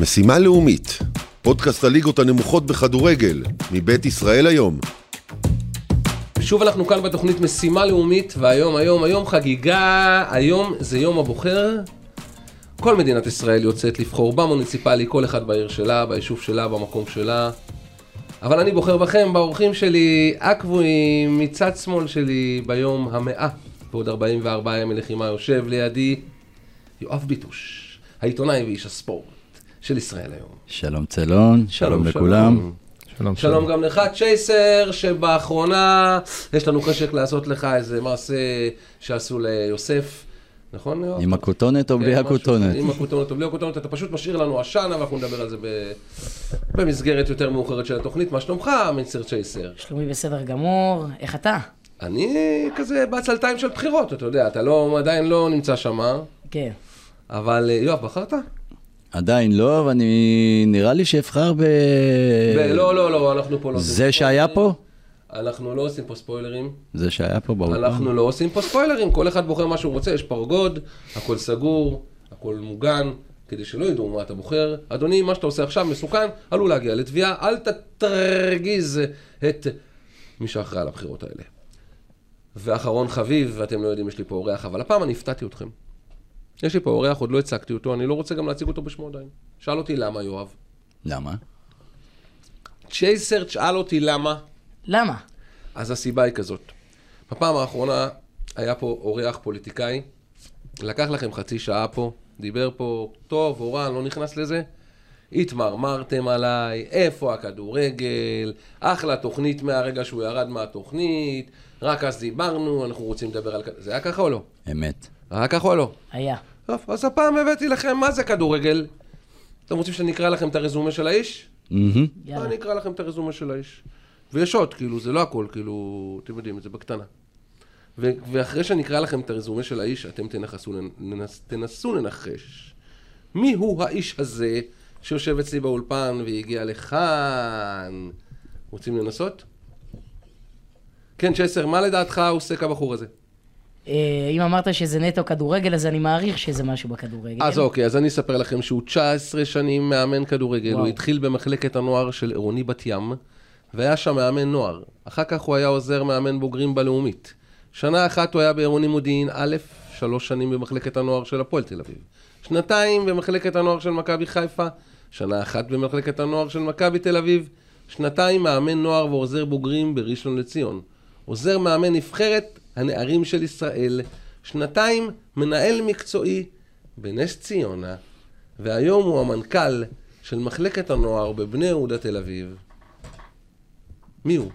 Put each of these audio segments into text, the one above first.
משימה לאומית, פודקאסט הליגות הנמוכות בכדורגל, מבית ישראל היום. שוב אנחנו כאן בתוכנית משימה לאומית, והיום, היום, היום חגיגה, היום זה יום הבוחר. כל מדינת ישראל יוצאת לבחור במוניציפלי, כל אחד בעיר שלה, ביישוב שלה, במקום שלה. אבל אני בוחר בכם, באורחים שלי, הקבועים, מצד שמאל שלי, ביום המאה, ועוד 44 ימי לחימה, יושב לידי יואב ביטוש, העיתונאי ואיש הספורט של ישראל היום. שלום צלון, שלום לכולם. שלום, שלום גם לך, צ'ייסר, שבאחרונה יש לנו חשק לעשות לך איזה מעשה שעשו ליוסף, נכון? יואב? עם הכותונת או בלי כן, משהו- הכותונת? עם הכותונת או בלי הכותונת, אתה פשוט משאיר לנו עשן, אבל אנחנו נדבר על זה ב... במסגרת יותר מאוחרת של התוכנית. מה שלומך, מיסטר צ'ייסר? שלומי בסדר גמור, איך אתה? אני כזה בעצלתיים של בחירות, אתה יודע, אתה לא, עדיין לא נמצא שמה, כן. אבל אה, יואב, בחרת? עדיין לא, אבל אני... נראה לי שאבחר ב... ב- לא, לא, לא, אנחנו פה לא זה שהיה. פה? אנחנו לא עושים פה ספוילרים. זה שהיה פה באולפן? אנחנו לא עושים פה ספוילרים, כל אחד בוחר מה שהוא רוצה, יש פרגוד, הכל סגור, הכל מוגן, כדי שלא ידעו מה אתה בוחר. אדוני, מה שאתה עושה עכשיו מסוכן, עלול להגיע לתביעה, אל תתרגיז את מי שאחראי על הבחירות האלה. ואחרון חביב, ואתם לא יודעים, יש לי פה אורח, אבל הפעם אני הפתעתי אתכם. יש לי פה אורח, עוד לא הצגתי אותו, אני לא רוצה גם להציג אותו בשמו עדיין. שאל אותי למה, יואב. למה? צ'ייסר שאל אותי למה, למה? אז הסיבה היא כזאת. בפעם האחרונה היה פה אורח פוליטיקאי, לקח לכם חצי שעה פה, דיבר פה, טוב, אורן, לא נכנס לזה. התמרמרתם עליי, איפה הכדורגל, אחלה תוכנית מהרגע שהוא ירד מהתוכנית, רק אז דיברנו, אנחנו רוצים לדבר על... זה היה ככה או לא? אמת. היה ככה או לא? היה. טוב, אז הפעם הבאתי לכם, מה זה כדורגל? אתם רוצים שאני אקרא לכם את הרזומה של האיש? יאללה. אני אקרא לכם את הרזומה של האיש. ויש עוד, כאילו, זה לא הכל, כאילו, אתם יודעים, זה בקטנה. ו- ואחרי שאני אקרא לכם את הרזומה של האיש, אתם תנסו, לנס, תנסו לנחש מי הוא האיש הזה שיושב אצלי באולפן והגיע לכאן. רוצים לנסות? כן, צ'סר, מה לדעתך עוסק הבחור הזה? אה, אם אמרת שזה נטו כדורגל, אז אני מעריך שזה משהו בכדורגל. אז אוקיי, אז אני אספר לכם שהוא 19 שנים מאמן כדורגל. וואו. הוא התחיל במחלקת הנוער של עירוני בת ים, והיה שם מאמן נוער. אחר כך הוא היה עוזר מאמן בוגרים בלאומית. שנה אחת הוא היה בעירוני מודיעין א', שלוש שנים במחלקת הנוער של הפועל תל אביב. שנתיים במחלקת הנוער של מכבי חיפה, שנה אחת במחלקת הנוער של מכבי תל אביב, שנתיים מאמן נוער ועוזר בוגרים בראשון לציון. עוזר מאמן נבחרת הנערים של ישראל, שנתיים מנהל מקצועי בנס ציונה, והיום הוא המנכ"ל של מחלקת הנוער בבני יהודה תל אביב. מי הוא?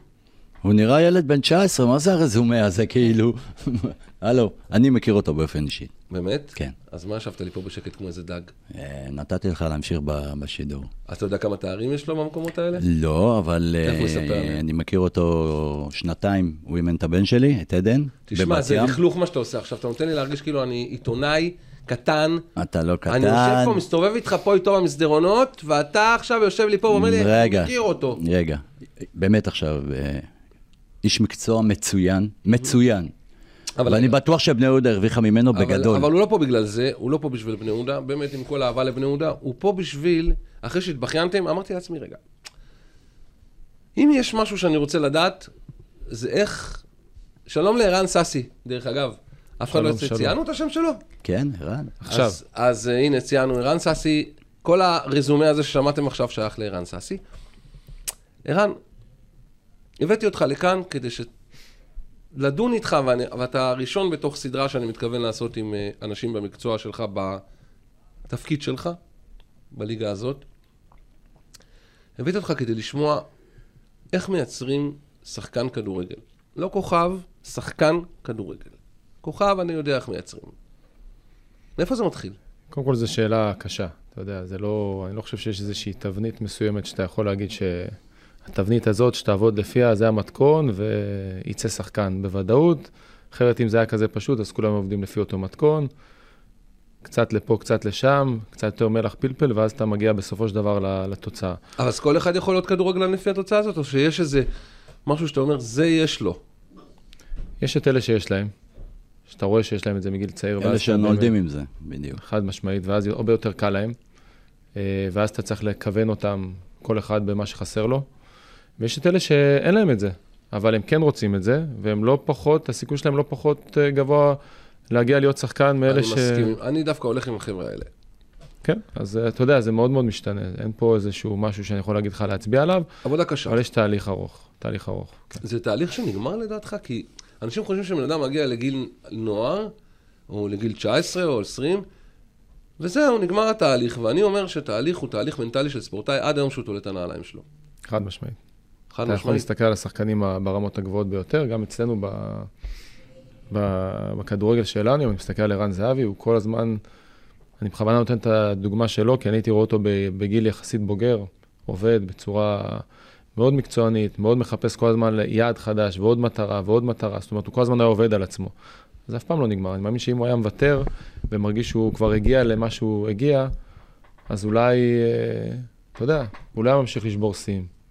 הוא נראה ילד בן 19, מה זה הרזומה הזה, כאילו? הלו, אני מכיר אותו באופן אישי. באמת? כן. אז מה ישבת לי פה בשקט כמו איזה דג? אה, נתתי לך להמשיך בשידור. אתה יודע כמה תארים יש לו במקומות האלה? לא, אבל אה? אני מכיר אותו שנתיים, הוא אימן את הבן שלי, את עדן, תשמע, זה. לכלוך מה שאתה עושה עכשיו. אתה נותן לי להרגיש כאילו אני עיתונאי קטן. אתה לא קטן. אני יושב פה, מסתובב איתך פה איתו במסדרונות, ואתה עכשיו יושב לי פה ואומר לי, אני מכיר אותו. רגע, באמת עכשיו, אה, איש מקצוע מצוין, מצוין. אבל ואני. בטוח שבני יהודה הרוויחה ממנו אבל, בגדול. אבל הוא לא פה בגלל זה, הוא לא פה בשביל בני יהודה, באמת עם כל האהבה לבני יהודה, הוא פה בשביל, אחרי שהתבכיינתם, אמרתי לעצמי, רגע, אם יש משהו שאני רוצה לדעת, זה איך... שלום לערן סאסי, דרך אגב. אף אחד לא יצא. ציינו את השם שלו? כן, ערן. עכשיו. אז, אז uh, הנה, ציינו ערן סאסי, כל הרזומה הזה ששמעתם עכשיו שייך לערן סאסי. ערן, הבאתי אותך לכאן כדי ש... לדון איתך, ואני, ואתה הראשון בתוך סדרה שאני מתכוון לעשות עם uh, אנשים במקצוע שלך, בתפקיד שלך, בליגה הזאת. הבאתי אותך כדי לשמוע איך מייצרים שחקן כדורגל. לא כוכב, שחקן כדורגל. כוכב, אני יודע איך מייצרים. מאיפה זה מתחיל? קודם כל, זו שאלה קשה. אתה יודע, זה לא... אני לא חושב שיש איזושהי תבנית מסוימת שאתה יכול להגיד שהתבנית הזאת, שתעבוד לפיה, זה המתכון, וייצא שחקן בוודאות. אחרת, אם זה היה כזה פשוט, אז כולם עובדים לפי אותו מתכון. קצת לפה, קצת לשם, קצת יותר מלח פלפל, ואז אתה מגיע בסופו של דבר לתוצאה. אבל אז כל אחד יכול להיות כדורגלן לפי התוצאה הזאת, או שיש איזה משהו שאתה אומר, זה יש לו. יש את אלה שיש להם, שאתה רואה שיש להם את זה מגיל צעיר. אלה שנולדים עם זה, בדיוק. חד משמעית, ואז הרבה יותר קל להם. אה, ואז אתה צריך לכוון אותם, כל אחד במה שחסר לו. ויש את אלה שאין להם את זה, אבל הם כן רוצים את זה, והם לא פחות, הסיכוי שלהם לא פחות אה, גבוה להגיע להיות שחקן מאלה אני ש... מסכים, אני דווקא הולך עם החבר'ה האלה. כן, אז אה, אתה יודע, זה מאוד מאוד משתנה. אין פה איזשהו משהו שאני יכול להגיד לך להצביע עליו, עבודה קשה. אבל יש תהליך ארוך, תהליך ארוך. כן. זה תהליך שנגמר לדעתך? כי אנשים חושבים שבן אדם מגיע לגיל נוער, או לגיל 19 או 20, וזהו, נגמר התהליך. ואני אומר שתהליך הוא תהליך מנטלי של ספורטאי עד היום שהוא תולה את הנעליים שלו. חד משמעית. חד אתה יכול משמעית. להסתכל על השחקנים ברמות הגבוהות ביותר, גם אצלנו ב... בכדורגל שלנו, אם אני מסתכל על ערן זהבי, הוא כל הזמן, אני בכוונה נותן את הדוגמה שלו, כי אני הייתי רואה אותו בגיל יחסית בוגר, עובד בצורה מאוד מקצוענית, מאוד מחפש כל הזמן יעד חדש ועוד מטרה ועוד מטרה, זאת אומרת, הוא כל הזמן היה עובד על עצמו. זה אף פעם לא נגמר, אני מאמין שאם הוא היה מוותר ומרגיש שהוא כבר הגיע למה שהוא הגיע, אז אולי, אה, אתה יודע, אולי הוא ממשיך לשבור שיאים.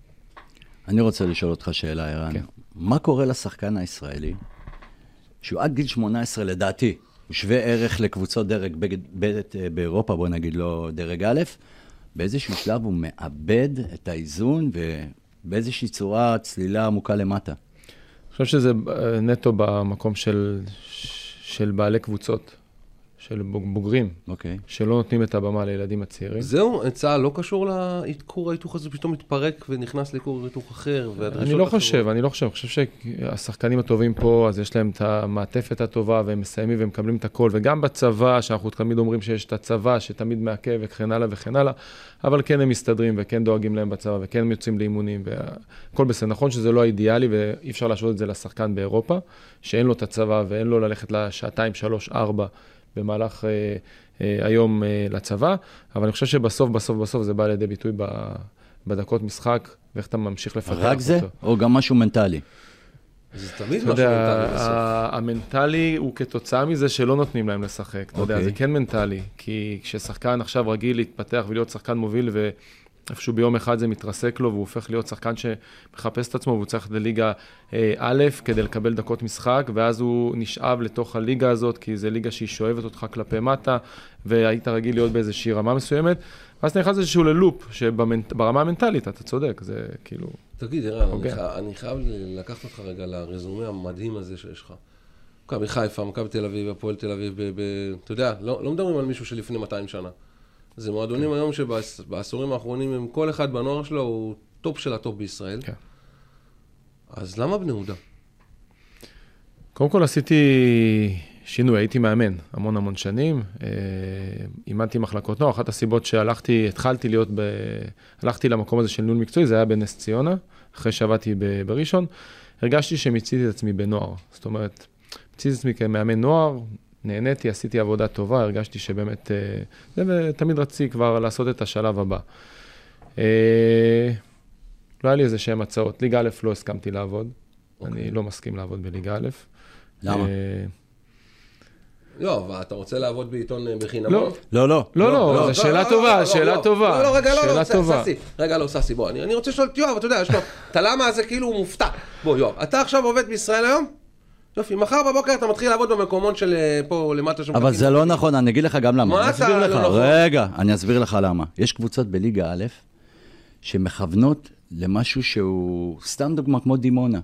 אני רוצה לשאול אותך שאלה, ערן. כן. מה קורה לשחקן הישראלי, שהוא עד גיל 18, לדעתי, הוא שווה ערך לקבוצות דרג ב' ב' באירופה, בוא נגיד לו דרג א', באיזשהו שלב הוא מאבד את האיזון ובאיזושהי צורה צלילה עמוקה למטה. אני חושב שזה אה, נטו במקום של, של בעלי קבוצות, של בוג- בוגרים, אוקיי. שלא נותנים את הבמה לילדים הצעירים. זהו, צה"ל לא קשור לכור ההיתוך הזה, פתאום מתפרק ונכנס לכור היתוך אחר, אני לא אחרות. חושב, אני לא חושב, אני חושב שהשחקנים הטובים פה, אז יש להם את המעטפת הטובה, והם מסיימים והם מקבלים את הכל, וגם בצבא, שאנחנו תמיד אומרים שיש את הצבא, שתמיד מעכב וכן הלאה וכן הלאה, אבל כן הם מסתדרים וכן דואגים להם בצבא, וכן הם יוצאים לאימונים, והכל בסדר. נכון שזה לא האידיאלי, ואי אפשר להשוות את זה לשחקן באירופה, שאין לו את הצבא ואין לו ללכת לשעתיים, שלוש, ארבע. במהלך אה, אה, היום אה, לצבא, אבל אני חושב שבסוף, בסוף, בסוף זה בא לידי ביטוי ב, בדקות משחק, ואיך אתה ממשיך לפתח אותו. רק זה, או גם משהו מנטלי? זה תמיד משהו יודע, מנטלי בסוף. ה- המנטלי הוא כתוצאה מזה שלא נותנים להם לשחק. אתה יודע, אוקיי. זה כן מנטלי, כי כששחקן עכשיו רגיל להתפתח ולהיות שחקן מוביל, ואיפשהו ביום אחד זה מתרסק לו, והוא הופך להיות שחקן שמחפש את עצמו, והוא צריך לליגה אה, א' כדי לקבל דקות משחק, ואז הוא נשאב לתוך הליגה הזאת, כי זו ליגה שהיא שואבת אותך כלפי מטה, והיית רגיל להיות באיזושהי רמה מסוימת, ואז אתה נכנס לאיזשהו ללופ, שברמה המנטלית, אתה צודק, זה כאילו... תגיד, ערן, אני. חי- אני חייב לקחת אותך רגע לרזומה המדהים הזה שיש לך. מכבי חיפה, מכבי תל אביב, הפועל תל אביב, ב- ב- אתה יודע, לא לא מדברים על מישהו שלפני 200 שנה. זה מועדונים כן. היום שבעשורים האחרונים, הם כל אחד בנוער שלו הוא טופ של הטופ בישראל. כן. אז למה בני יהודה? קודם כל עשיתי שינוי, הייתי מאמן המון המון שנים, אה, אימנתי מחלקות נוער, אחת הסיבות שהלכתי, התחלתי להיות, ב... הלכתי למקום הזה של ניהול מקצועי, זה היה בנס ציונה, אחרי שעבדתי בראשון, הרגשתי שמיציתי את עצמי בנוער, זאת אומרת, מיציתי את עצמי כמאמן נוער, נהניתי, עשיתי עבודה טובה, הרגשתי שבאמת, אה, זה, ותמיד רציתי כבר לעשות את השלב הבא. אה, לא היה לי איזה שהם הצעות, ליגה א' לא הסכמתי לעבוד, אני לא מסכים לעבוד בליגה א'. למה? אה, לא, אבל אתה רוצה לעבוד בעיתון אה, בחינמון? לא. לא, לא. לא, לא, זו שאלה טובה, שאלה טובה. לא, לא, רגע, לא, לא. ססי. רגע, לא, ססי, בוא, אני אני רוצה לשאול את יואב, אתה יודע, יש לו, אתה למה זה כאילו מופתע. בוא, יואב, אתה עכשיו עובד בישראל היום? יופי, מחר בבוקר אתה מתחיל לעבוד במקומון של אה, פה למטה שם. אבל זה לא נכון, אני אגיד לך גם למה. מה אתה לא נכון? רגע, אני אסביר לך למה. יש קבוצות בליגה א' שמכוונות למשהו שהוא, סתם דוגמה כמו דימונה.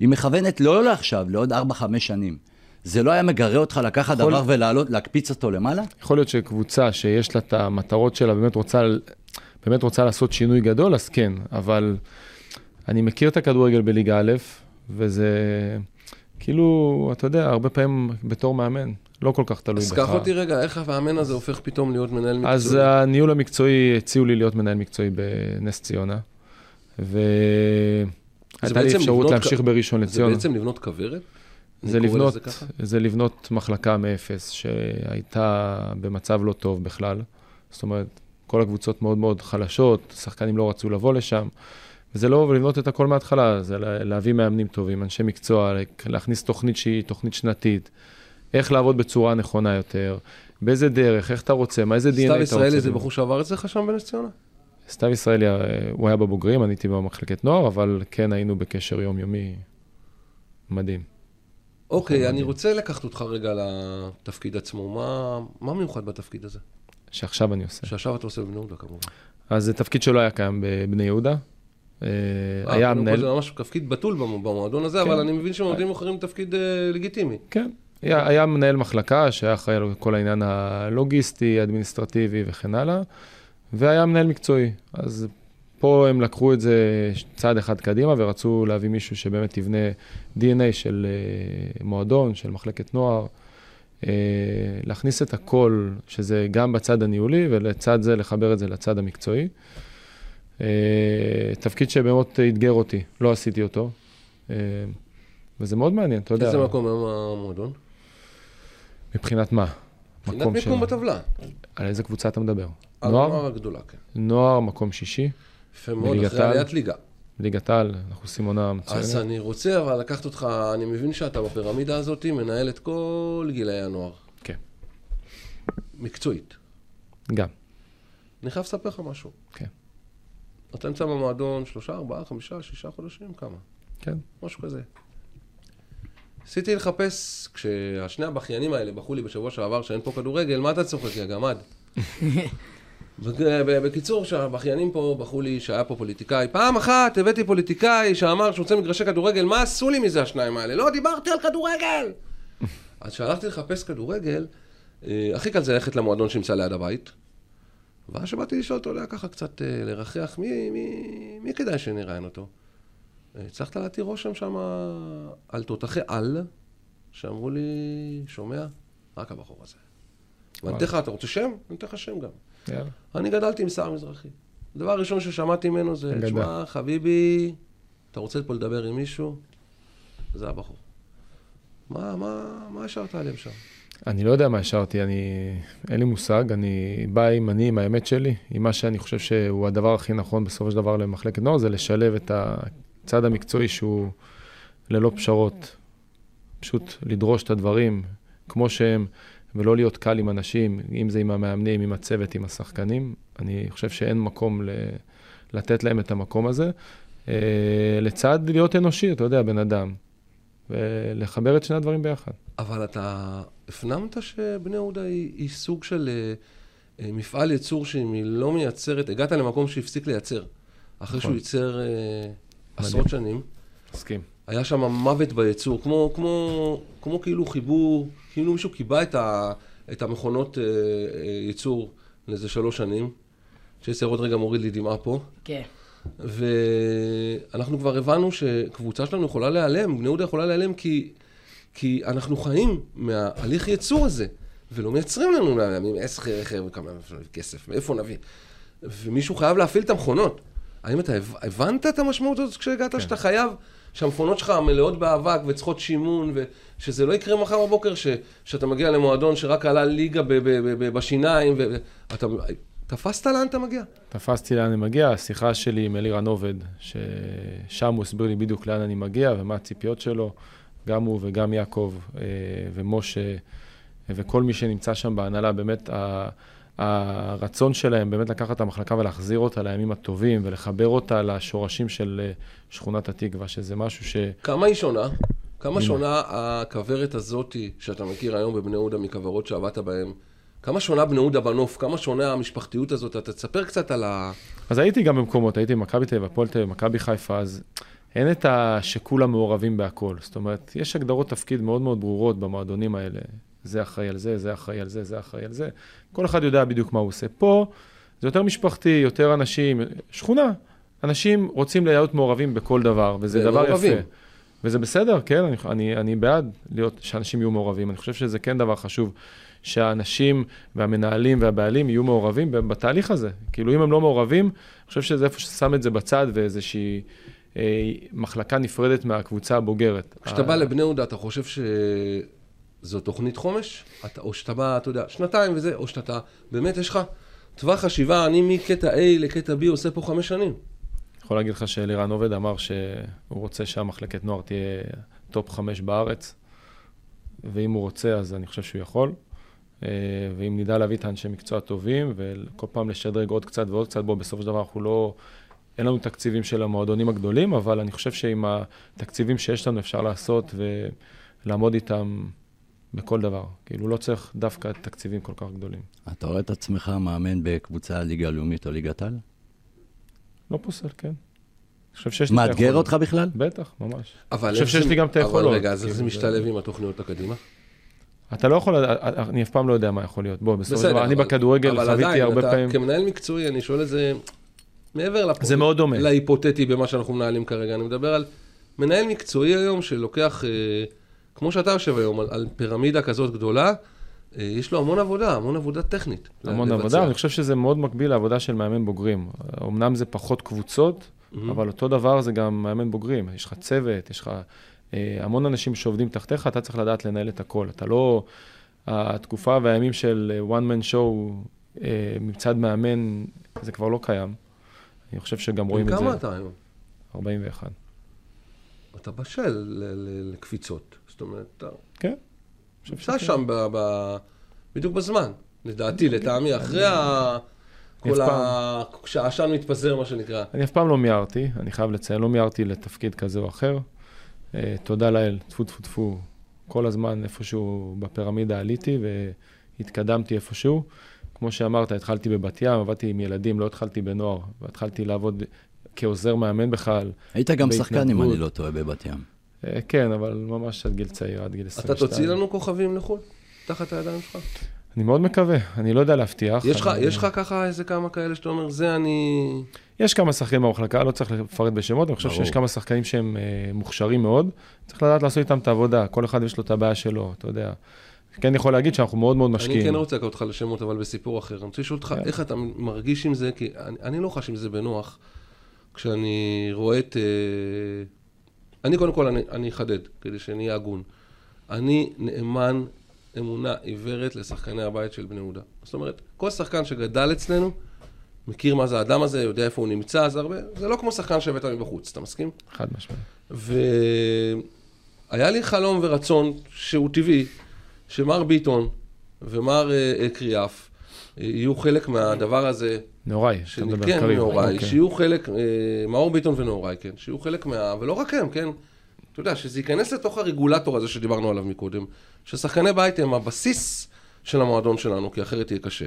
היא מכוונת לא לעכשיו, לעוד 4-5 שנים. זה לא היה מגרה אותך לקחת יכול- דבר ולעלות, להקפיץ אותו למעלה? יכול להיות שקבוצה שיש לה את המטרות שלה, באמת רוצה, באמת רוצה לעשות שינוי גדול, אז כן, אבל אני מכיר את הכדורגל בליגה א', וזה כאילו, אתה יודע, הרבה פעמים בתור מאמן, לא כל כך תלוי אז בך. קח אותי רגע, איך המאמן הזה הופך פתאום להיות מנהל מקצועי? אז הניהול המקצועי, הציעו לי להיות מנהל מקצועי בנס ציונה, והייתה לי אפשרות להמשיך כ- בראשון זה לציונה. בעצם לבנות כוורת? זה לבנות, ככה? זה לבנות מחלקה מאפס, שהייתה במצב לא טוב בכלל. זאת אומרת, כל הקבוצות מאוד מאוד חלשות, שחקנים לא רצו לבוא לשם. וזה לא לבנות את הכל מההתחלה, זה לה- להביא מאמנים טובים, אנשי מקצוע, להכניס תוכנית שהיא תוכנית שנתית, איך לעבוד בצורה נכונה יותר, באיזה דרך, איך אתה רוצה, מה איזה DNA אתה סתיו רוצה. ישראלי זה. בחור שעבר אצלך שם בנס ציונה? סתיו ישראלי, אה, הוא היה בבוגרים, אני הייתי במחלקת נוער, אבל כן היינו בקשר יומיומי מדהים. אוקיי, אני רוצה לקחת אותך רגע לתפקיד עצמו. מה- מה מיוחד בתפקיד הזה? שעכשיו אני עושה. שעכשיו אתה עושה בבני יהודה כמובן. אז זה תפקיד שלא היה קיים בבני יהודה. אה, אה, היה מנהל... זה ממש תפקיד בתול במ- במועדון הזה, כן. אבל אני מבין שמועדונים אחרים תפקיד אה, לגיטימי. כן. היה, מנהל מחלקה שהיה אחראי על כל העניין הלוגיסטי, האדמיניסטרטיבי וכן הלאה, והיה מנהל מקצועי. אז פה הם לקחו את זה צעד אחד קדימה ורצו להביא מישהו שבאמת יבנה DNA של מועדון, של מחלקת נוער, להכניס את הכל, שזה גם בצד הניהולי, ולצד זה לחבר את זה לצד המקצועי. אה, תפקיד שבאמת אתגר אותי, לא עשיתי אותו. אה, וזה מאוד מעניין, אתה יודע. איזה מקום היום המועדון? מבחינת מה? מבחינת מקום מיקום בטבלה. על איזה קבוצה אתה מדבר? על נוער? הנוער הגדולה, כן. נוער, מקום שישי, יפה מאוד, אחרי. עליית ליגה. ליגת העל, אנחנו עושים עונה מצוינת. אז אני רוצה אבל לקחת אותך, אני מבין שאתה בפירמידה הזאת מנהל את כל גילאי הנוער. כן. מקצועית. גם, אני חייב לספר לך משהו. כן. אתה נמצא במועדון שלושה, ארבעה, חמישה, שישה חודשים, כמה? כן. משהו כזה. ניסיתי לחפש, כשהשני הבכיינים האלה בכו לי בשבוע שעבר שאין פה כדורגל, מה אתה צוחק, יא גמד? בקיצור, שהבכיינים פה בכו לי שהיה פה פוליטיקאי. פעם אחת הבאתי פוליטיקאי שאמר שהוא רוצה מגרשי כדורגל, מה עשו לי מזה השניים האלה? לא, דיברתי על כדורגל! אז כשהלכתי לחפש כדורגל, אה, הכי קל זה ללכת למועדון שנמצא ליד הבית. ואז שבאתי לשאול אותו, ככה קצת אה, לרחח, מי, מי, מי כדאי שנראיין אותו? אה, הצלחת להתיר רושם שם על תותחי על, שאמרו לי, שומע? רק הבחור הזה. ואני אתן לך, אתה רוצה שם? אני אתן לך שם גם. יאללה. אני גדלתי עם סער מזרחי. הדבר הראשון ששמעתי ממנו זה. תשמע, חביבי, אתה רוצה פה לדבר עם מישהו? זה הבחור. מה, מה, מה השארת עליהם שם? אני לא יודע מה השארתי, אני... אין לי מושג, אני בא עם אני, עם האמת שלי, עם מה שאני חושב שהוא הדבר הכי נכון בסופו של דבר למחלקת נוער, זה לשלב את הצד המקצועי שהוא ללא פשרות. פשוט לדרוש את הדברים כמו שהם, ולא להיות קל עם אנשים, אם זה עם המאמנים, עם הצוות, עם השחקנים. אני חושב שאין מקום ל... לתת להם את המקום הזה. אה, לצד להיות אנושי, אתה יודע, בן אדם. ולחבר את שני הדברים ביחד. אבל אתה הפנמת שבני יהודה היא, היא סוג של אה, אה, מפעל ייצור שאם היא לא מייצרת, הגעת למקום שהפסיק לייצר. אחרי נכון. שהוא ייצר אה, עשרות שנים, מסכים. היה שם מוות בייצור, כמו, כמו, כמו כאילו חיבור, כאילו מישהו קיבע את, ה, את המכונות אה, אה, ייצור לאיזה שלוש שנים. שיצר עוד רגע מוריד לי דמעה פה. כן. ואנחנו כבר הבנו שקבוצה שלנו יכולה להיעלם, בני יהודה יכולה להיעלם כי, כי אנחנו חיים מההליך ייצור הזה, ולא מייצרים לנו מהימים עשר רכב וכמה כסף, מאיפה נביא? ומישהו חייב להפעיל את המכונות. האם אתה הב- הבנת את המשמעות הזאת כשהגעת, כן. שאתה חייב, שהמכונות שלך מלאות באבק וצריכות שימון, ושזה לא יקרה מחר בבוקר ש, שאתה מגיע למועדון שרק עלה ליגה ב, ב, ב, ב, בשיניים, ואתה... תפסת לאן אתה מגיע? תפסתי לאן אני מגיע, השיחה שלי עם אלירן עובד, ששם הוא הסביר לי בדיוק לאן אני מגיע ומה הציפיות שלו, גם הוא וגם יעקב אה, ומשה אה, וכל מי שנמצא שם בהנהלה, באמת הרצון שלהם באמת לקחת את המחלקה ולהחזיר אותה לימים הטובים ולחבר אותה לשורשים של אה, שכונת התקווה, שזה משהו ש... כמה היא שונה? כמה שונה הכוורת הזאתי שאתה מכיר היום בבני יהודה מכוורות שעבדת בהן? כמה שונה בני יהודה בנוף? כמה שונה המשפחתיות הזאת? אתה תספר קצת על ה... אז הייתי גם במקומות, הייתי במכבי תל אביב, הפועל תל אביב, מכבי חיפה, אז אין את ה... שכולם מעורבים בהכל. זאת אומרת, יש הגדרות תפקיד מאוד מאוד ברורות במועדונים האלה. זה אחראי על זה, זה אחראי על זה, זה אחראי על זה. כל אחד יודע בדיוק מה הוא עושה. פה זה יותר משפחתי, יותר אנשים, שכונה. אנשים רוצים להיות מעורבים בכל דבר, וזה דבר מעורבים. יפה. וזה בסדר, כן, אני, אני, אני בעד להיות, שאנשים יהיו מעורבים. אני חושב שזה כן דבר חשוב, שהאנשים והמנהלים והבעלים יהיו מעורבים בתהליך הזה. כאילו, אם הם לא מעורבים, אני חושב שזה איפה ששם את זה בצד ואיזושהי מחלקה נפרדת מהקבוצה הבוגרת. כשאתה בא לבני יהודה, אתה חושב שזו תוכנית חומש? אתה, או שאתה בא, אתה יודע, שנתיים וזה, או שאתה, באמת יש לך טווח חשיבה, אני מקטע A לקטע B עושה פה חמש שנים. יכול להגיד לך שאלירן עובד אמר שהוא רוצה שהמחלקת נוער תהיה טופ חמש בארץ, ואם הוא רוצה, אז אני חושב שהוא יכול. אה, ואם נדע להביא את האנשי מקצוע טובים, וכל פעם לשדרג עוד קצת ועוד קצת, בו בסופו של דבר אנחנו לא... אין לנו תקציבים של המועדונים הגדולים, אבל אני חושב שעם התקציבים שיש לנו אפשר לעשות ולעמוד איתם בכל דבר. כאילו, לא צריך דווקא תקציבים כל כך גדולים. אתה רואה את עצמך מאמן בקבוצה ליגה לאומית או ליגת על? לא פוסל, כן. אני חושב שיש לי את מאתגר. אותך בכלל? בטח, ממש. אבל אני חושב איך שיש זה- לי גם את היכולות. אבל רגע, אז איך כאילו, זה משתלב עם התוכניות הקדימה? אתה לא יכול, אני אף פעם לא יודע מה יכול להיות. בוא, בסופו של דבר, אני אבל- בכדורגל אבל חוויתי עדיין, הרבה פעמים... כמנהל מקצועי, אני שואל את זה מעבר לפ... זה מאוד דומה. להיפותטי במה שאנחנו מנהלים כרגע. אני מדבר על מנהל מקצועי היום שלוקח, אה, כמו שאתה יושב היום, על, על פירמידה כזאת גדולה, אה, יש לו המון עבודה, המון עבודה טכנית. המון לבצע. עבודה, אני חושב שזה מאוד מקביל לעבודה של מאמן בוגרים. אמנם זה פחות קבוצות, Mhm. אבל אותו דבר זה גם מאמן בוגרים. יש לך צוות, יש לך אה, המון אנשים שעובדים תחתיך, אתה צריך לדעת לנהל את הכל. אתה לא... התקופה והימים של אה, one man show אה, מצד מאמן, זה כבר לא קיים. אני חושב שגם רואים את זה. כמה אתה היום? 41. אתה בשל לקפיצות. זאת אומרת, אתה כן. נמצא. שם בדיוק בזמן. לדעתי, לטעמי, אחרי ה... כל ה... כשהעשן מתפזר, מה שנקרא. אני אף פעם לא מיהרתי, אני חייב לציין, לא מיהרתי לתפקיד כזה או אחר. אה, תודה לאל, טפו טפו טפו, כל הזמן איפשהו בפירמידה עליתי והתקדמתי איפשהו. כמו שאמרת, התחלתי בבת ים, עבדתי עם ילדים, לא התחלתי בנוער, והתחלתי לעבוד כעוזר מאמן בכלל. היית גם שחקן, אם. אני לא טועה, בבת ים. אה, כן, אבל ממש עד גיל צעיר, עד גיל 22. אתה תוציא לנו כוכבים לחו"ל? תחת הידיים שלך. אני מאוד מקווה, אני לא יודע להבטיח. יש לך, לך ככה איזה כמה כאלה שאתה אומר, זה אני... יש כמה שחקנים במחלקה, לא צריך לפרט בשמות, אני חושב. שיש כמה שחקנים שהם אה, מוכשרים מאוד, צריך לדעת לעשות איתם את העבודה, כל אחד יש לו את הבעיה שלו, אתה יודע. כן יכול להגיד שאנחנו מאוד מאוד אני משקיעים. כן רוצה לקחת אותך לשמות, אבל בסיפור אחר. אני רוצה לשאול אותך, כן. איך אתה מרגיש עם זה, כי אני, אני לא חש עם זה בנוח, כשאני רואה את... אה, אני קודם כל, אני אני אחדד, כדי שנהיה הגון. אני נאמן אמונה עיוורת לשחקני הבית של בני יהודה. זאת אומרת, כל שחקן שגדל אצלנו, מכיר מה זה האדם הזה, יודע איפה הוא נמצא, זה הרבה... זה לא כמו שחקן שהבאת מבחוץ, אתה מסכים? חד משמעית. והיה לי חלום ורצון שהוא טבעי, שמר ביטון ומר אה, אה, קריאף אה, יהיו חלק מהדבר הזה, נאורי, אתה מדבר כן, קריב. נאוריי, אוקיי. שיהיו חלק, אה, מאור ביטון ונאוריי, כן, שיהיו חלק מה... ולא רק הם, כן, אתה יודע, שזה ייכנס לתוך הרגולטור הזה שדיברנו עליו מקודם, ששחקני בית הם הבסיס של המועדון שלנו, כי אחרת יהיה קשה.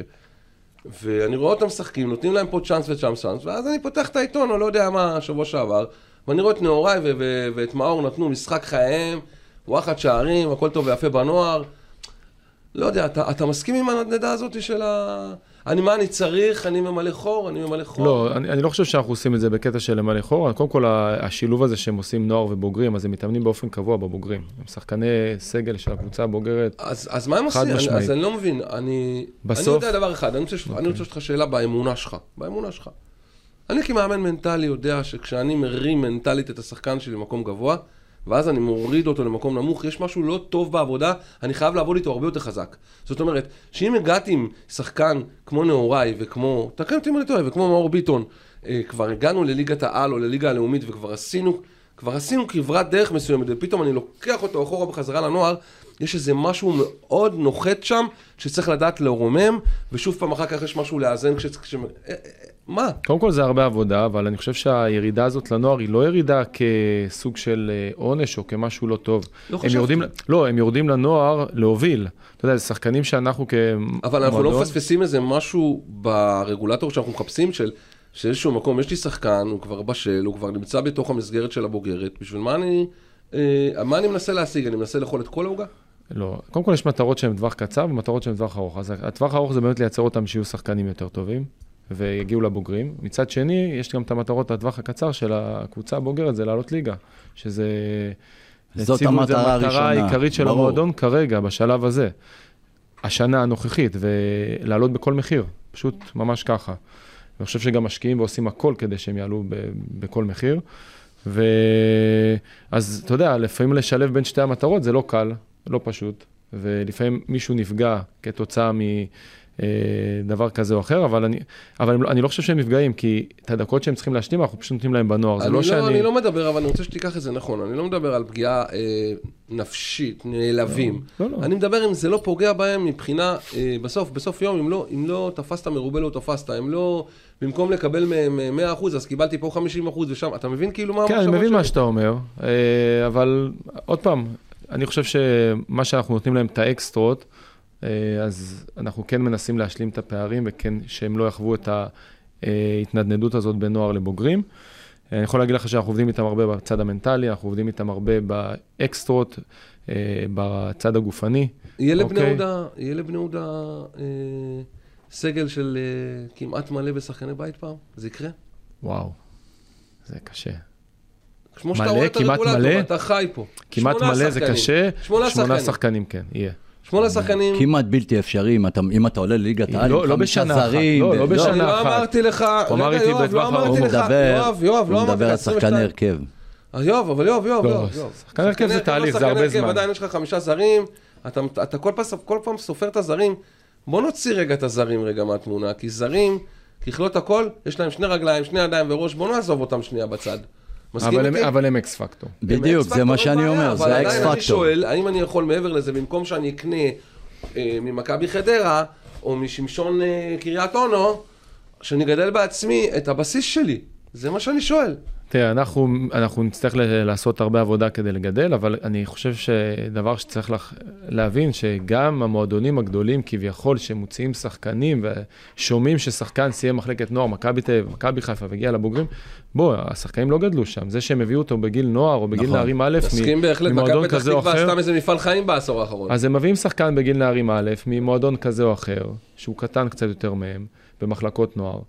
ואני רואה אותם משחקים, נותנים להם פה צ'אנס וצ'אנס צ'אנס, ואז אני פותח את העיתון, או לא יודע מה, שבוע שעבר, ואני רואה את ו- ואת מאור נתנו משחק חייהם, וואחד שערים, הכל טוב ויפה בנוער. לא יודע, אתה, אתה מסכים עם הנדנדה הזאת של ה... אני, מה אני צריך? אני ממלא חור? אני ממלא חור? לא, אני, אני לא חושב שאנחנו עושים את זה בקטע של למלא חור. קודם כל, השילוב הזה שהם עושים נוער ובוגרים, אז הם מתאמנים באופן קבוע בבוגרים. הם שחקני סגל של הקבוצה הבוגרת. אז, אז מה הם עושים? אני. אז אני לא מבין. אני, בסוף- אני יודע דבר אחד, אני רוצה, okay. אני רוצה לשאול אותך שאלה באמונה שלך. באמונה שלך. אני כמאמן מנטלי יודע שכשאני מרים מנטלית את השחקן שלי למקום גבוה, ואז אני מוריד אותו למקום נמוך, יש משהו לא טוב בעבודה, אני חייב לעבוד איתו הרבה יותר חזק. זאת אומרת, שאם הגעתי עם שחקן כמו נאוריי וכמו, תקן אותי אם אני טועה, וכמו מאור ביטון, אה, כבר הגענו לליגת העל או לליגה הלאומית וכבר עשינו, כבר עשינו כברת דרך מסוימת, ופתאום אני לוקח אותו אחורה בחזרה לנוער, יש איזה משהו מאוד נוחת שם, שצריך לדעת לרומם, ושוב פעם אחר כך יש משהו לאזן כש... כש... מה? קודם כל זה הרבה עבודה, אבל אני חושב שהירידה הזאת לנוער היא לא ירידה כסוג של אה, עונש או כמשהו לא טוב. לא הם חשבתי. יורדים, לא, הם יורדים לנוער להוביל. אתה יודע, זה שחקנים שאנחנו כמועדון... אבל אנחנו לא מפספסים איזה משהו ברגולטור שאנחנו מחפשים, של שאיזשהו מקום, יש לי שחקן, הוא כבר בשל, הוא כבר נמצא בתוך המסגרת של הבוגרת, בשביל מה אני... אה, מה אני מנסה להשיג? אני מנסה לאכול את כל העוגה? לא. קודם כל יש מטרות שהן טווח קצר ומטרות שהן טווח ארוך. אז הטווח הארוך זה באמת לייצר אותם שיהיו שחקנים יותר טובים ויגיעו לבוגרים. מצד שני, יש גם את המטרות לטווח הקצר של הקבוצה הבוגרת, זה לעלות ליגה. שזה... זאת הציבו את זה המטרה המטרה הראשונה, העיקרית של ברור. המועדון כרגע, בשלב הזה. השנה הנוכחית, ולעלות בכל מחיר, פשוט ממש ככה. אני חושב שגם משקיעים ועושים הכל כדי שהם יעלו ב- בכל מחיר. ואז אתה יודע, לפעמים לשלב בין שתי המטרות זה לא קל, לא פשוט, ולפעמים מישהו נפגע כתוצאה מדבר כזה או אחר, אבל אני, אבל לא- אני לא חושב שהם נפגעים, כי את הדקות שהם צריכים להשלים, אנחנו פשוט נותנים להם בנוער. זה אני לא לא, שאני... אני לא מדבר, אבל אני רוצה שתיקח את זה נכון. אני לא מדבר על פגיעה אה, נפשית, נעלבים. לא, לא. אני מדבר אם זה לא פוגע בהם מבחינה, אה, בסוף, בסוף יום, אם לא, אם לא תפסת מרובה לא תפסת, אם לא, במקום לקבל מהם אה, 100%, אז קיבלתי פה 50% ושם, אתה מבין כאילו מה כן, אני מבין מה? שאתה אומר, אה, אבל עוד פעם, אני חושב שמה שאנחנו נותנים להם את האקסטרות, אה, אז אנחנו כן מנסים להשלים את הפערים וכן שהם לא יחוו את ההתנדנדות הזאת בין נוער לבוגרים. אני יכול להגיד לך שאנחנו עובדים איתם הרבה בצד המנטלי, אנחנו עובדים איתם הרבה באקסטרות, אה, בצד הגופני. יהיה לבני אוקיי. יהודה, יהיה לבני יהודה אה, סגל של אה, כמעט מלא בשחקני בית פעם? זה יקרה? וואו, זה קשה. כמו שאתה מלא, רואה את הרגולטור. אתה חי פה. כמעט מלא זה שחקנים. קשה, שמונה שמונה שחקנים. שחקנים, כן, יהיה. שמונה שחקנים. כמעט בלתי אפשרי אם אתה, אם אתה עולה לליגת העל, לא- עם לא חמישה בשנה אחת. לא, לא אני בשנה לא אחת. אמרתי לך, הוא אמר רגע, איתי יואב, בטווח לא ארוך. אמרתי הוא לך, מדבר, יואב, יואב, לא הוא אמרתי מדבר לך, על שחקני 22. הרכב. אה, יואב, אבל יואב, יואב, לא, יואב. יואב. שחקני הרכב זה תהליך, זה הרבה זמן. עדיין יש לך חמישה זרים, אתה, אתה כל, פעם, כל פעם סופר את הזרים. בוא נוציא רגע את הזרים רגע מהתמונה, כי זרים, ככלות הכל, יש להם שני רגליים, שני ידיים וראש, בוא נעזוב אותם שנייה בצד. אבל הם-? אבל X factor. בדיוק, זה מה שאני אומר, זה האקס אבל עדיין אני פקטור. שואל, האם אני יכול מעבר לזה, במקום שאני אקנה אה, ממכבי חדרה, או משמשון אה, קריית אונו, שאני אגדל בעצמי את הבסיס שלי? זה מה שאני שואל. תראה, אנחנו, אנחנו נצטרך לעשות הרבה עבודה כדי לגדל, אבל אני חושב שדבר שצריך לח- להבין, שגם המועדונים הגדולים כביכול, שמוציאים שחקנים ושומעים ששחקן סיים מחלקת נוער, מכבי תל אביב, מכבי חיפה והגיע לבוגרים, בוא, השחקנים לא גדלו שם. זה שהם הביאו אותו בגיל נוער או בגיל נכון. נערים א', מסכים מ- בהחלט, ממועדון מכבי פתח כזה או תקווה אחר, עשתה מזה מפעל חיים בעשור האחרון. אז הם מביאים שחקן בגיל נערים א', ממועדון כזה או אחר, שהוא קטן קצת יותר מהם, במחלקות נוער.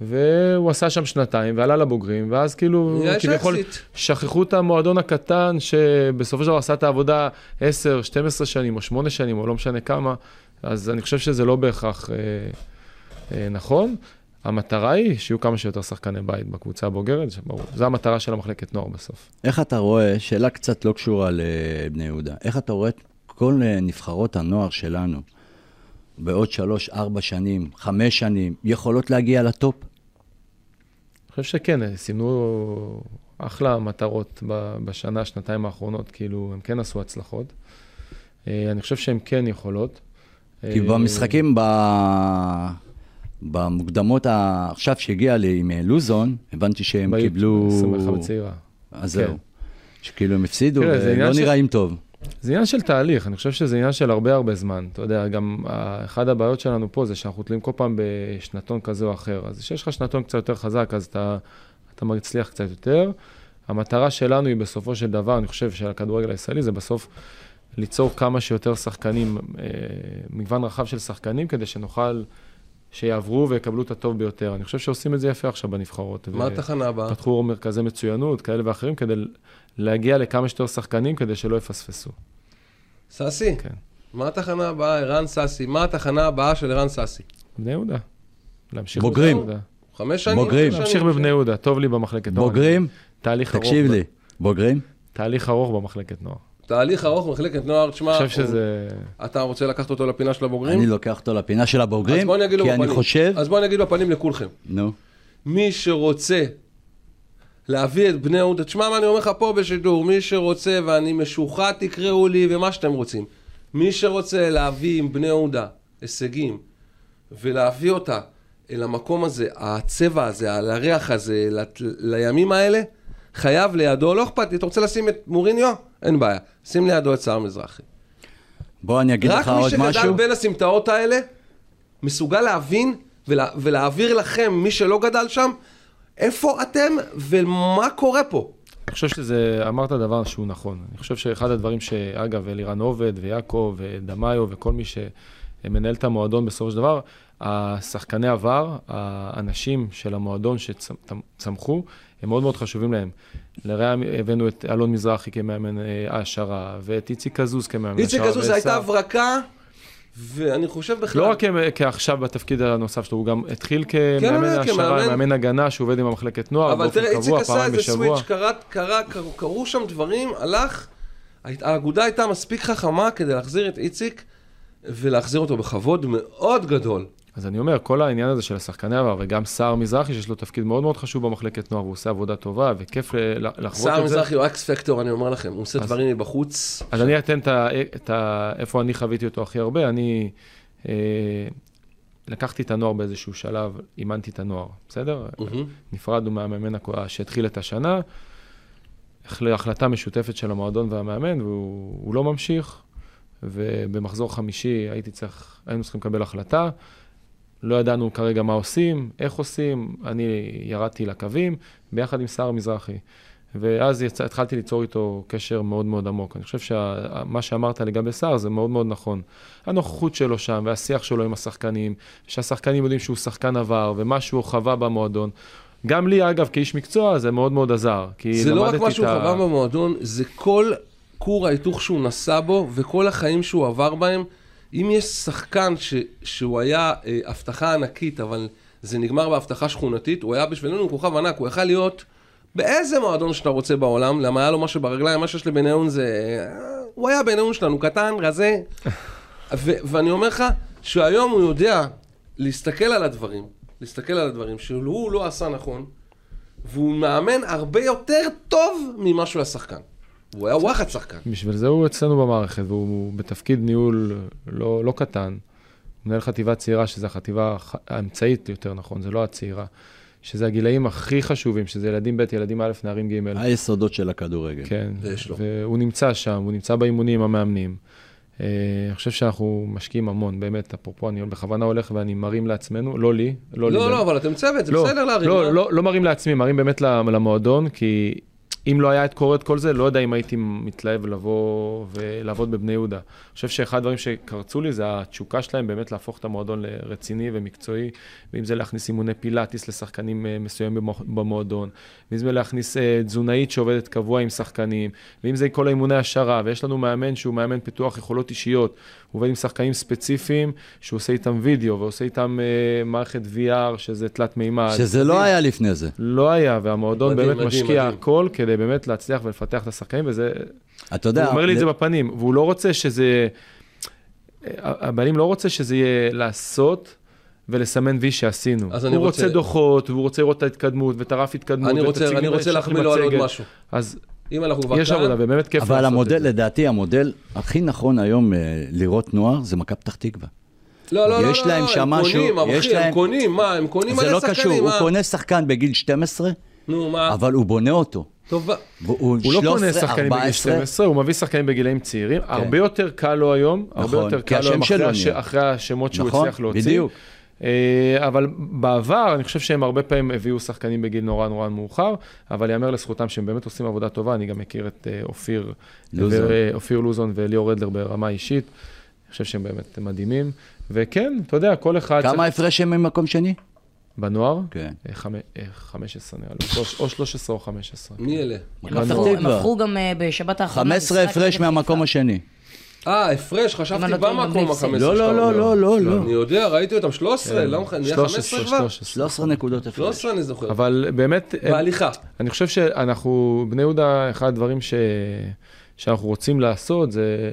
והוא עשה שם שנתיים ועלה לבוגרים, ואז כאילו, כביכול. שכחו את המועדון הקטן, שבסופו של דבר עשה את העבודה 10, 12 שנים או 8 שנים, או לא משנה כמה, אז אני חושב שזה לא בהכרח אה, אה, נכון. המטרה היא שיהיו כמה שיותר שחקני בית בקבוצה הבוגרת, זה ברור. זו המטרה של המחלקת נוער בסוף. איך אתה רואה, שאלה קצת לא קשורה לבני יהודה, איך אתה רואה את כל אה, נבחרות הנוער שלנו בעוד שלוש, ארבע שנים, חמש שנים, יכולות להגיע לטופ? אני חושב שכן, אה, סימנו אחלה מטרות בשנה, שנתיים האחרונות, כאילו, הם כן עשו הצלחות. אה, אני חושב שהן כן יכולות. כי אה, במשחקים ב... במוקדמות ה... עכשיו שהגיע לי עם לוזון, הבנתי שהם ב- קיבלו... 21 בצעירה. אז כן. זהו. שכאילו הם הפסידו, ולא נראים טוב. זה עניין של תהליך, אני חושב שזה עניין של הרבה הרבה זמן. אתה יודע, גם אה, אחת הבעיות שלנו פה זה שאנחנו תלויים כל פעם בשנתון כזה או אחר. אז כשיש לך שנתון קצת יותר חזק, אז אתה, אתה מצליח קצת יותר. המטרה שלנו היא בסופו של דבר, אני חושב, של הכדורגל הישראלי, זה בסוף ליצור כמה שיותר שחקנים, אה, מגוון רחב של שחקנים, כדי שנוכל, שיעברו ויקבלו את הטוב ביותר. אני חושב שעושים את זה יפה עכשיו בנבחרות. מה ו- התחנה הבאה? פתחו מרכזי מצוינות כאלה ואחרים, כדי להגיע לכמה שיותר שחקנים, כדי שלא יפספסו. סאסי, כן. מה התחנה הבאה? ערן סאסי. מה התחנה הבאה של ערן סאסי? בני יהודה. להמשיך בוגרים. בבני יהודה. חמש שנים? בוגרים. להמשיך. בבני יהודה, טוב לי במחלקת נוער. בוגרים? תהליך ארוך. תקשיב לי, בוגרים? תהליך ארוך במחלקת נוער. תהליך ארוך במחלקת נוער, תשמע, אני חושב שזה... אתה רוצה לקחת אותו לפינה של הבוגרים? אני לוקח אותו לפינה של הבוגרים, כי בפנים. אני חושב... אז בוא אני אגיד בפנים לכולכם. נו, מי שרוצה להביא את בני יהודה, תשמע מה אני אומר לך פה בשידור, מי שרוצה, ואני משוחד תקראו לי ומה שאתם רוצים, מי שרוצה להביא עם בני יהודה הישגים ולהביא אותה אל המקום הזה, הצבע הזה, על הריח הזה, לת- לימים האלה, חייב לידו, לא אכפת לי, אתה רוצה לשים את מוריניו? אין בעיה, שים לידו את סער מזרחי. בוא אני אגיד רק לך מי עוד שגדל משהו. בין הסמטאות האלה, מסוגל להבין ולה, ולהעביר לכם, מי שלא גדל שם, איפה אתם ומה קורה פה. אני חושב שזה, אמרת דבר שהוא נכון. אני חושב שאחד הדברים שאגב, אלירן עובד ויעקב ודמאיו וכל מי שמנהל את המועדון בסופו של דבר, השחקני עבר, האנשים של המועדון שצמחו, הם מאוד מאוד חשובים להם. לרעה הבאנו את אלון מזרחי כמאמן אה, העשרה, ואת איציק קזוז כמאמן איציק העשרה. כזו, זו הייתה. הברקה, ואני חושב בכלל... לא רק כ- כעכשיו בתפקיד הנוסף שלו, הוא גם התחיל כמאמן כן, העשרה, כמאמן. מאמן הגנה, שהוא עובד עם המחלקת נוער, אבל באופן תראה, איציק קבוע, עשה איזה בשבוע. סוויץ', קרה, קרה, קרו, קרו שם דברים, הלך, האגודה הייתה מספיק חכמה כדי להחזיר את איציק ולהחזיר אותו בכבוד מאוד גדול. אז אני אומר, כל העניין הזה של השחקני עבר, וגם סער מזרחי, שיש לו תפקיד מאוד מאוד חשוב במחלקת נוער, הוא עושה עבודה טובה, וכיף לחוות סער את זה. מזרחי הוא אקס פקטור, אני אומר לכם, הוא עושה אז- דברים מבחוץ. אז אני אתן את ה... את ה... איפה אני חוויתי אותו הכי הרבה. אני אה, לקחתי את הנוער באיזשהו שלב, אימנתי את הנוער, בסדר? מהמם. נפרדנו מהמאמן שהתחיל את השנה. החלטה משותפת של המועדון והמאמן, והוא לא ממשיך, ובמחזור חמישי הייתי צריך, היינו צריכים לקבל החלטה. לא ידענו כרגע מה עושים, איך עושים, אני ירדתי לקווים, ביחד עם סער מזרחי. ואז יצא, התחלתי ליצור איתו קשר מאוד מאוד עמוק. אני חושב שמה שאמרת לגבי סער זה מאוד מאוד נכון. הנוכחות שלו שם והשיח שלו עם השחקנים, שהשחקנים יודעים שהוא שחקן עבר ומה שהוא חווה במועדון. גם לי, אגב, כאיש מקצוע, זה מאוד מאוד עזר. זה לא רק מה שהוא חווה במועדון, זה כל כור ההיתוך שהוא נסע בו וכל החיים שהוא עבר בהם. אם יש שחקן ש, שהוא היה אה, הבטחה ענקית, אבל זה נגמר בהבטחה שכונתית, הוא היה בשבילנו כוכב ענק, הוא יכל להיות באיזה מועדון שאתה רוצה בעולם, למה היה לו משהו ברגליים, מה שיש לבניון זה... אה, הוא היה בניון שלנו, קטן, רזה. ו- ואני אומר לך, שהיום הוא יודע להסתכל על הדברים, להסתכל על הדברים שהוא לא עשה נכון, והוא מאמן הרבה יותר טוב ממה שהוא היה שחקן. הוא היה וואחד שחקן. בשביל זה הוא אצלנו במערכת, והוא בתפקיד ניהול לא, לא קטן. מנהל חטיבה צעירה, שזו החטיבה האמצעית יותר נכון, זה לא הצעירה. שזה הגילאים הכי חשובים, שזה ילדים ב', ילדים א', נערים ג'. היסודות של הכדורגל. כן, והוא נמצא שם, הוא נמצא באימונים המאמנים. אה, אני חושב שאנחנו משקיעים המון, באמת, אפרופו, אני בכוונה הולך ואני מרים לעצמנו, לא לי, לא לי. לא, לא, אבל אתם צוות, זה לא, בסדר להרים. לא, לא, לא מרים לעצמי, מרים באמת למועדון, כי אם לא היה את קורה את כל זה, לא יודע אם הייתי מתלהב לבוא ולעבוד בבני יהודה. אני חושב שאחד הדברים שקרצו לי זה התשוקה שלהם באמת להפוך את המועדון לרציני ומקצועי, ואם זה להכניס אימוני פילאטיס לשחקנים אה, מסוימים במועדון, ואם זה להכניס אה, תזונאית שעובדת קבוע עם שחקנים, ואם זה כל האימוני השערה, ויש לנו מאמן שהוא מאמן פיתוח יכולות אישיות, הוא עובד עם שחקנים ספציפיים, שהוא עושה איתם וידאו, ועושה איתם uh, מערכת VR, שזה תלת מימד. שזה לא היה לפני זה. לא היה, והמועדון מדהים, באמת מדהים, משקיע מדהים. הכל כדי באמת להצליח ולפתח את השחקנים, וזה... אתה יודע... הוא אומר לי את זה בפנים, והוא לא רוצה שזה... הבעלים לא רוצה שזה יהיה לעשות. ולסמן וי שעשינו. הוא רוצה... רוצה דוחות, והוא רוצה לראות את ההתקדמות, ואת הרף התקדמות, אני רוצה, אני רוצה להחמיא לו על עוד משהו. אז אם אנחנו כבר כאן... יש עבודה, ובאמת כיף לעשות את זה. אבל המודל, לדעתי, המודל הכי נכון היום אה, לראות נוער זה מכבי פתח תקווה. לא, לא, לא, יש לא, להם שם משהו, יש להם... הם קונים, מה, הם קונים מלא שחקנים, זה לא קשור, הוא קונה שחקן בגיל 12, נו, מה? אבל הוא בונה אותו. טוב, הוא לא קונה שחקנים בגיל 12, הוא מביא שחקנים בגילאים צעירים. כן. הרבה יותר קל לו היום, הרבה נכון, יותר קל לו היום אחרי השמות שהוא נכון, הצליח להוציא. בדיוק. אה, אבל בעבר, אני חושב שהם הרבה פעמים הביאו שחקנים בגיל נורא נורא מאוחר, אבל ייאמר לזכותם שהם באמת עושים עבודה טובה, אני גם מכיר את אה, אופיר לוזון, אופיר לוזון וליאור רדלר ברמה אישית, אני חושב שהם באמת מדהימים, וכן, אתה יודע, כל אחד... כמה הפרש הם ממקום שני? בנוער? כן. 15 אה, נראה לי, או 13 או 15. מי אלה? הם הפכו גם בשבת האחרונה. 15 הפרש מהמקום השני. אה, הפרש, חשבתי במקום ה-15 לא, לא, לא, לא, לא, לא. אני יודע, ראיתי אותם, 13, כן. לא נהיה 15 כבר? 13 נקודות הפרש. 13 אני זוכר. אבל באמת... בהליכה. אני חושב שאנחנו, בני יהודה, אחד הדברים שאנחנו רוצים לעשות זה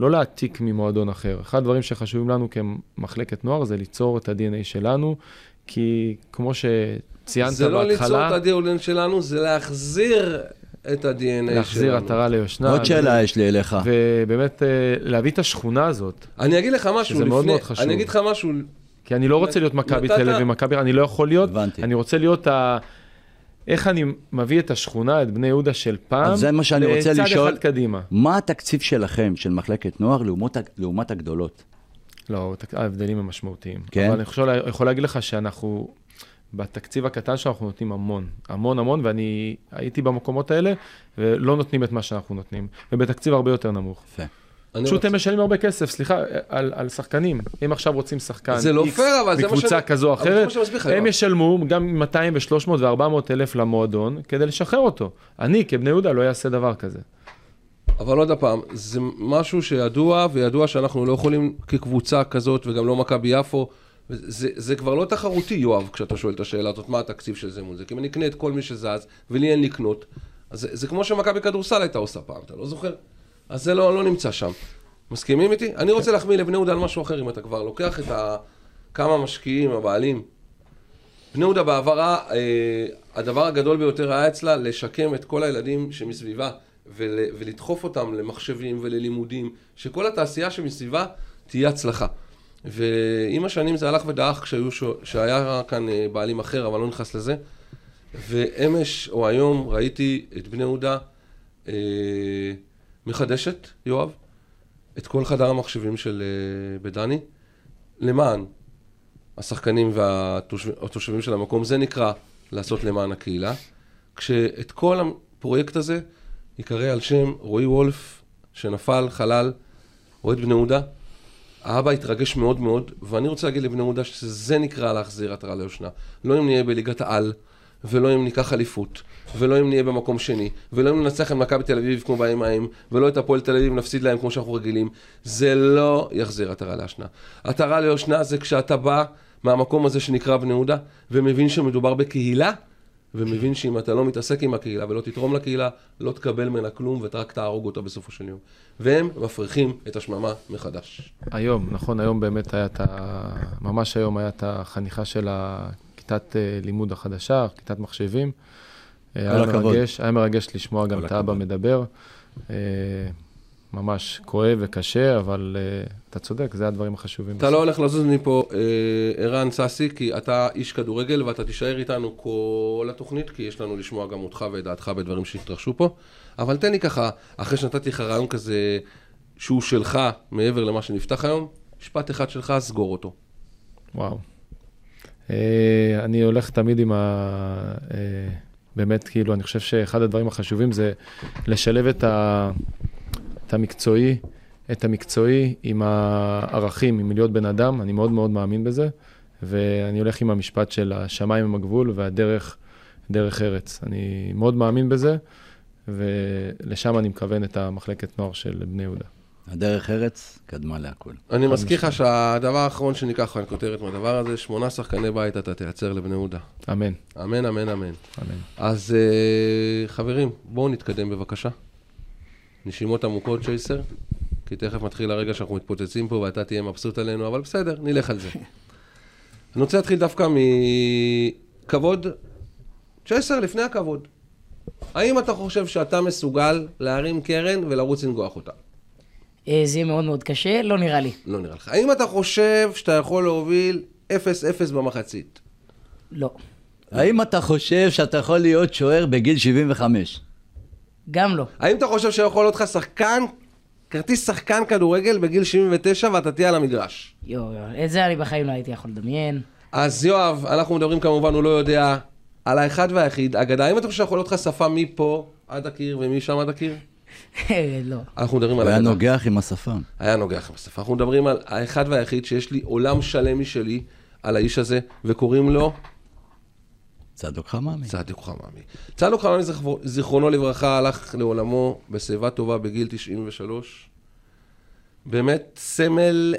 לא להעתיק ממועדון אחר. אחד הדברים שחשובים לנו כמחלקת נוער זה ליצור את ה-DNA שלנו, כי כמו שציינת בהתחלה... זה לא ליצור את ה-DNA שלנו, זה להחזיר את ה-DNA שלנו. להחזיר עטרה ליושנה. עוד שאלה יש לי אליך. ובאמת, אה, להביא את השכונה הזאת. אני אגיד לך משהו שזה מאוד מאוד חשוב. אני אגיד לך משהו. כי אני לא רוצה להיות מכבי תל אביב ומכבי, אני לא יכול להיות. הבנתי. אני רוצה להיות ה... איך אני מביא את השכונה, את בני יהודה של פעם, זה מה שאני רוצה לשאול. לצד אחד קדימה. מה התקציב שלכם, של מחלקת נוער, לעומת, לעומת הגדולות? לא, ההבדלים הם משמעותיים. כן? אבל אני יכול להגיד לך שאנחנו בתקציב הקטן שאנחנו נותנים המון, המון המון, ואני הייתי במקומות האלה, ולא נותנים את מה שאנחנו נותנים, ובתקציב הרבה יותר נמוך. יפה. פשוט הם משלמים הרבה כסף, סליחה, על, על שחקנים. אם עכשיו רוצים שחקן זה לא פייר, אבל זה מה כזו או אחרת, הם ישלמו גם 200 ו-300 ו-400 אלף למועדון כדי לשחרר אותו. אני כבני יהודה לא אעשה דבר כזה. אבל עוד פעם, זה משהו שידוע, וידוע שאנחנו לא יכולים כקבוצה כזאת, וגם לא מכבי יפו, זה, זה כבר לא תחרותי, יואב, כשאתה שואל את השאלה הזאת, מה התקציב של זה מול זה? כי אם אני אקנה את כל מי שזז, ולי אין לקנות, אז זה, זה כמו שמכבי כדורסל הייתה עושה פעם, אתה לא זוכר? אז זה לא, לא נמצא שם. מסכימים איתי? אני רוצה להחמיא לבני יהודה על משהו אחר, אם אתה כבר לוקח את ה... כמה משקיעים, הבעלים. בני יהודה בעברה, אה, הדבר הגדול ביותר היה אצלה לשקם את כל הילדים שמסביבה ול, ולדחוף אותם למחשבים וללימודים, שכל התעשייה שמסביבה תהיה הצלחה. ועם השנים זה הלך ודעך כשהיה כאן אה, בעלים אחר, אבל לא נכנס לזה. ואמש או היום ראיתי את בני יהודה אה, מחדשת, יואב, את כל חדר המחשבים של אה, בדני, למען השחקנים והתושבים של המקום. זה נקרא לעשות למען הקהילה. כשאת כל הפרויקט הזה ייקרא על שם רועי וולף, שנפל, חלל, אוהד בני יהודה. האבא התרגש מאוד מאוד, ואני רוצה להגיד לבני יהודה שזה נקרא להחזיר עטרה ליושנה. לא אם נהיה בליגת העל, ולא אם ניקח אליפות, ולא אם נהיה במקום שני, ולא אם ננצח את מכבי תל אביב כמו בימים ההם, ולא את הפועל תל אביב נפסיד להם כמו שאנחנו רגילים. זה לא יחזיר עטרה ליושנה. עטרה ליושנה זה כשאתה בא מהמקום הזה שנקרא בני יהודה, ומבין שמדובר בקהילה, ומבין שאם אתה לא מתעסק עם הקהילה ולא תתרום לקהילה, לא תקבל ממנה כלום ורק תהרוג אותה בסופו של יום. והם מפריחים את השממה מחדש. היום, נכון, היום באמת היה את ה... ממש היום היה את החניכה של הכיתת אה, לימוד החדשה, כיתת מחשבים. היה הכבוד. מרגש, היה מרגש לשמוע גם כל את האבא. מדבר. אה, ממש כואב וקשה, אבל אה, אתה צודק, זה הדברים החשובים. אתה לא הולך לזוז מפה, אה, ערן סאסי, כי אתה איש כדורגל ואתה תישאר איתנו כל התוכנית, כי יש לנו לשמוע גם אותך ואת דעתך בדברים שהתרחשו פה. אבל תן לי ככה, אחרי שנתתי לך רעיון כזה שהוא שלך, מעבר למה שנפתח היום, משפט אחד שלך, סגור אותו. וואו. אה, אני הולך תמיד עם ה... אה, באמת, כאילו, אני חושב שאחד הדברים החשובים זה לשלב את, ה... את המקצועי, את המקצועי עם הערכים, עם להיות בן אדם, אני מאוד מאוד מאמין בזה, ואני הולך עם המשפט של השמיים הם הגבול והדרך דרך ארץ. אני מאוד מאמין בזה, ולשם אני מכוון את המחלקת נוער של בני יהודה. הדרך ארץ קדמה להכל. אני מזכיר לך שהדבר האחרון שניקח לך כותרת מהדבר הזה, שמונה שחקני בית אתה תייצר לבני יהודה. אמן, אמן, אמן, אמן. אמן. אז אה, חברים, בואו נתקדם בבקשה. נשימות עמוקות, צ'ייסר, כי תכף מתחיל הרגע שאנחנו מתפוצצים פה ואתה תהיה מבסוט עלינו, אבל בסדר, נלך על זה. אני רוצה להתחיל דווקא מכבוד. צ'ייסר, לפני הכבוד. האם אתה חושב שאתה מסוגל להרים קרן ולרוץ לנגוח אותה? אה, זה יהיה מאוד מאוד קשה, לא נראה לי. לא נראה לך. האם אתה חושב שאתה יכול להוביל 0-0 במחצית? לא. האם אתה חושב שאתה יכול להיות שוער בגיל 75? גם לא. האם אתה חושב שיכול להיות לך שחקן, כרטיס שחקן כדורגל בגיל 79 ואתה תהיה על המגרש? יואו, יואו, את זה אני בחיים לא הייתי יכול לדמיין. אז יואב, אנחנו מדברים כמובן, הוא לא יודע, על האחד והיחיד, אגדה, האם אתה חושב שיכול להיות לך שפה מפה עד הקיר ומשם עד הקיר? לא. אנחנו מדברים על היה אגדה. נוגח עם השפם. היה נוגח בשפה. אנחנו מדברים על האחד והיחיד שיש לי עולם שלם משלי על האיש הזה, וקוראים לו צדוק חממי. צדוק חממי. צדוק חממי, זיכרונו לברכה, הלך לעולמו בשיבה טובה בגיל 93. באמת סמל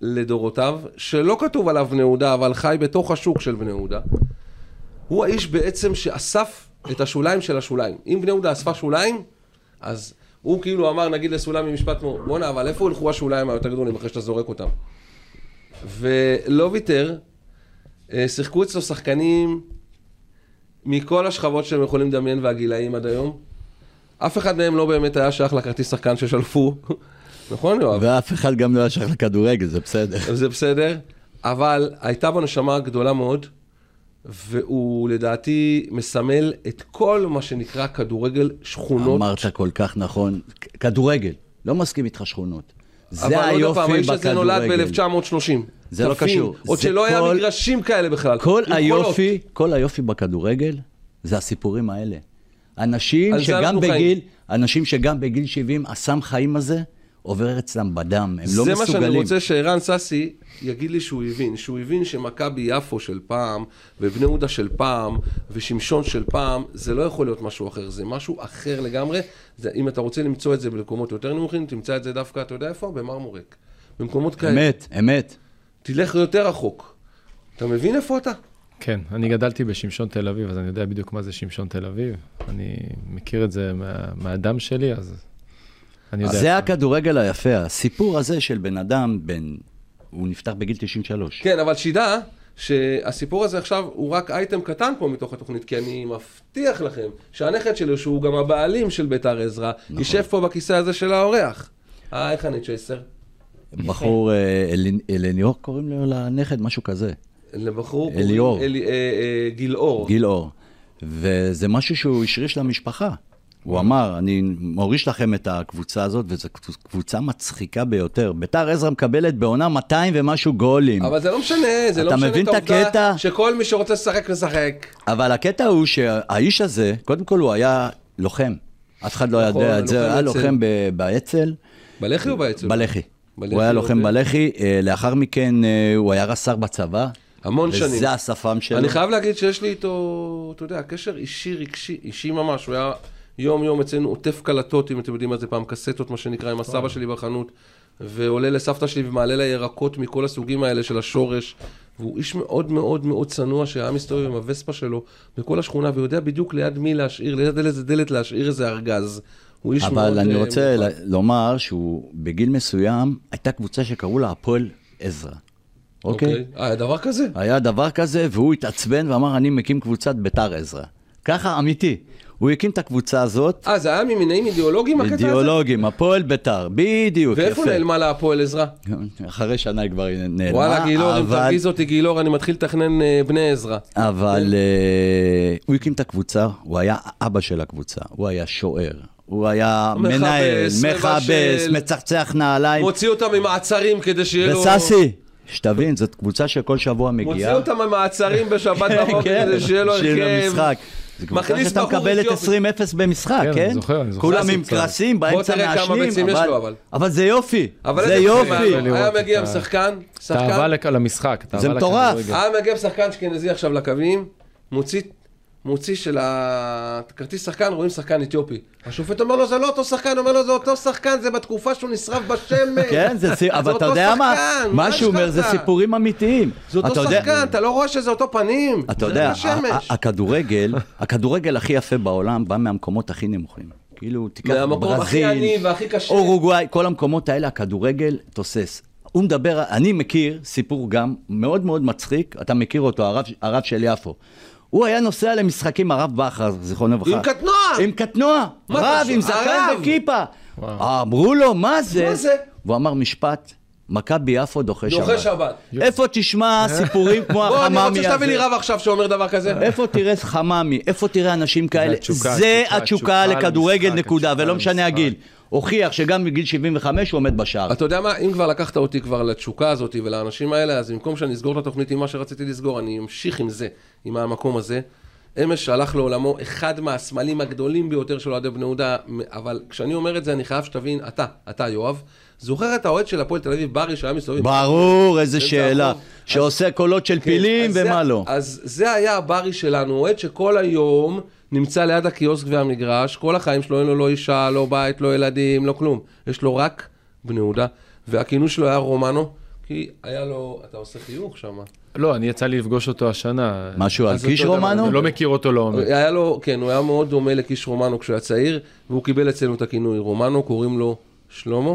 לדורותיו, שלא כתוב עליו בני יהודה, אבל חי בתוך השוק של בני יהודה. הוא האיש בעצם שאסף את השוליים של השוליים. אם בני יהודה אספה שוליים, אז הוא כאילו אמר, נגיד לסולמי משפט כמו, בואנה, אבל איפה ילכו השוליים היותר גדולים אחרי שאתה זורק אותם? ולא ויתר, אה, שיחקו אצלו שחקנים מכל השכבות שהם יכולים לדמיין והגילאים עד היום. אף אחד מהם לא באמת היה שייך לכרטיס שחקן ששלפו, נכון יואב? ואף אחד גם לא היה שייך לכדורגל, זה בסדר. זה בסדר, אבל הייתה בו נשמה גדולה מאוד, והוא לדעתי מסמל את כל מה שנקרא כדורגל שכונות. אמרת כל כך נכון. כדורגל, לא מסכים איתך שכונות. זה אבל עוד היופי פעם, האיש הזה נולד בכדורגל. ב-1930. זה לא קשור. עוד שלא היה כל- מגרשים כאלה בכלל. כל היופי, כל היופי בכדורגל, זה הסיפורים האלה. אנשים שגם אנחנו חיים. בגיל, אנשים שגם בגיל 70, הסם חיים הזה עובר אצלם בדם, הם לא זה מה שאני מסוגלים. רוצה שערן סאסי יגיד לי שהוא הבין, שהוא הבין שמכבי יפו של פעם, ובני יהודה של פעם, ושמשון של פעם, זה לא יכול להיות משהו אחר, זה משהו אחר לגמרי. זה, אם אתה רוצה למצוא את זה במקומות יותר נמוכים, תמצא את זה דווקא, אתה יודע איפה? במרמורק. במקומות כאלה. אמת, אמת. תלך יותר רחוק. אתה מבין איפה אתה? כן, אני גדלתי בשמשון תל אביב, אז אני יודע בדיוק מה זה שמשון תל אביב. אני מכיר את זה מה, מהדם שלי, אז אני יודע. זה הכדורגל היפה, הסיפור הזה של בן אדם, בן... הוא נפתח בגיל 93. כן, אבל שידע שהסיפור הזה עכשיו הוא רק אייטם קטן פה מתוך התוכנית, כי אני מבטיח לכם שהנכד שלי, שהוא גם הבעלים של ביתר עזרא, נכון. יישב פה בכיסא הזה של האורח. אה, איך אני צ'ייסר? בחור, אה, אלי- אלניור קוראים לו לנכד, משהו כזה. לבחור אליאור. קוראים אה, אה, גילאור. גיל אור. וזה משהו שהוא השריש למשפחה. הוא אמר, אני מוריש לכם את הקבוצה הזאת, וזו קבוצה מצחיקה ביותר. ביתר עזרא מקבלת בעונה 200 ומשהו גולים. אבל זה לא משנה, זה לא משנה את הקטע? העובדה שכל מי שרוצה לשחק, משחק. אבל הקטע הוא שהאיש הזה, קודם כל הוא היה לוחם. אף אחד לא נכון, יודע את זה, היה לוחם באצ"ל. בלח"י או באצ"ל? בלח"י. בלח"י, הוא היה לוחם. בלח"י, אה, לאחר מכן אה, הוא היה רס"ר בצבא. המון שנים. וזה השפם שלו. אני חייב להגיד שיש לי איתו, אתה יודע, קשר אישי רגשי, אישי ממש, הוא היה יום יום אצלנו עוטף קלטות, אם אתם יודעים מה זה פעם, קסטות, מה שנקרא, עם הסבא שלי בחנות, ועולה לסבתא שלי ומעלה לה ירקות מכל הסוגים האלה של השורש, והוא איש מאוד מאוד מאוד צנוע, שהיה מסתובב עם הווספה שלו בכל השכונה, ויודע בדיוק ליד מי להשאיר, ליד איזה דלת להשאיר איזה ארגז. הוא איש מאוד... אבל אני אה, רוצה. ל- לומר שהוא בגיל מסוים, הייתה קבוצה שקראו לה הפועל עזרא. אוקיי? אה, היה דבר כזה? היה דבר כזה, והוא התעצבן ואמר, אני מקים קבוצת ביתר עזרא. ככה, אמיתי. הוא הקים את הקבוצה הזאת, אה, זה היה ממניעים אידיאולוגיים הקטע הזה? אידיאולוגים, הפועל ביתר, בדיוק, יפה. ואיפה נעלמה לה הפועל עזרא? אחרי שנה היא כבר נעלמה, וואלה, גילאור, אם אבל- תרגיז אותי גילאור, אני מתחיל לתכנן אה, בני עזרא. אבל אה, הוא הקים את הקבוצה, הוא היה אבא של הקבוצה, הוא היה שוער, הוא היה מנהל, מכבס, מבשל. מצחצח נעליים. מוציא אותם ממעצרים כדי שיהיה לו... וססי, שתבין, זאת קבוצה שכל שבוע מוציא מגיעה. אותם ממעצרים בשבת בבוקר כן, כדי שיהיה לו שיהיה לו הרכב. משחק. קבוצה מכניס שאתה מקבל את אתיופי. 20-0 במשחק, כן, כן? אני זוכר, אני זוכר. כולם זה עם. קרסים, בוא באמצע תראה כמה מעשנים, ביצים יש לו, אבל. אבל זה יופי, אבל זה יופי. היה מגיע עם שחקן, שחקן, לק- למשחק. זה מטורף. היה מגיע עם שחקן אשכנזי עכשיו לקווים, מוציא... מוציא של הכרטיס שחקן, רואים שחקן אתיופי. השופט אומר לו, זה לא אותו שחקן, אומר לו, זה אותו שחקן, זה בתקופה שהוא נשרף בשמש. כן, זה סי- אבל אתה יודע מה? מה שהוא אומר? זה סיפורים אמיתיים. זה אותו שחקן, אתה לא רואה שזה אותו פנים. אתה יודע, הכדורגל, הכדורגל הכי יפה בעולם בא מהמקומות הכי נמוכים. כאילו, תיקח ברזיל. אורוגוואי, כל המקומות האלה, הכדורגל תוסס. הוא מדבר, אני מכיר סיפור גם מאוד מאוד מצחיק, אתה מכיר אותו, הרב, הרב של יפו. הוא היה נוסע למשחקים, הרב בכר, זיכרונו לברכה. עם קטנוע! עם קטנוע! רב? עם זקן! וכיפה. אמרו לו, מה זה? מה זה? והוא אמר משפט, מכבי יפו דוחה שבת. דוחה שבת. איפה תשמע סיפורים כמו בוא, אני החממי רוצה שתביא לי הזה? רב עכשיו שאומר דבר כזה. איפה תראה חממי? איפה תראה אנשים כאלה? זה התשוקה, לכדורגל, נקודה, ולא משנה. הגיל. הוכיח שגם בגיל 75 הוא עומד בשער. אתה יודע מה, אם כבר לקחת אותי כבר לתשוקה הזאת ולאנשים האלה, אז במקום שאני אסגור את התוכנית עם מה שרציתי לסגור, אני אמשיך עם זה, עם המקום הזה. אמש הלך לעולמו אחד מהסמלים הגדולים ביותר של אוהדי בני יהודה, אבל כשאני אומר את זה, אני חייב שתבין, אתה, אתה יואב, זוכר את האוהד של הפועל תל אביב, ברי, שהיה מסתובב? ברור, איזה שאלה. אחוז. שעושה קולות של כן, פילים אז זה- ומה לא. אז זה היה הברי שלנו, אוהד שכל היום נמצא ליד הקיוסק והמגרש, כל החיים שלו אין לו לא אישה, לא בית, לא ילדים, לא כלום. יש לו רק בני יהודה, והכינוי שלו היה רומנו, כי היה לו, אתה עושה חיוך שם. לא, אני יצא לי לפגוש אותו השנה. משהו על קיש רומנו? אני לא מכיר אותו לעומק. היה לו, כן, הוא היה מאוד דומה לקיש רומנו כשהוא היה צעיר, והוא קיבל אצלנו את הכינוי רומנו, קוראים לו שלמה,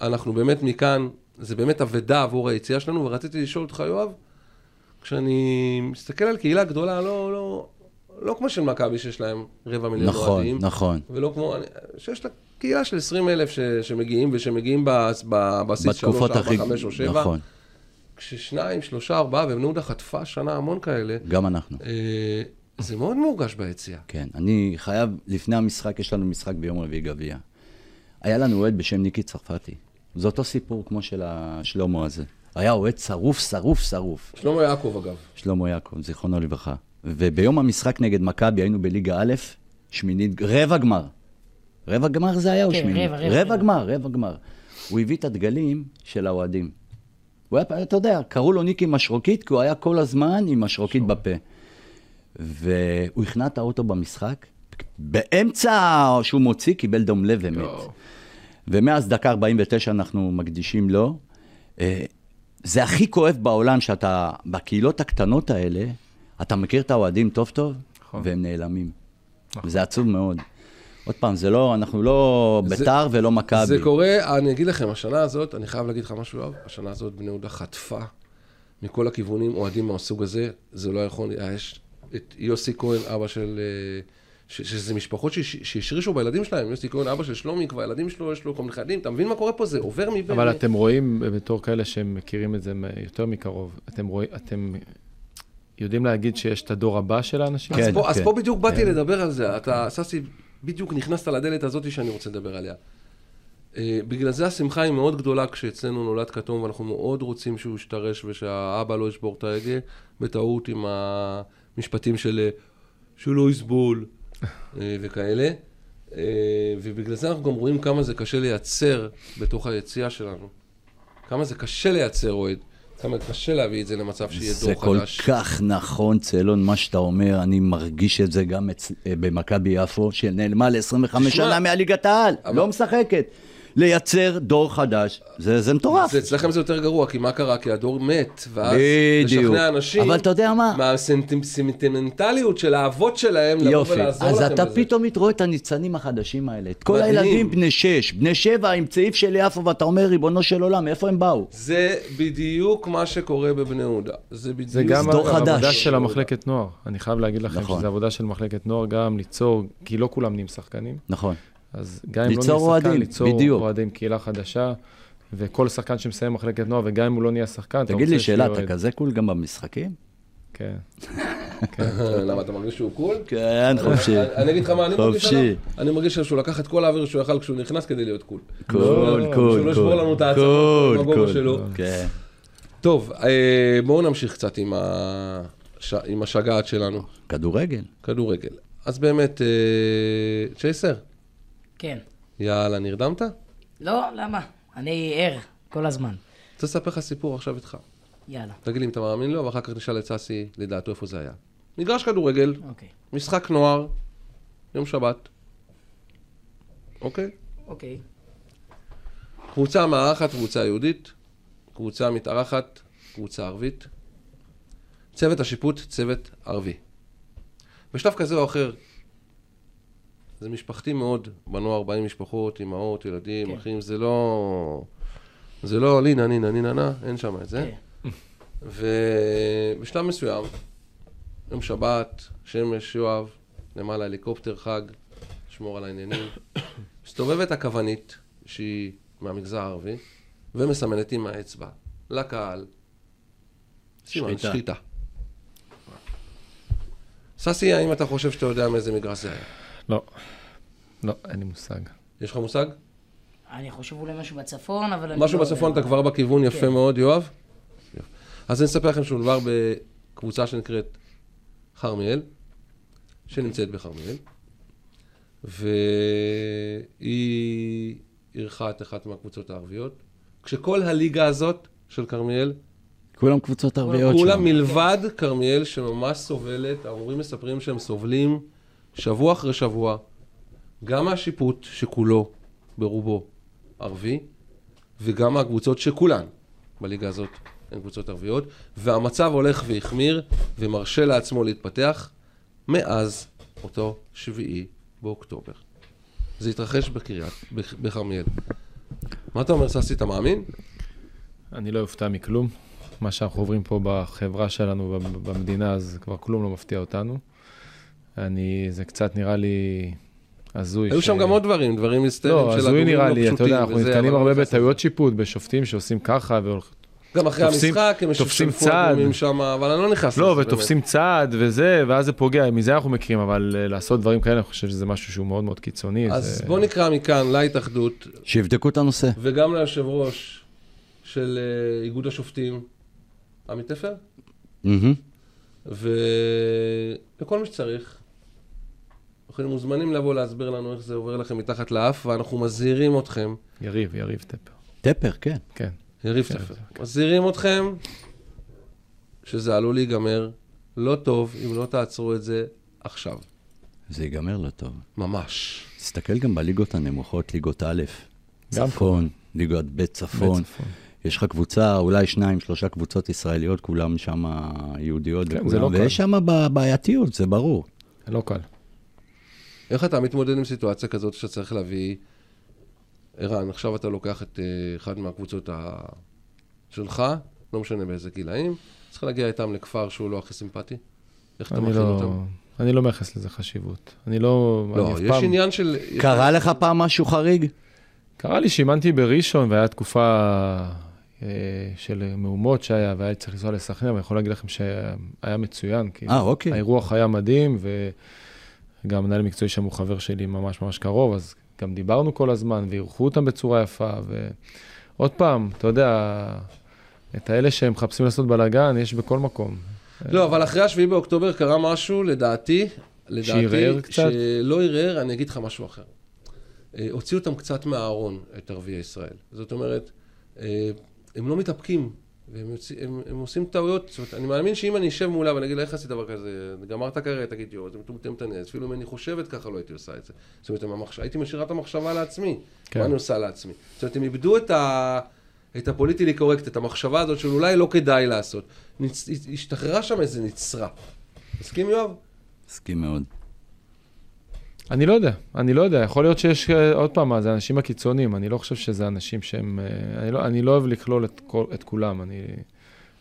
ואנחנו באמת מכאן, זה באמת אבדה עבור היציאה שלנו, ורציתי לשאול אותך, יואב, כשאני מסתכל על קהילה גדולה, לא, לא, לא כמו של מכבי שיש להם רבע מיליון נכון, אוהדים, נכון. ולא כמו, שיש לה קהילה של 20 אלף ש, שמגיעים, ושמגיעים בס- בבסיס 3, בתקופות 4, הכי... 5 או 7, נכון, כששניים, שלושה, ארבעה, ובני יהודה חטפה השנה המון כאלה, גם אנחנו. אה, זה מאוד מורגש ביציאה. כן, אני חייב, לפני המשחק, יש לנו משחק ביום רביעי גביע. היה לנו אוהד בשם ניקי צרפתי. זה אותו סיפור כמו של השלמה הזה. היה אוהד שרוף, שרוף, שרוף. שלמה יעקב אגב. שלמה יעקב, זיכרונו לברכה. וביום המשחק נגד מכבי היינו בליגה א', שמינית, רבע גמר. רבע גמר זה היה או כן, שמינית? רבע, רבע, רבע רבע. גמר, רבע גמר. הוא הביא את הדגלים של האוהדים. הוא היה, אתה יודע, קראו לו ניקי משרוקית, כי הוא היה כל הזמן עם משרוקית בפה. והוא הכנע את האוטו במשחק, באמצע שהוא מוציא, קיבל דום לב ומת. ומאז דקה 49 אנחנו מקדישים לו. אה, זה הכי כואב בעולם שאתה, בקהילות הקטנות האלה, אתה מכיר את האוהדים טוב טוב, נכון. והם נעלמים. זה עצוב מאוד. עוד פעם, זה לא, אנחנו לא ביתר ולא מכבי. זה קורה, אני אגיד לכם, השנה הזאת, אני חייב להגיד לך משהו, יואב, השנה הזאת בני יהודה חטפה מכל הכיוונים אוהדים מהסוג הזה, זה לא יכול, יש את יוסי כהן, אבא של... אה, ש- שזה משפחות שהש- שהשרישו בילדים שלהם, יוסי כהן, אבא של שלומי, כבר ילדים שלו, יש לו כל מיני נכדים, אתה מבין מה קורה פה? זה עובר מבין. אבל אתם רואים, בתור כאלה שהם מכירים את זה יותר מקרוב, אתם רואים, אתם... יודעים להגיד שיש את הדור הבא של האנשים? אז, כן, פה, אז כן. פה בדיוק באתי לדבר על זה. אתה, ססי, בדיוק נכנסת לדלת הזאת שאני רוצה לדבר עליה. אה, בגלל זה השמחה היא מאוד גדולה כשאצלנו נולד כתום, ואנחנו מאוד רוצים שהוא ישתרש ושהאבא לא ישבור את ההגה, בטעות עם המשפטים של אה, שהוא לא יסבול אה, וכאלה. אה, ובגלל זה אנחנו גם רואים כמה זה קשה לייצר בתוך היציאה שלנו. כמה זה קשה לייצר אוהד. כמה קשה להביא את זה למצב שיהיה זה דור כל חדש. כך נכון, צלון, מה שאתה אומר, אני מרגיש את זה גם. אה, במכבי יפו, שנעלמה ל-25 תשמע, שנה מהליגת העל, לא משחקת. לייצר דור חדש, זה, זה מטורף. זה אצלכם זה יותר גרוע, כי מה קרה? כי הדור מת, ואז בדיוק. לשכנע אנשים... אבל אתה יודע מה? מהסנטימנטליות של האבות שלהם, לבוא יופי, ולעזור אז לכם אתה בזה. פתאום רואה את הניצנים החדשים האלה, את כל מדהים. הילדים בני שש, בני שבע עם צעיף של יפו, ואתה אומר, ריבונו של עולם, מאיפה הם באו? זה בדיוק מה שקורה בבני יהודה. זה בדיוק... זה גם דור העבודה חדש. של המחלקת נוער. אני חייב להגיד לכם נכון. שזו עבודה של מחלקת נוער גם ליצור, כי לא כולם נהיים שחקנים. נכון. אז גם אם לא נהיה שחקן, אוהדים, ליצור בדיוק. אוהדים, קהילה חדשה, וכל שחקן שמסיים מחלקת נוער, וגם אם הוא לא נהיה שחקן, אתה תגיד רוצה לי שיהיה שאלה, אתה. כזה cool גם במשחקים? כן. למה, אתה מרגיש שהוא cool? כן, חופשי. אני אגיד לך מה אני מרגיש חופשי. עליו. אני מרגיש שהוא לקח את כל האוויר שהוא יכל כשהוא נכנס כדי להיות cool. cool, שהוא cool, לא ישבור לנו את העצמות cool, בגובה cool. שלו. כן. טוב, אה, בואו נמשיך קצת עם השגעת שלנו, כדורגל. כדורגל. אז באמת, אה, צ'ייסר, כן. יאללה, נרדמת? לא, למה? אני ער כל הזמן. רוצה לספר לך סיפור עכשיו איתך. יאללה, תגיד לי אם אתה מאמין לו, ואחר כך נשאל את ססי לדעתו איפה זה היה. מגרש כדורגל, אוקיי. משחק נוער, יום שבת. אוקיי? אוקיי. קבוצה מארחת, קבוצה יהודית, קבוצה מתארחת, קבוצה ערבית. צוות השיפוט, צוות ערבי. בשלב כזה או אחר, זה משפחתי מאוד, בנוער באים משפחות, אמהות, ילדים, כן. אחים, זה לא... זה לא לינה, נינה, נינה, נה, אין שם את זה. כן. ובשלב מסוים, יום שבת, שמש, יואב, למעלה הליקופטר חג, שמור על העניינים. מסתובבת הכוונית, שהיא מהמגזר הערבי, ומסמנת עם האצבע לקהל. סימן שחיטה. שחיטה. ססי, האם אתה חושב שאתה יודע מאיזה מגרש זה היה? לא. לא, אין לי מושג. יש לך מושג? אני חושב אולי משהו בצפון, אבל משהו לא בצפון. אתה כבר בכיוון יפה כן. מאוד, יואב. אז אני אספר לכם שמדובר בקבוצה שנקראת כרמיאל, שנמצאת בכרמיאל, והיא אירחה את אחת מהקבוצות הערביות, כשכל הליגה הזאת של כרמיאל, כולם קבוצות ערביות כולם שם. מלבד כרמיאל שממש סובלת, ההורים מספרים שהם סובלים שבוע אחרי שבוע, גם מהשיפוט שכולו, ברובו, ערבי, וגם מהקבוצות שכולן בליגה הזאת הן קבוצות ערביות, והמצב הולך והחמיר ומרשה לעצמו להתפתח מאז אותו שביעי באוקטובר. זה התרחש בקריית, בכרמיאל. מה אתה אומר, ססי, אתה מאמין? אני לא אופתע מכלום. מה שאנחנו עוברים פה בחברה שלנו, במדינה, אז כבר כלום לא מפתיע אותנו. אני, זה קצת נראה לי הזוי. היו שם גם עוד דברים, דברים היסטריים לא, של הזוי הגורמים נראה לא לי, אתה פשוטים יודע, אנחנו נתקלים הרבה לא בטעויות שיפוט, בשופטים שעושים ככה, והולכים... גם אחרי תופסים- המשחק, הם תופסים צעד. שם, אבל אני לא נכנס לא, לזה, ותופסים צעד וזה, ואז זה פוגע, מזה אנחנו מכירים, אבל אה, לעשות דברים כאלה, אני חושב שזה משהו שהוא מאוד מאוד קיצוני. באמת. אז זה- בוא נקרא מכאן להתאחדות, שיבדקו את הנושא. וגם ליושב ראש של אה, איגוד השופטים, עמי תפר, מהמם. ולכל מי שצריך. אתם מוזמנים לבוא להסביר לנו איך זה עובר לכם מתחת לאף, ואנחנו מזהירים אתכם, יריב, יריב טפר. טפר, כן. כן. יריב תפר, מזהירים אתכם שזה עלול להיגמר לא טוב אם לא תעצרו את זה עכשיו. זה ייגמר לא טוב. ממש. תסתכל גם בליגות הנמוכות, ליגות א', צפון, ליגות ב' צפון. יש לך קבוצה, אולי שניים, שלושה קבוצות ישראליות, כולם שם יהודיות כן, וכולם, זה לא קל. ויש שם בעייתיות, זה ברור. לא קל. איך אתה מתמודד עם סיטואציה כזאת שאתה צריך להביא... ערן, עכשיו אתה לוקח את אה, אחד מהקבוצות ה... שלך, לא משנה באיזה גילאים, צריך להגיע איתם לכפר שהוא לא הכי סימפטי? איך אתה אני מכין לא, אותם? אני לא מייחס לזה חשיבות. אני לא... אני לא, אף יש פעם- עניין של... קרה לך פעם משהו חריג? קרה לי שאימנתי בראשון, והייתה תקופה אה, של מהומות שהיה, והיה צריך לנסוע לסכנין, אבל אני יכול להגיד לכם שהיה מצוין. כי אה, אוקיי. האירוח היה מדהים, וגם מנהל מקצועי שם הוא חבר שלי ממש ממש קרוב, אז גם דיברנו כל הזמן, ואירחו אותם בצורה יפה, ועוד פעם, אתה יודע, את האלה שהם מחפשים לעשות בלאגן, יש בכל מקום. לא, אבל אחרי השביעי באוקטובר קרה משהו, לדעתי, לדעתי, שערער קצת? שלא ערער, אני אגיד לך משהו אחר. אה, הוציאו אותם קצת מהארון, את ערביי ישראל. זאת אומרת, אה, הם לא מתאפקים, והם יוצא, הם, הם עושים טעויות. זאת אומרת, אני מאמין שאם אני אשב מולה ואני אגיד לה, איך עשית דבר כזה, גמרת קריירה, תגיד, יואו, זה מטומטם את הנס. אפילו אם אני חושבת ככה, לא הייתי עושה את זה. זאת אומרת, המחש... הייתי משאירה את המחשבה לעצמי. כן. מה אני עושה לעצמי? זאת אומרת, הם איבדו את ה... את הפוליטיקלי קורקט, את המחשבה הזאת של אולי לא כדאי לעשות. נצ... השתחררה שם איזה נצרה. מסכים, יואב? מסכים מאוד. אני לא יודע, אני לא יודע, יכול להיות שיש, אה, עוד פעם, מה, זה האנשים הקיצוניים, אני לא חושב שזה אנשים שהם, אה, אני לא, אני לא אוהב לכלול את, כל, את כולם, אני,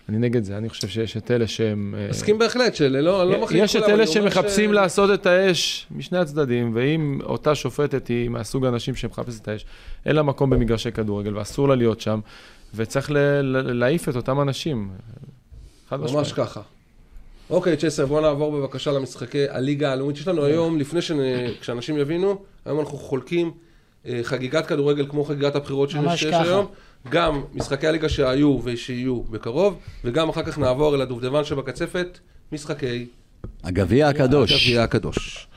אני נגד זה, אני חושב שיש את אלה שהם... אה, מסכים בהחלט, שלא, אני לא מחליט יש את כולם, אלה אני אומר שמחפשים ש- לעשות את האש משני הצדדים, ואם אותה שופטת היא מהסוג האנשים שמחפשת את האש, אין לה מקום במגרשי כדורגל, ואסור לה להיות שם, וצריך להעיף את אותם אנשים. ממש. ככה. אוקיי, צ'סר, בוא נעבור בבקשה למשחקי הליגה הלאומית. יש לנו היום, לפני שאנשים יבינו, היום אנחנו חולקים אה, חגיגת כדורגל כמו חגיגת הבחירות שיש. היום. גם משחקי הליגה שהיו ושיהיו בקרוב, וגם אחר כך נעבור אל הדובדבן שבקצפת, משחקי הגביע הקדוש. הגביע הקדוש.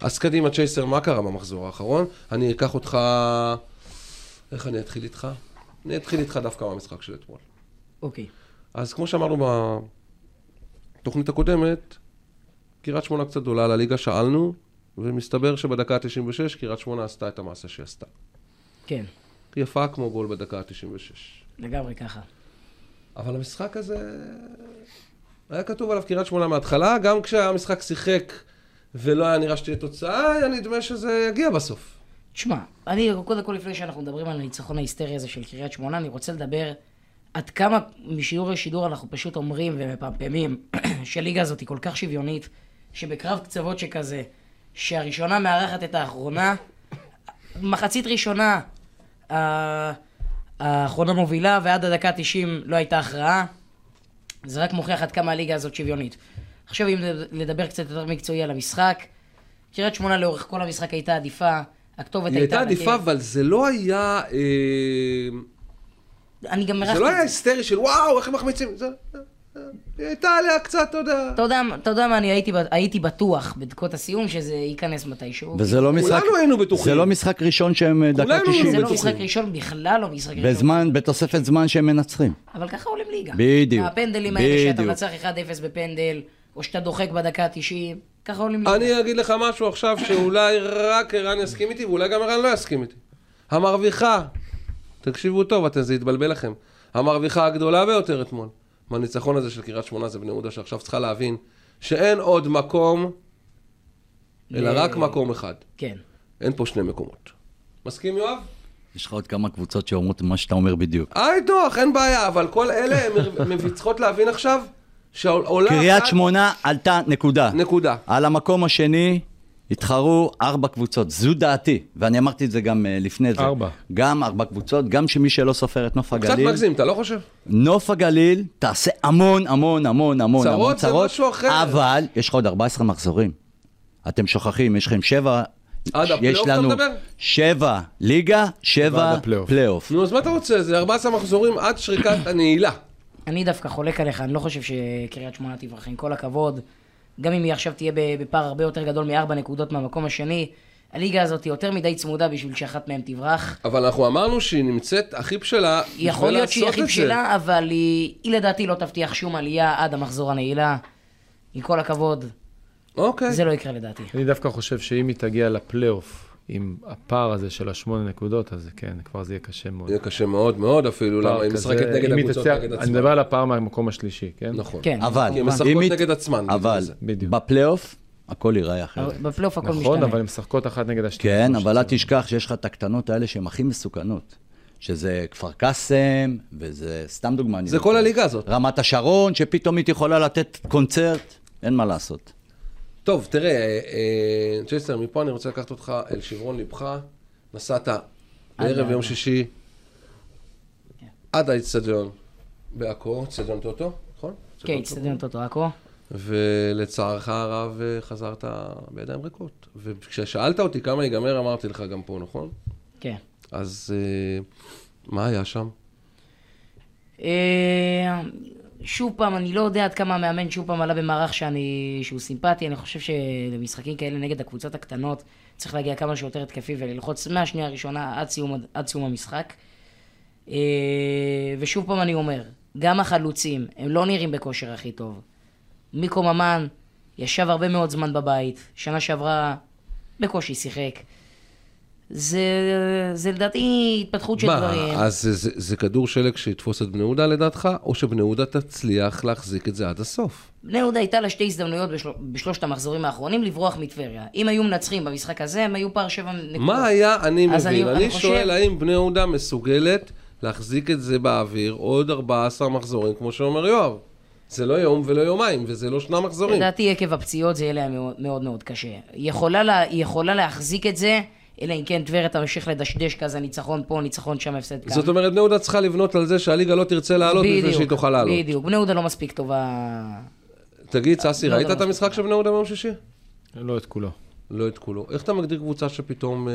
אז קדימה, צ'ייסר, מה קרה במחזור האחרון? אני אקח אותך... איך אני אתחיל איתך? אני אתחיל איתך דווקא מהמשחק של אתמול. אוקיי. אז כמו שאמרנו בתוכנית הקודמת, קריית שמונה קצת גדולה לליגה, שאלנו, ומסתבר שבדקה ה-96 קריית שמונה עשתה את המעשה שהיא עשתה. כן, יפה כמו גול בדקה ה-96. לגמרי ככה. אבל המשחק הזה, היה כתוב עליו קריית שמונה מההתחלה, גם כשהמשחק שיחק ולא היה נראה שתהיה תוצאה, היה נדמה שזה יגיע בסוף. תשמע, אני, קודם כל, לפני שאנחנו מדברים על הניצחון ההיסטרי הזה של קריית שמונה, אני רוצה לדבר עד כמה משיעור לשידור אנחנו פשוט אומרים ומפמפמים שהליגה הזאת היא כל כך שוויונית, שבקרב קצוות שכזה, שהראשונה מארחת את האחרונה, מחצית ראשונה, ה- האחרונה מובילה, ועד הדקה ה-90 לא הייתה הכרעה. זה רק מוכיח עד כמה הליגה הזאת שוויונית. עכשיו אם לדבר קצת יותר מקצועי על המשחק, קריית שמונה לאורך כל המשחק הייתה עדיפה, הכתובת היא הייתה עדיפה. אבל זה לא היה... אה, אני גם זה מרחתי לא את היה היסטרי של וואו, איך הם מחמיצים. זה- היא הייתה עליה קצת, אתה יודע. אתה יודע, מה, אני הייתי, הייתי בטוח בדקות הסיום שזה ייכנס מתישהו. וזה לא משחק... כולנו היינו בטוחים. זה לא משחק ראשון שהם אה, דקה כולנו 90. זה לא. משחק ראשון, בכלל לא משחק ראשון. בזמן, בתוספת זמן שהם מנצחים. אבל ככה עולים ליגה. בדיוק, הפנדלים האלה שאתה. מנצח 1-0 בפנדל, או שאתה דוחק בדקה ה-90, ככה עולים ליגה. אני אגיד לך משהו עכשיו שאולי רק ערן יסכים איתי, ואולי גם ערן לא יסכים איתי. המרוויחה, תקשיבו טוב, אתם, זה יתבלבל לכם. המרוויחה הגדולה ביותר אתמול, מהניצחון הזה של קריית שמונה זה בני יהודה, שעכשיו צריכה להבין שאין עוד מקום, אלא ל- רק מקום אחד. כן. אין פה שני מקומות. מסכים, יואב? יש לך עוד כמה קבוצות שאומרות מה שאתה אומר בדיוק. היי, דוח, אין בעיה, אבל כל אלה הן צריכות להבין עכשיו שעולה קריית שמונה עלתה נקודה. נקודה. על המקום השני התחרו ארבע קבוצות, זו דעתי, ואני אמרתי את זה גם אה, לפני זה. ארבע. גם ארבע קבוצות, גם שמי שלא סופר את נוף קצת הגליל. מגזים, אתה לא חושב? נוף הגליל תעשה המון המון המון המון צרות המון זה צרות, משהו אחר. אבל יש לך עוד 14 מחזורים. אתם שוכחים, יש לכם שבע, עד הפלייאוף יש אתה לנו מדבר? שבע ליגה, שבע. פלייאוף. נו, אז מה אתה רוצה? זה 14 מחזורים עד שריקת הנעילה. אני דווקא חולק עליך, אני לא חושב שקריית שמונה תברח, עם כל הכבוד. גם אם היא עכשיו תהיה בפער הרבה יותר גדול מארבע נקודות מהמקום השני, הליגה הזאת היא יותר מדי צמודה בשביל שאחת מהן תברח. אבל אנחנו אמרנו שהיא נמצאת הכי בשלה יכול להיות שהיא הכי. בשלה, אבל היא, היא לדעתי לא תבטיח שום עלייה עד המחזור הנעילה. עם כל הכבוד, אוקיי. זה לא יקרה לדעתי. אני דווקא חושב שאם היא תגיע לפלייאוף עם הפער הזה של השמונה נקודות, אז כן, כבר זה יהיה קשה מאוד. יהיה קשה מאוד מאוד אפילו, למה היא משחקת נגד הקבוצות נגד אני עצמן. מדבר על הפער מהמקום השלישי, כן? נכון. כן. אבל, כי הן משחקות נגד עצמן, אבל. בפלייאוף, הכל ייראה אחרת. בפלייאוף הכל משתנה. נכון, אבל הן משחקות אחת נגד השנייה. כן, אבל אל. תשכח שיש לך את הקטנות האלה שהן הכי מסוכנות. שזה כפר קאסם, וזה סתם דוגמה. אני זה נותן. כל הליגה הזאת. רמת השרון, שפתאום היא יכולה לתת קונצרט, אין מה לעשות. טוב, תראה, אה, אה, צ'סטר, מפה אני רוצה לקחת אותך אל שברון ליבך. נסעת בערב. יום שישי. עד האיצטדיון בעכו, איצטדיון טוטו, נכון? כן, אצטדיון טוטו עכו. ולצערך הרב אה, חזרת בידיים ריקות. וכששאלת אותי כמה ייגמר, אמרתי לך גם פה, נכון? כן. אז מה היה שם? שוב פעם, אני לא יודע עד כמה המאמן שוב פעם עלה במערך שאני, שהוא סימפטי, אני חושב שלמשחקים כאלה נגד הקבוצות הקטנות צריך להגיע כמה שיותר התקפי וללחוץ מהשנייה הראשונה עד סיום, עד סיום המשחק. אה, ושוב פעם אני אומר, גם החלוצים, הם לא נראים בכושר הכי טוב. מיקו ממן ישב הרבה מאוד זמן בבית, שנה שעברה בקושי שיחק. זה, זה לדעתי התפתחות של דברים. מה, אז זה, זה, זה כדור שלג שיתפוס את בני יהודה לדעתך, או שבני יהודה תצליח להחזיק את זה עד הסוף? בני יהודה הייתה לה שתי הזדמנויות בשל... בשלושת המחזורים האחרונים לברוח מטבריה. אם היו מנצחים במשחק הזה, הם היו פער שבע נקודות. מה היה, אני מבין, אני- אני, אני חושב- שואל האם בני יהודה מסוגלת להחזיק את זה באוויר עוד 14 מחזורים, כמו שאומר יואב. זה לא יום ולא יומיים, וזה לא שני מחזורים. לדעתי עקב הפציעות זה יהיה להם מאוד מאוד, מאוד קשה. היא יכולה, לה, היא יכולה להחזיק את זה, אלא אם כן טבריה תמשיך לדשדש כזה ניצחון פה, ניצחון שם, הפסד כאן. זאת אומרת, בני יהודה צריכה לבנות על זה שהליגה לא תרצה לעלות לפני שהיא תוכל לעלות. בדיוק, בני יהודה לא מספיק טובה. תגיד, ססי, לא ראית יודע את המשחק של בני יהודה ביום שישי? לא את כולו. לא את כולו. איך אתה מגדיר קבוצה שפתאום אה,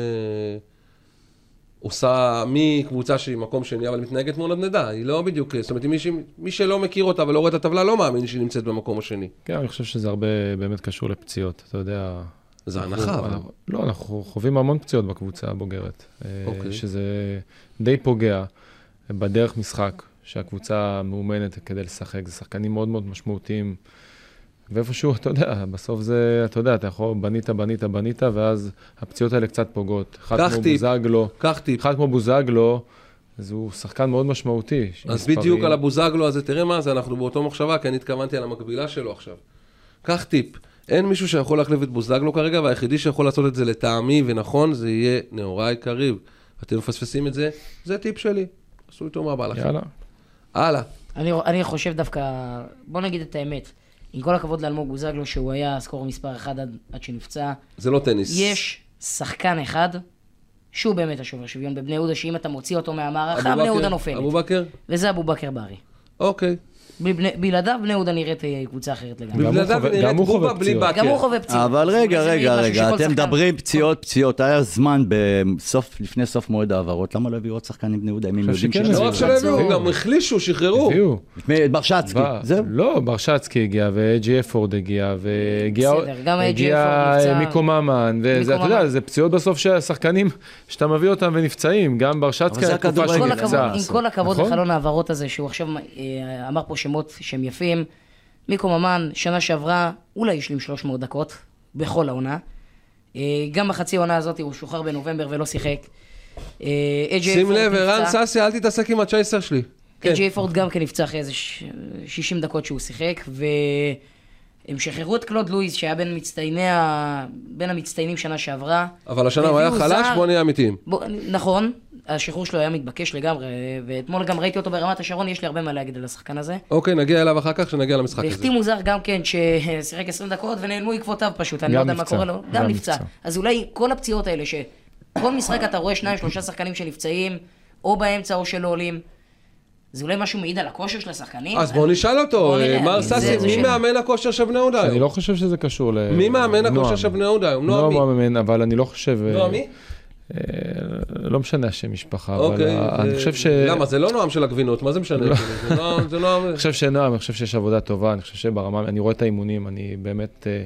עושה מקבוצה שהיא מקום שני, אבל מתנהגת מול נדנדה? היא לא בדיוק, זאת אומרת, מי, ש... מי שלא מכיר אותה ולא רואה את הטבלה, לא מאמין שהיא נמצאת במקום השני. כן, אני חושב שזה הרבה באמת קשור לפציעות. אתה יודע... זה הנחה, אבל... לא, אנחנו חווים המון פציעות בקבוצה הבוגרת. אה, אוקיי. שזה די פוגע בדרך משחק, שהקבוצה מאומנת כדי לשחק. זה שחקנים מאוד מאוד משמעותיים. ואיפשהו, אתה יודע, בסוף זה, אתה יודע, אתה יכול, בנית, בנית, בנית, ואז הפציעות האלה קצת פוגעות. אחד כמו טיפ. בוזגלו, קח טיפ. אחד כמו בוזגלו, אז הוא שחקן מאוד משמעותי. אז. בדיוק על הבוזגלו הזה, תראה מה זה, אנחנו באותו מחשבה, כי אני התכוונתי על המקבילה שלו עכשיו. קח טיפ, אין מישהו שיכול להחליף את בוזגלו כרגע, והיחידי שיכול לעשות את זה לטעמי ונכון, זה יהיה נאורי קריב. אתם מפספסים את זה, זה טיפ שלי. עשו איתו מה בא לכם. יאללה. הלאה. אני, אני חושב דווקא, בוא נגיד את האמת, עם כל הכבוד לאלמוג בוזגלו, שהוא היה סקור מספר אחד עד, עד שנפצע, זה לא טניס. יש שחקן אחד, שהוא באמת השובר שוויון בבני יהודה, שאם אתה מוציא אותו מהמערכה, בני? יהודה נופלת. אבו בכר? וזה אבו בכר ברי. אוקיי. בלעדיו בני יהודה נראית קבוצה אחרת לגמרי. בלעדיו נראית בובה בלי. בכר. גם הוא חווה פציעות. אבל רגע, רגע, רגע, אתם מדברים פציעות, פציעות, היה זמן בסוף, לפני סוף מועד ההעברות, למה לא הביאו עוד שחקנים בני יהודה, אם הם יודעים שכן שיש... לא רק שלא. הביאו, גם החלישו, שחררו. הביאו. ברשצקי, זהו. לא, ברשצקי הגיע, וג'י אפורד הגיע, והגיע בסדר, גם ג'י הגיע אפורד נפצע. מיקו ממן, וזה, מיקו אתה יודע. זה פציעות בסוף של השחקנים, שאתה מביא אותם ונפצעים, גם ברשצקי היה תקופה הכדורגל. עם כל רגע, הכבוד, נפצע. עם כל הכבוד נכון? לחלון ההעברות הזה, שהוא עכשיו אה, אמר פה שמות שהם יפים, מיקו ממן, שנה שעברה, אולי השלים 300 דקות, בכל העונה. אה, גם בחצי העונה הזאת הוא שוחרר בנובמבר ולא שיחק. אה, שים לב, ערן. ססי, אל תתעסק עם הצ'ייסר שלי. כן. ג'יי פורד גם כן נפצע אחרי איזה ש- 60 דקות שהוא שיחק, והם שחררו את קלוד לואיס, שהיה בין מצטייני ה... בין המצטיינים שנה שעברה. אבל השנה הוא היה חלש, בוא נהיה אמיתיים. נכון, השחרור שלו היה מתבקש לגמרי, ואתמול גם ראיתי אותו ברמת השרון, יש לי הרבה מה להגיד על השחקן הזה. אוקיי, נגיע אליו אחר כך, כשנגיע למשחק הזה. והחתימו זר גם כן, ששיחק 20 דקות ונעלמו עקבותיו פשוט, אני לא יודע מה קורה לו. גם נפצע. אז אולי כל הפציעות האלה, שכל משחק אתה רואה שניים, שלושה שחקנים שנפצעים, או באמצע או שלא עולים, זה אולי משהו מעיד על הכושר של השחקנים? אז בוא נשאל אותו, מר ססי, מי. מאמן הכושר של בני יהודה אני היום? לא חושב שזה קשור ל... מי מאמן הכושר. של בני יהודה היום? נועם נועם מי? הוא המאמן, אבל אני לא חושב... אה, נועם מי? אה, לא משנה השם משפחה, אבל אוקיי. אה, אני זה- חושב ש... למה? זה לא נועם של הגבינות, מה זה משנה? כאילו? זה נועם-. אני חושב שנועם, אני חושב שיש עבודה טובה, אני חושב שברמה, אני רואה את האימונים, אני באמת אה,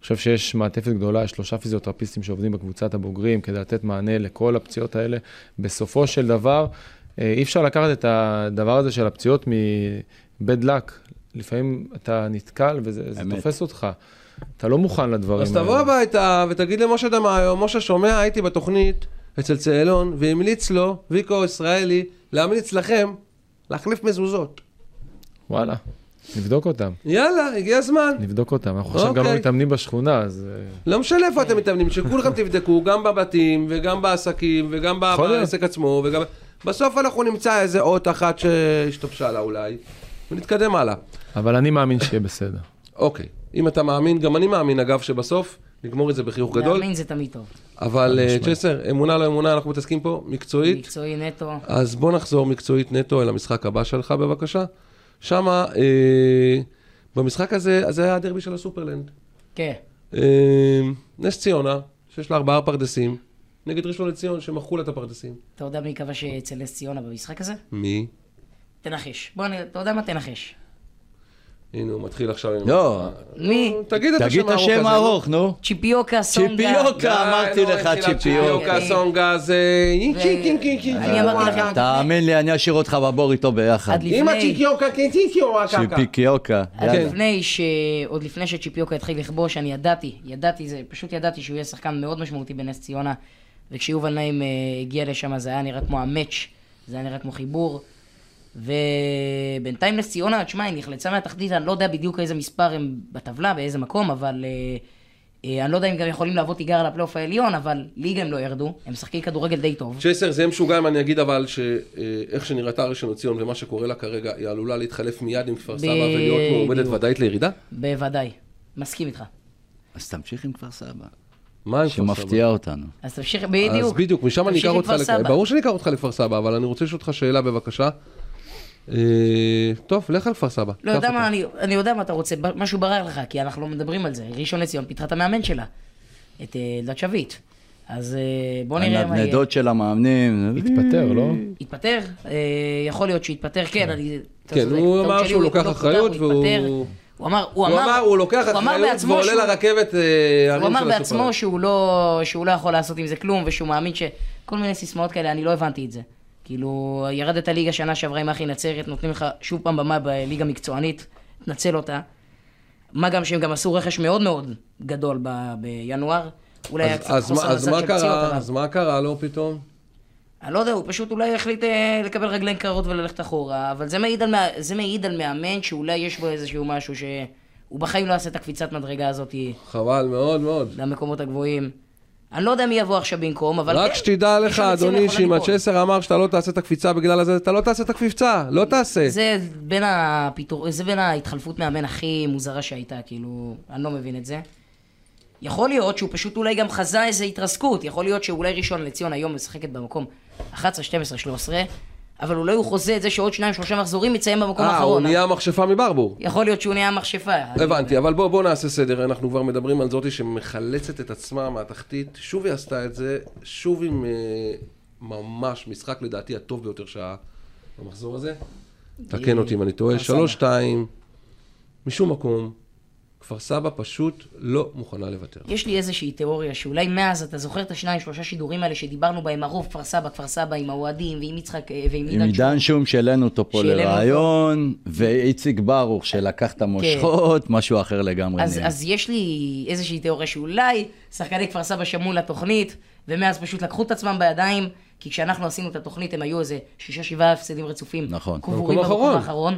חושב שיש מעטפת גדולה, יש שלושה פיזיותרפיסטים שעובדים בקבוצת הבוגרים כדי לתת מענה לכל הפציעות האלה. בסופו של דבר, אה, אי אפשר לקחת את הדבר הזה של הפציעות מבד לק. לפעמים אתה נתקל וזה. תופס אותך. אתה לא מוכן לדברים אז תבוא הביתה ותגיד למשה דמאיו, משה שומע, הייתי בתוכנית אצל צאלון, והמליץ לו, ויקו ישראלי, להמליץ לכם להחליף מזוזות. וואלה, נבדוק אותם, יאללה, הגיע הזמן. נבדוק אותם. אנחנו עכשיו גם אוקיי. לא מתאמנים בשכונה, אז... אה, לא משנה איפה אתם מתאמנים, שכולכם תבדקו, גם בבתים, וגם בעסקים, וגם. בעסק עצמו, וגם... בסוף אנחנו נמצא איזה אות אחת שהשתבשה לה אולי, ונתקדם הלאה. אבל אני מאמין שיהיה בסדר. אוקיי, אם אתה מאמין, גם אני מאמין אגב שבסוף לגמור את זה בחיוך גדול. להאמין זה תמיד טוב. אבל אה, צ'סר, אמונה לא אמונה, אנחנו מתעסקים פה מקצועית. מקצועי נטו. אז בוא נחזור מקצועית נטו אל המשחק הבא שלך, בבקשה. שמה, אה, במשחק הזה, זה היה הדרבי של הסופרלנד. כן. אה, נס ציונה, שיש לה ארבעה פרדסים, נגד ראשון לציון, שמכרו לה את הפרדסים. אתה יודע מי כבש אצל נס ציונה במשחק הזה? מי? תנחש. בוא, אתה יודע מה? תנחש. הנה, הוא מתחיל עכשיו עם... לא, מי? תגיד את תגיד את השם השם הארוך הארוך, נו. צ'יפיוקה סונגה. צ'יפיוקה, אמרתי לך צ'יפיוקה. צ'יפיוקה, סונגה, זה... אני אמרתי לכם, תאמין לי, אני אשאיר אותך בבור איתו ביחד. כן. עד יאללה. לפני ש... עוד לפני שצ'יפיוקה התחיל לכבוש, אני ידעתי, ידעתי, זה פשוט ידעתי שהוא יהיה שחקן מאוד משמעותי בנס ציונה, וכשיובל נעים אה, הגיע לשם זה היה נראה כמו המאץ', זה היה נראה כמו חיבור. ובינתיים נס ציונה, תשמע, היא נחלצה מהתחתית, אני לא יודע בדיוק איזה מספר הם בטבלה, באיזה מקום, אבל אה, אה, אני לא יודע אם גם יכולים להוות תיגר על הפלייאוף העליון, אבל ליגה הם לא ירדו, הם משחקים כדורגל די טוב. צ'סר, זה יהיה משוגע אם אני אגיד אבל שאיך שנראתה ראשון לציון ומה שקורה לה כרגע, היא עלולה להתחלף מיד עם כפר סבא ולהיות. מועמדת ודאית לירידה? בוודאי, מסכים איתך. אז תמשיך עם כפר סבא, מה עם כפר סבא? שמפתיע אותנו. אז תמשיך, בדיוק. אז בדיוק, משם אני אקח אותך. ברור שאני אקח אותך לכפר סבא, אבל אני רוצה לשאול אותך שאלה בבקשה. אה, טוב, לך על כפר סבא. לא יודע. מה, אני, אני יודע מה אתה רוצה, משהו ברר לך, כי אנחנו לא מדברים על זה. ראשון לציון פיתחה את המאמן שלה, את אה, אלדד שביט. אז אה, בוא נראה מה יהיה. הנדנדות של המאמנים. התפטר, לא? התפטר? אה, יכול להיות שהתפטר, כן, אני... כן, הוא אמר שהוא הוא לוקח לא אחריות והוא-. הוא אמר, הוא הוא אמר, הוא לוקח אחריות בעצמו ועולה שהוא- לרכבת אה, הוא אמר בעצמו. שהוא לא, שהוא לא יכול לעשות עם זה כלום, ושהוא מאמין ש... כל מיני סיסמאות כאלה, אני לא הבנתי את זה. כאילו, ירדת ליגה שנה שעברה עם אחי נצרת, נותנים לך שוב פעם במה בליגה מקצוענית, תנצל אותה. מה גם שהם גם עשו רכש מאוד מאוד גדול ב- בינואר. אולי היה אז- קצת אז חוסר אז מה קרה? אז מה קרה לו פתאום? אני לא יודע, הוא פשוט אולי החליט אה, לקבל רגליים קרות וללכת אחורה, אבל זה מעיד, על, זה מעיד על מאמן שאולי יש בו איזשהו משהו שהוא בחיים לא יעשה את הקפיצת מדרגה הזאת חבל מאוד מאוד. למקומות הגבוהים. אני לא יודע מי יבוא עכשיו במקום, אבל רק כן, שתדע לך, אדוני, שאם. הצ'סר אמר שאתה לא תעשה את הקפיצה בגלל הזה, אתה לא תעשה את הקפיצה, לא תעשה. זה בין הפיתור... זה בין ההתחלפות מאמן הכי מוזרה שהייתה, כאילו, אני לא מבין את זה. יכול להיות שהוא פשוט אולי גם חזה איזו התרסקות, יכול להיות שאולי ראשון לציון היום משחקת במקום 11, 12, 13, אבל אולי הוא חוזה את זה שעוד שניים, שלושה מחזורים יציין במקום אה, הוא האחרון. נהיה מכשפה מברבור. יכול להיות שהוא נהיה מכשפה. הבנתי, אבל בוא, בוא נעשה סדר, אנחנו כבר מדברים על זאתי שמחלצת את עצמה מהתחתית, שוב היא עשתה את זה, שוב עם אה, ממש משחק לדעתי הטוב ביותר שהיה במחזור הזה. תקן אותי אם אני טועה, סבא. שלוש, שתיים, משום מקום, כפר סבא פשוט לא מוכנה לוותר. יש לי איזושהי תיאוריה שאולי מאז, אתה זוכר את השניים, שלושה שידורים האלה שדיברנו בהם, הרוב כפר סבא, כפר סבא, עם האוהדים, ועם יצחק, אה, ועם עם עידן שום שהעלינו אותו פה. לרעיון, ואיציק ברוך שלקח את המושכות, משהו אחר לגמרי. אז. אז יש לי איזושהי תיאוריה שאולי שחקני כפר סבא שמעו לתוכנית, ומאז פשוט לקחו את עצמם בידיים, כי כשאנחנו עשינו את התוכנית הם היו איזה שישה שבעה הפסדים רצופים. נכון. קבורים במקום במקום האחרון.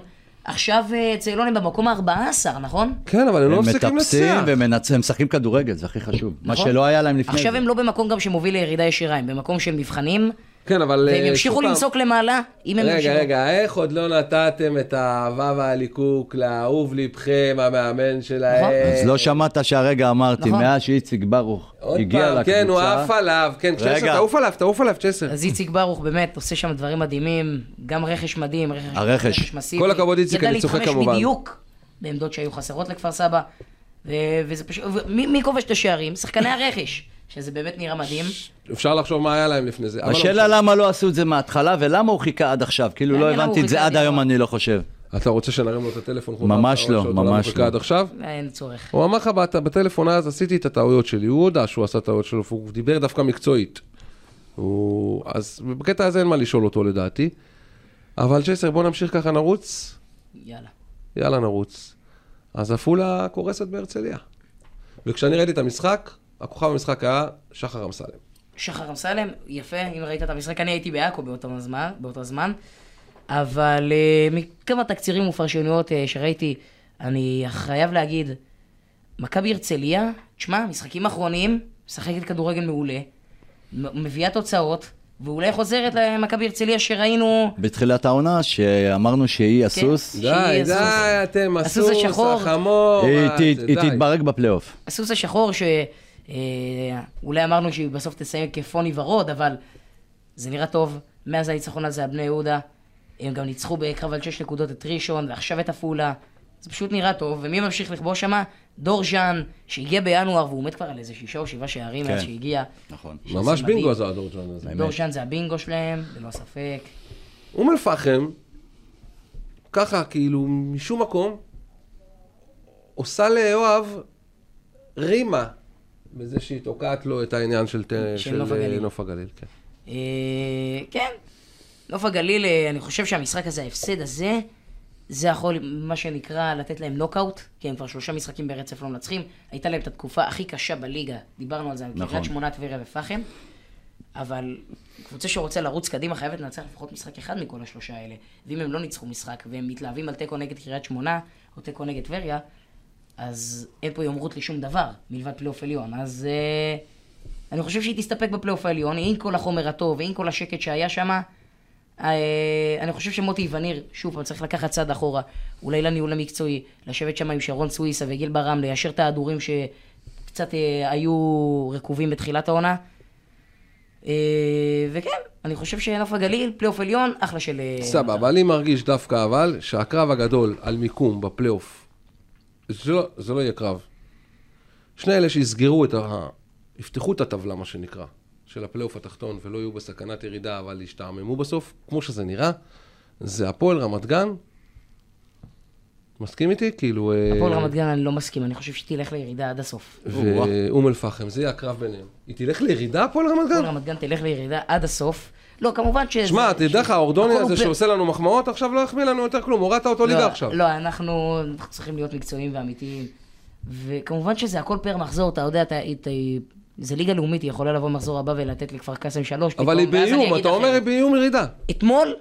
עכשיו אה, צאלון הם במקום ה-14, נכון? כן, אבל הם לא הם מפסיקים מטפסים לנצח. ומנצחים, הם משחקים כדורגל, זה הכי חשוב. מה נכון. שלא היה להם לפני עכשיו זה. הם לא במקום גם שמוביל לירידה ישירה, הם במקום של מבחנים, כן, אבל... והם אה, ימשיכו למסוק למעלה, אם הם רגע, ימשיכו. רגע, איך עוד לא נתתם את האהבה והליקוק לאהוב ליבכם, המאמן שלהם? נכון. אז לא שמעת שהרגע אמרתי, נכון. מאז שאיציק ברוך עוד הגיע פעם, לקבוצה, כן, הוא עף עליו, כן, צ'סר, רגע. תעוף עליו, תעוף עליו, צ'סר. אז איציק ברוך באמת עושה שם דברים מדהימים, גם רכש מדהים, רכש, הרכש. מסיבי. כל הכבוד, איציק, אני צוחק ידע כמובן. להתחמש בדיוק בעמדות שהיו חסרות לכפר סבא, ו- וזה פשוט, מי כובש את השערים? שחקני הרכש, שזה באמת נראה מדהים. אפשר לחשוב מה היה להם לפני זה. לא השאלה. למה לא עשו את זה מההתחלה, ולמה הוא חיכה עד עכשיו, כאילו לא הבנתי הוא את זה עד היום. אני לא חושב. אתה רוצה שנרים לו את הטלפון? ממש לא, ממש לא. עד עכשיו? אין צורך. הוא אמר לך בטלפון אז, עשיתי את הטעויות שלי. הוא הודה שהוא עשה טעויות שלו, והוא דיבר דווקא מקצועית. הוא... אז בקטע הזה אין מה לשאול אותו לדעתי. אבל צ'סר, בוא נמשיך ככה, נרוץ. יאללה. יאללה, נרוץ. אז עפולה קורסת בהרצליה. וכשאני ראיתי את המשחק, הכוכב במשחק היה שחר אמסלם. שחר אמסלם, יפה, אם ראית את המשחק, אני הייתי בעכו באותו זמן, באותו זמן, אבל uh, מכמה תקצירים ופרשנויות uh, שראיתי, אני חייב להגיד, מכבי הרצליה, תשמע, משחקים אחרונים, משחקת כדורגל מעולה, מביאה תוצאות, ואולי חוזרת למכבי הרצליה שראינו, בתחילת העונה, שאמרנו שהיא כן. הסוס, די, די. אתם הסוס הסוס, השחור. החמור. היא אה. תתברג בפלייאוף. הסוס השחור אה, אולי אמרנו שהיא בסוף תסיים כפוני ורוד, אבל זה נראה טוב. מאז הניצחון הזה על בני יהודה, הם גם ניצחו בקרב על 6 נקודות את ראשון, ועכשיו את עפולה. זה פשוט נראה טוב, ומי ממשיך לכבוש שמה? דור ז'אן, שהגיע בינואר, והוא עומד כבר על איזה שישה או שבעה שערים כן. מאז שהגיע. נכון. ממש שזה בינגו מדהים. זה הדורג'ון הזה. דור ז'אן זה הבינגו שלהם, ללא ספק. אום אל-פחם, ככה, כאילו, משום מקום, עושה ליואב רימה בזה שהיא תוקעת לו את העניין של, ת- של של נוף הגליל. אה, נוף הגליל. כן. אה, כן, נוף הגליל, אה, אני חושב שהמשחק הזה, ההפסד הזה, זה יכול, מה שנקרא, לתת להם נוקאוט, כי הם כבר שלושה משחקים ברצף לא מנצחים. הייתה להם את התקופה הכי קשה בליגה, דיברנו על זה, נכון. קריית שמונה, טבריה ופחם, אבל קבוצה שרוצה לרוץ קדימה חייבת לנצח לפחות משחק אחד מכל השלושה האלה. ואם הם לא ניצחו משחק, והם מתלהבים על תיקו נגד קריית שמונה, או תיקו נגד טבריה, אז אין פה יומרות לשום דבר, מלבד פלייאוף עליון. אז אה, אני חושב שהיא תסתפק בפלייאוף העליון, עם כל החומר הטוב ועם כל השקט שהיה שם. אני חושב שמוטי וניר, שוב פעם, צריך לקחת צעד אחורה. אולי לניהול המקצועי, לשבת שם עם שרון סוויסה וגיל ברם, ליישר את ההדורים שקצת אה, היו רקובים בתחילת העונה. אה, וכן, אני חושב שנוף הגליל, פלייאוף עליון, אחלה של... אה, סבבה, אני מרגיש דווקא אבל שהקרב הגדול על מיקום בפלייאוף, זה לא, זה לא יהיה קרב. שני אלה שיסגרו את ה... יפתחו את הטבלה, מה שנקרא, של הפלייאוף התחתון, ולא יהיו בסכנת ירידה, אבל ישתעממו בסוף, כמו שזה נראה, זה הפועל רמת גן. מסכים איתי? כאילו... אה, הפועל רמת גן אני לא מסכים, אני חושב שהיא תלך לירידה עד הסוף. ואום אל-פחם, זה יהיה הקרב ביניהם. היא תלך לירידה, הפועל רמת הפועל גן? רמת גן תלך לירידה עד הסוף. לא, כמובן ש... שמע, תדע לך, האורדוני הזה שעושה לנו מחמאות, עכשיו לא יחמיא לנו יותר כלום, הורדת אותו ליגה לא, עכשיו. לא, אנחנו צריכים להיות מקצועיים ואמיתיים. וכמובן שזה הכל פר מחזור, אתה יודע, אתה, זה ליגה לאומית, היא יכולה לבוא מחזור הבא ולתת לכפר קאסם שלוש. אבל היא באיום, אתה אומר. היא באיום ירידה. אתמול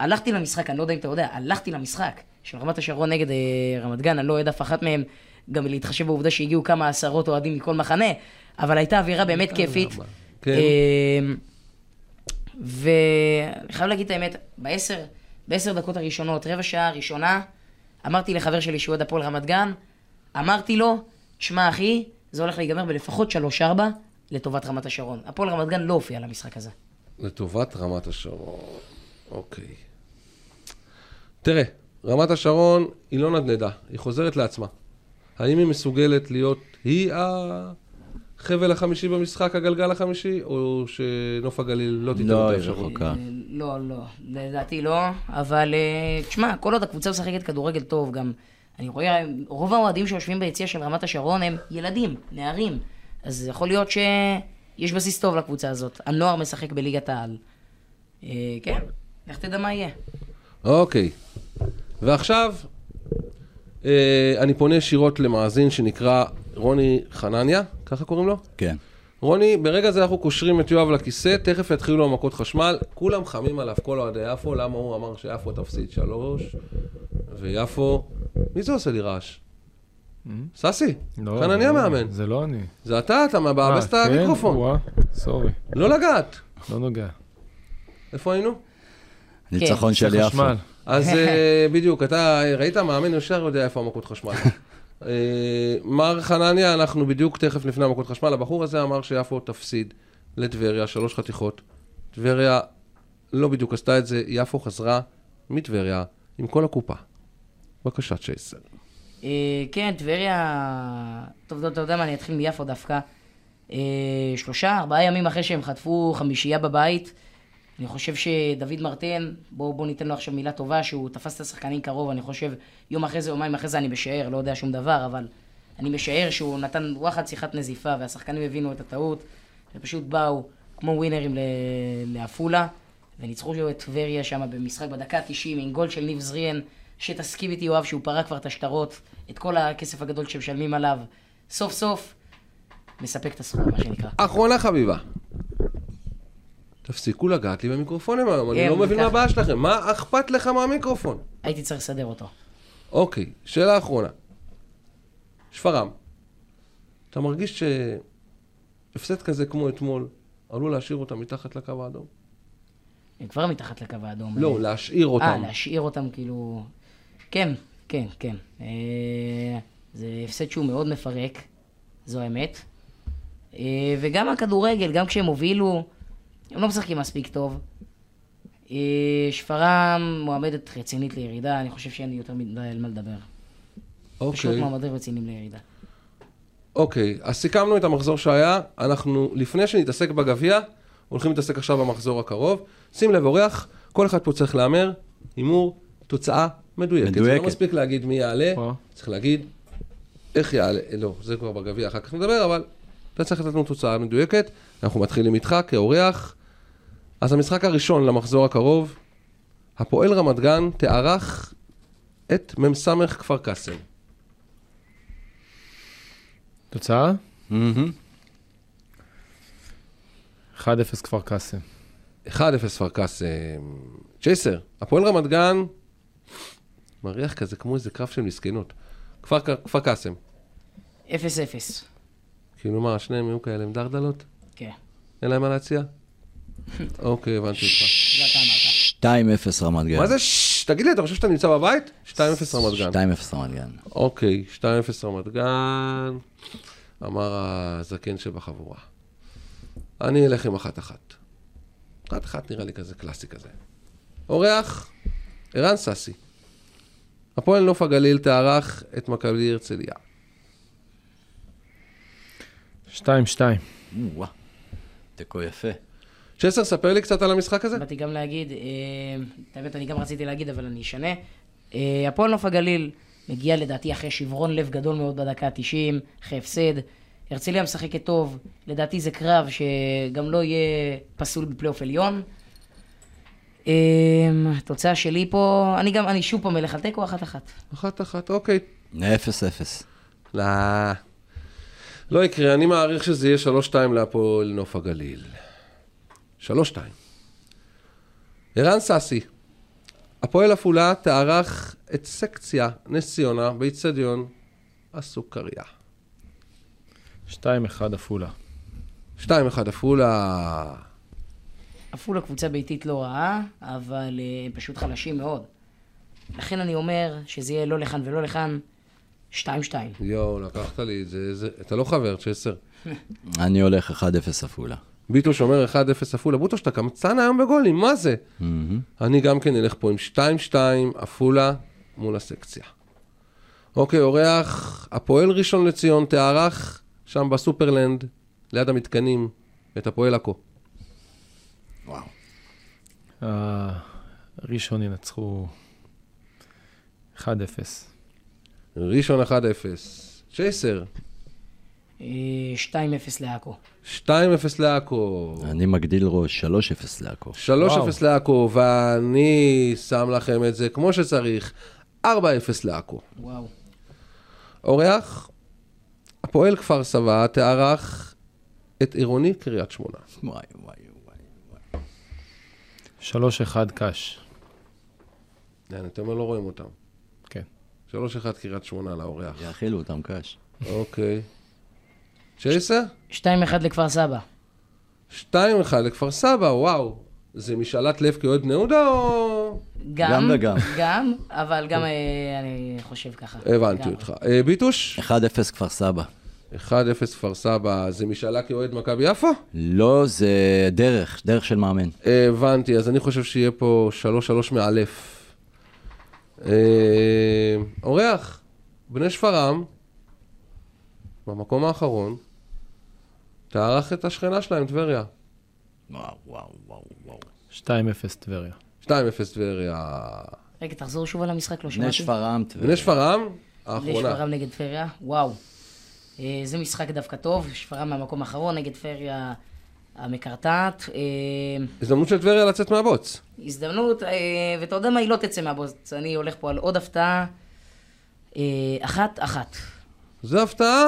הלכתי למשחק, אני לא יודע אם אתה יודע, הלכתי למשחק של רמת השרון נגד אה, רמת גן, אני לא אוהד אף אחת מהם, גם להתחשב בעובדה שהגיעו כמה עשרות אוהדים מכל מחנה, אבל הייתה אווירה באמת כיפית. כן. ואני חייב להגיד את האמת, בעשר, בעשר דקות הראשונות, רבע שעה הראשונה, אמרתי לחבר שלי שהוא אוהד הפועל רמת גן, אמרתי לו, שמע אחי, זה הולך להיגמר בלפחות 3-4 לטובת רמת השרון. הפועל רמת גן לא הופיע למשחק הזה. לטובת רמת השרון, אוקיי. תראה, רמת השרון היא לא נדנדה, היא חוזרת לעצמה. האם היא מסוגלת להיות, היא החבל החמישי במשחק, הגלגל החמישי, או שנוף הגליל לא תיתן לא, את האפשרות? רחוקה. אה, לא, לא, לדעתי לא, אבל אה, תשמע, כל עוד הקבוצה משחקת כדורגל טוב, גם אני רואה, רוב האוהדים שיושבים ביציע של רמת השרון הם ילדים, נערים, אז יכול להיות שיש בסיס טוב לקבוצה הזאת. הנוער משחק בליגת העל. אה, כן, לך תדע מה יהיה. אוקיי. ועכשיו, אני פונה ישירות למאזין שנקרא רוני חנניה, ככה קוראים לו? כן. רוני, ברגע זה אנחנו קושרים את יואב לכיסא, תכף יתחילו המכות חשמל, כולם חמים עליו, כל אוהדי יפו, למה הוא אמר שיפו תפסיד שלוש, ויפו... מי זה עושה לי רעש? ססי, לא, חנניה זה לא- מאמן. זה לא אני. זה אתה, אתה מבאבס את אה, כן? המיקרופון. וואה, סורי, לא לגעת. לא נוגע. איפה היינו? ניצחון של זה יפו. אז אה, בדיוק, אתה ראית מאמן ישר יודע איפה המכות חשמל. אה, מר חנניה, אנחנו בדיוק תכף לפני המכות חשמל, הבחור הזה אמר שיפו תפסיד לטבריה, שלוש חתיכות. טבריה לא בדיוק עשתה את זה, יפו חזרה מטבריה עם כל הקופה. בבקשה, צ'ייסר. אה, כן, טבריה... טוב, אתה יודע מה, אני אתחיל מיפו דווקא. אה, שלושה, ארבעה ימים אחרי שהם חטפו חמישייה בבית, אני חושב שדוד מרטן, בואו בוא ניתן לו עכשיו מילה טובה, שהוא תפס את השחקנים קרוב, אני חושב, יום אחרי זה, יומיים אחרי זה אני משער, לא יודע שום דבר, אבל אני משער שהוא נתן וואחד שיחת נזיפה, והשחקנים הבינו את הטעות, ופשוט באו כמו ווינרים לעפולה, וניצחו את טבריה שם במשחק בדקה ה-90 עם גול של ניב זריאן, שתסכים איתי יואב שהוא פרק כבר את השטרות, את כל הכסף הגדול שמשלמים עליו, סוף סוף מספק את הסכום, מה שנקרא. אחרונה חביבה. תפסיקו לגעת לי במיקרופונים היום, אני לא מבין מה. הבעיה שלכם. מה אכפת לך מהמיקרופון? הייתי צריך לסדר אותו. אוקיי, שאלה אחרונה. שפרעם, אתה מרגיש שהפסד כזה כמו אתמול עלול להשאיר אותם מתחת לקו האדום? הם כבר מתחת לקו האדום. לא, להשאיר אותם. אה, להשאיר אותם כאילו... כן, כן, כן. אה, זה הפסד שהוא מאוד מפרק, זו האמת. אה, וגם הכדורגל, גם כשהם הובילו, הם לא משחקים מספיק טוב. אה, שפרעם מועמדת רצינית לירידה, אני חושב שאין לי יותר מדי על מה לדבר. פשוט אוקיי. מועמדים רציניים לירידה. אוקיי, אז סיכמנו את המחזור שהיה, אנחנו, לפני שנתעסק בגביע, הולכים להתעסק עכשיו במחזור הקרוב. שים לב, אורח, כל אחד פה צריך להמר, הימור, תוצאה מדויקת. זה מדויקת. לא מספיק להגיד מי יעלה, או. צריך להגיד איך יעלה, לא, זה כבר בגביע, אחר כך נדבר, אבל אתה צריך לתת לנו תוצאה מדויקת. אנחנו מתחילים איתך כאורח. אז המשחק הראשון למחזור הקרוב, הפועל רמת גן תארח את מ"ס כפר קאסם. תוצאה? מהמם. 1-0 כפר קאסם. 1-0 כפר קאסם. צ'ייסר, הפועל רמת גן, מריח כזה כמו איזה קרב של מסכנות. כפר, כפר קאסם. אפס אפס. כאילו מה, שניהם יהיו כאלה עם דרדלות? כן, אין להם מה להציע? אוקיי, הבנתי אותך. זה אתה אמרת. 2-0 רמת גן. מה זה ששש? תגיד לי, אתה חושב שאתה נמצא בבית? 2-0 רמת גן. 2-0 רמת גן. אוקיי, 2-0 רמת גן, אמר הזקן שבחבורה. אני אלך עם אחת-אחת. אחת-אחת נראה לי כזה קלאסי כזה. אורח, ערן סאסי. הפועל נוף הגליל תארח את מכבי הרצליה. 2-2. וואו, תיקו יפה. צ'סר, ספר לי קצת על המשחק הזה. באתי גם להגיד, אה, את האמת אני גם רציתי להגיד, אבל אני אשנה. אה, הפועל נוף הגליל מגיע לדעתי אחרי שברון לב גדול מאוד בדקה ה-90, אחרי הפסד. הרצליה משחקת טוב, לדעתי זה קרב שגם לא יהיה פסול בפלייאוף עליון. אה, התוצאה שלי פה, אני גם, אני שוב פעם אלך על תיקו אחת-אחת. אחת-אחת, אוקיי. 0-0. לא, לא יקרה, אני מעריך שזה יהיה 3-2 להפועל נוף הגליל. 3-2. ערן סאסי, הפועל עפולה תארח את סקציה נס ציונה באיצטדיון הסוכריה. 2-1 עפולה. 2-1 עפולה. עפולה קבוצה ביתית לא רעה, אבל אה, הם פשוט חלשים מאוד. לכן אני אומר שזה יהיה לא לכאן ולא לכאן, 2-2. יואו, לקחת לי את זה, זה... אתה לא חבר, צ'סר. אני הולך 1-0 עפולה. ביטוש אומר 1-0 עפולה. בוטוש, אתה קמצן היום בגולים, מה זה? אני גם כן אלך פה עם 2-2, עפולה מול הסקציה. אוקיי, אורח, הפועל ראשון לציון תארח שם בסופרלנד, ליד המתקנים, את הפועל עכו. וואו. הראשון ינצחו 1-0. ראשון 1-0. צ'ייסר, אה, 2-0 לעכו. 2-0 לעכו. אני מגדיל ראש, 3-0 לעכו. 3-0 לעכו, ואני שם לכם את זה כמו שצריך, 4-0 לעכו. וואו. אורח, הפועל כפר סבא תארח את עירוני קריית שמונה. וואי, וואי, וואי. 3-1 קאש. אתם לא רואים אותם. כן. 3-1 קריית שמונה לאורח. יאכילו אותם קש. אוקיי. צ'ייסר? 2-1 לכפר סבא. 2-1 לכפר סבא, וואו. זה משאלת לב כאוהד בני יהודה או... גם וגם. גם, אבל גם אה, אני חושב ככה. הבנתי גם. אותך. אה, ביטוש? 1-0 כפר סבא. 1-0 כפר סבא, זה משאלה כאוהד מכבי יפו? לא, זה דרך, דרך של מאמן. הבנתי, אז אני חושב שיהיה פה 3-3 מאלף. אה, אורח, בני שפרעם, במקום האחרון, תארח את השכנה שלהם, טבריה. וואו, וואו, וואו, וואו. 2-0 טבריה. 2-0 טבריה. רגע, תחזור שוב על המשחק, לא שמעתי. בני שפרעם, טבריה. בני שפרעם, בני האחרונה. שפרעם נגד טבריה, וואו. אה, זה משחק דווקא טוב, שפרעם מהמקום האחרון, נגד טבריה המקרטעת. אה, הזדמנות של טבריה לצאת מהבוץ. הזדמנות, אה, ואתה יודע מה, היא לא תצא מהבוץ. אני הולך פה על עוד הפתעה. אחת, אחת. זו הפתעה?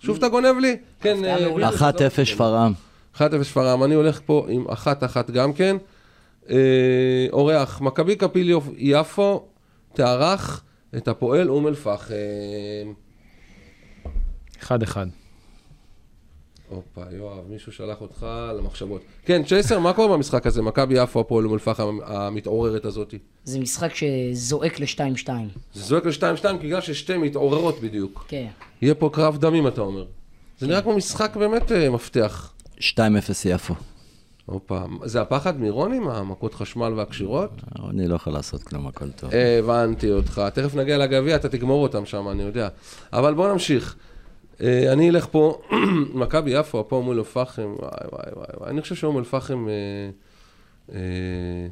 שוב אתה גונב לי? כן. הפתעה אה, מעולה. ביטוש, 1-0 שפרעם. 1-0 שפרעם, אני הולך פה עם 1-1 גם כן. אה, אורח, מכבי קפיליוף יפו תארח את הפועל אום אל-פחם. 1-1. הופה, יואב, מישהו שלח אותך למחשבות. כן, צ'ייסר, מה קורה במשחק הזה? מכבי יפו, הפועל אום אל-פחם המתעוררת הזאת. זה משחק שזועק ל-2-2. זה זועק ל-2-2 בגלל ששתי מתעוררות בדיוק. כן. יהיה פה קרב דמים, אתה אומר. זה נראה כמו משחק באמת אה, מפתח. 2-0 יפו. הופה, זה הפחד מרוני, המכות חשמל והקשירות? אני לא יכול לעשות כלום, הכל טוב. הבנתי אותך. תכף נגיע לגביע, אתה תגמור אותם שם, אני יודע. אבל בוא נמשיך. אה, אני אלך פה, מכבי יפו, הפועל מול אל-פחם, וואי וואי וואי וואי. אני חושב שאום אל-פחם, אה, אה,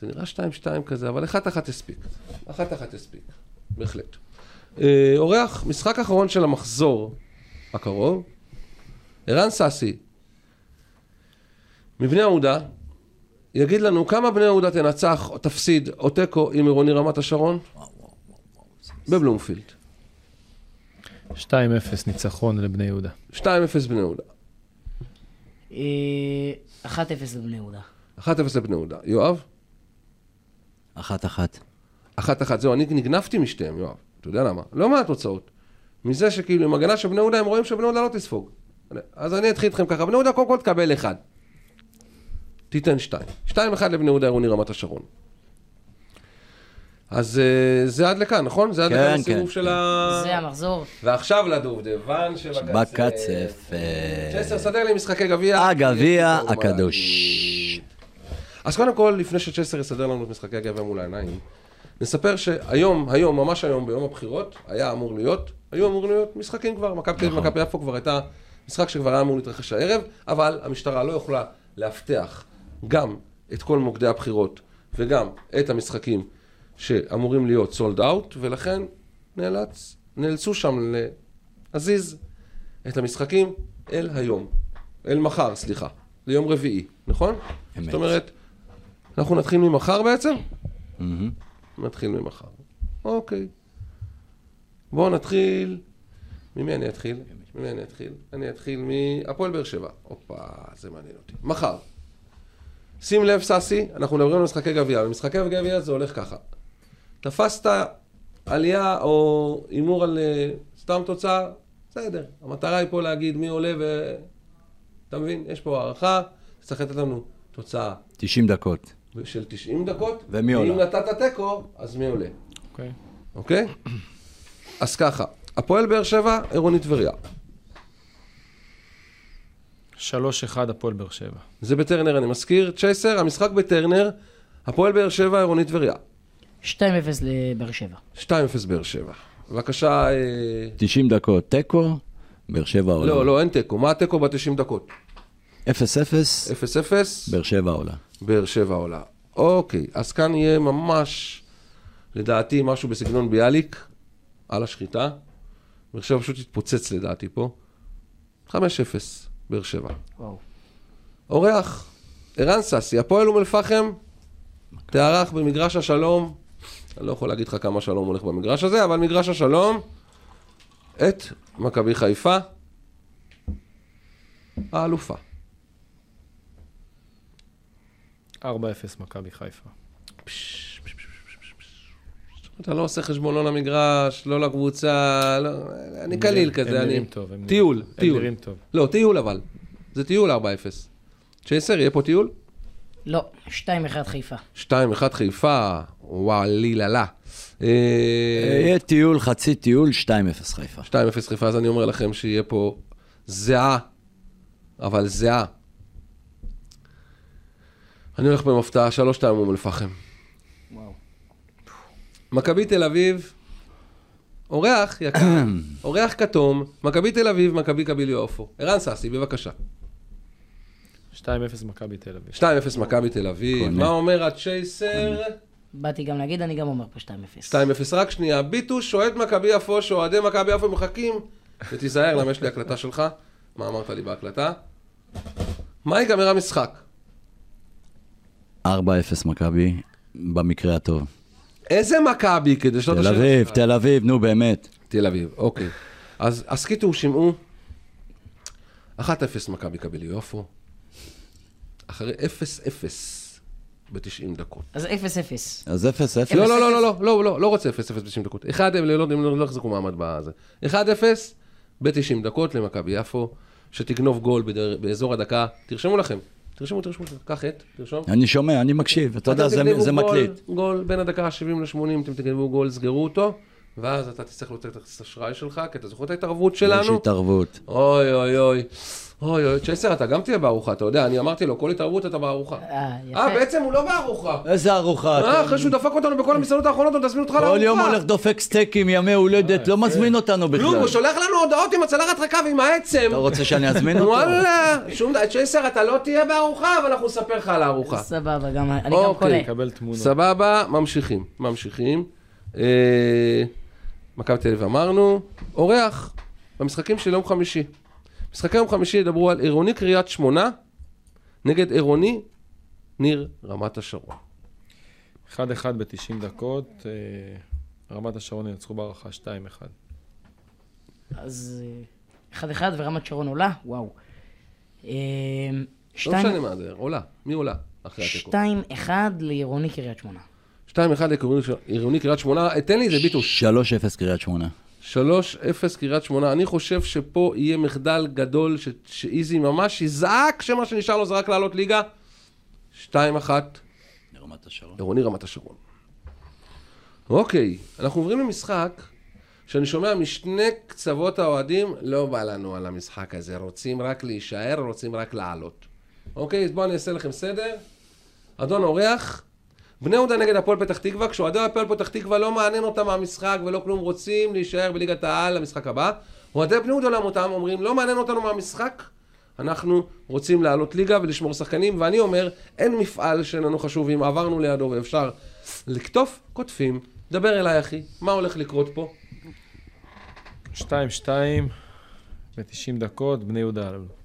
זה נראה 2-2 כזה, אבל 1-1 הספיק. 1-1 הספיק, בהחלט. אה, אורח, משחק אחרון של המחזור הקרוב, ערן סאסי, מבני יהודה, יגיד לנו כמה בני יהודה תנצח או תפסיד או תיקו עם עירוני רמת השרון? בבלומפילד. 2-0 ניצחון לבני יהודה. 2-0 בני יהודה. אה, 1-0 לבני יהודה. 1-0 לבני יהודה. יואב? 1-1. 1-1. זהו, אני נגנבתי משתיהם, יואב. אתה יודע למה? לא מהתוצאות. מזה שכאילו עם הגנה של בני יהודה הם רואים שבני יהודה לא תספוג. אז אני אתחיל איתכם ככה. בני יהודה קודם כל תקבל 1. תיתן 2. 2-1 לבני יהודה עירוני רמת השרון. אז אה, זה עד לכאן, נכון? זה עד כן, לכאן כן, הסיבוב של כן. ה... זה המחזור. ועכשיו לדובדבן. בקצף. אה, צ'סר, סדר לי משחקי גביע. הגביע נורמלי. הקדוש. אז קודם כל, לפני שצ'סר יסדר לנו את משחקי הגביע מול העיניים, נספר שהיום, היום, ממש היום, ביום הבחירות, היה אמור להיות, היו אמור להיות משחקים כבר, מכבי תל אביב נכון. ומכבי יפו כבר הייתה משחק שכבר היה אמור להתרחש הערב, אבל המשטרה לא יכולה לאבטח גם את כל מוקדי הבחירות וגם את המשחקים שאמורים להיות סולד אאוט, ולכן נאלץ, נאלצו שם להזיז את המשחקים אל היום, אל מחר, סליחה, ליום רביעי, נכון? אמת. זאת אומרת, אנחנו נתחיל ממחר בעצם? מהמם. נתחיל ממחר. אוקיי. בואו נתחיל... ממי אני אתחיל? ממי אני אתחיל? אני אתחיל מהפועל באר שבע. הופה, זה מעניין אותי. מחר. שים לב, ססי, אנחנו מדברים על משחקי גביע, ומשחקי גביע זה הולך ככה. תפסת עלייה או הימור על אה, סתם תוצאה, בסדר. המטרה היא פה להגיד מי עולה ו... אתה מבין? יש פה הערכה, צריך לתת לנו תוצאה 90 דקות. של 90 דקות. ומי ואם עולה? נתת תיקו, אז מי עולה? אוקיי? אוקיי? אז ככה, הפועל באר שבע, עירוני טבריה. 3-1 הפועל באר שבע. זה בטרנר, אני מזכיר. צ'ייסר, המשחק בטרנר, הפועל באר שבע, עירוני טבריה. 2-0 לבאר שבע. 2-0 באר שבע. בבקשה, אה... 90 דקות תיקו, באר שבע עולה. לא, לא, אין תיקו. מה התיקו ב-90 דקות? 0-0, 0-0, באר שבע עולה. באר שבע עולה. אוקיי, אז כאן יהיה ממש, לדעתי, משהו בסגנון ביאליק, על השחיטה. באר שבע פשוט יתפוצץ לדעתי פה. 5-0, באר שבע. וואו. אורח, ערן ססי, הפועל אום אל-פחם, תארח במגרש השלום, אני לא יכול להגיד לך כמה שלום הולך במגרש הזה, אבל מגרש השלום, את מכבי חיפה, האלופה. 4-0 מכבי חיפה. אתה לא עושה חשבון לא למגרש, לא לקבוצה, לא, אני קליל הם כזה, אני... נראים טוב. הם טיול, נראים- טיול. הם נראים טוב. לא, טיול אבל. זה טיול 4-0. צ'ייסר, יהיה פה טיול? לא, 2-1 חיפה. 2-1 חיפה, וואלי לה לה. אה, יהיה טיול, חצי טיול, 2-0 חיפה. 2-0 חיפה, אז אני אומר לכם שיהיה פה זהה, אבל זהה. אני הולך במפתעה, 3-2 אום אל-פחם. מכבי תל אביב, אורח יקר, אורח כתום, מכבי תל אביב, מכבי קבילי עופו. ערן ססי, בבקשה. 2-0 מכבי תל אביב. 2-0 מכבי תל אביב. מה אומר הצ'ייסר? באתי גם להגיד, אני גם אומר פה 2-0. 2-0, רק שנייה, ביטוש, אוהד מכבי יפו, שאוהדי מכבי יפו מחכים, ותיזהר, למה יש לי הקלטה שלך, מה אמרת לי בהקלטה? מה ייגמר המשחק? 4-0 מכבי, במקרה הטוב. איזה מכבי, כדי שלא תל תשאיר- אביב, תל אביב, נו באמת. תל אביב, אוקיי. אז הסכיתו ושמעו, 1-0 מכבי קבילי יפו, אחרי 0-0 ב-90 דקות. אז 0-0. אז 0-0. לא, לא, לא, לא, לא, לא, לא, לא רוצה 0-0 ב-90 דקות. 1 הם לא, לא לא יחזיקו מעמד בזה. 1-0 ב-90 דקות למכבי יפו, שתגנוב גול בדר- באזור הדקה, תרשמו לכם, תרשמו, תרשמו, קח את, תרשום. אני שומע, אני מקשיב, אתה יודע, זה- מקליט. גול בין הדקה ה-70 ל-80, אתם תגנבו גול, סגרו אותו, ואז אתה תצטרך לתת את האשראי שלך, כי אתה זוכר את ההתערבות שלנו? יש התערבות. אוי אוי אוי. אוי אוי, צ'ייסר, אתה גם תהיה בארוחה, אתה יודע, אני אמרתי לו, כל התערבות אתה בארוחה. אה, יפה. אה, בעצם הוא לא בארוחה. איזה ארוחה. אה, אחרי שהוא דפק אותנו בכל המסעדות האחרונות, הוא תזמין אותך לארוחה. כל יום הולך דופק סטייקים, ימי הולדת, לא מזמין אותנו כלום, הוא בכלל. שולח לנו הודעות עם הצלחת ריקה ועם העצם. אתה רוצה שאני אזמין אותו? וואלה, שום דבר, צ'ייסר, אתה לא תהיה בארוחה, אבל אנחנו נספר לך על הארוחה. סבבה, גם אני גם אוקיי. קונה. סבבה, ממשיכים, ממשיכים. אה, מכבי תל אביב אמרנו, אורח, במשחקים של יום חמישי. משחקי יום חמישי ידברו על עירוני קריית שמונה נגד עירוני ניר רמת השרון. 1-1 ב-90 דקות, אה, רמת השרון ינצחו בהערכה 2-1. אז אה, אחד אחד ורמת שרון עולה, וואו. אה, לא שתיים- משנה מה זה, עולה, מי עולה אחרי התיקו? שתיים אחד לעירוני קריית שמונה. 2-1 לעירוני קריית שמונה, אה, תן לי איזה ביטוש. 3-0 קריית שמונה. 3-0 קריית שמונה. אני חושב שפה יהיה מחדל גדול, ש- שאיזי ממש יזעק, שמה שנשאר לו זה רק לעלות ליגה. 2-1 לרמת השרון. עירוני רמת השרון. אוקיי, אנחנו עוברים למשחק שאני שומע משני קצוות האוהדים, לא בא לנו על המשחק הזה, רוצים רק להישאר, רוצים רק לעלות. אוקיי, אז בואו אני אעשה לכם סדר. אדון אורח, בני יהודה נגד הפועל פתח תקווה, כשאוהדי הפועל פתח תקווה לא מעניין אותם מהמשחק ולא כלום, רוצים להישאר בליגת העל למשחק הבא. אוהדי בני יהודה לעומתם אומרים, לא מעניין אותנו מהמשחק, אנחנו רוצים לעלות ליגה ולשמור שחקנים, ואני אומר, אין מפעל שאין לנו חשוב, אם עברנו לידו ואפשר לקטוף, קוטפים. דבר אליי, אחי, מה הולך לקרות פה? 2-2 ב-90 דקות, בני יהודה עלו.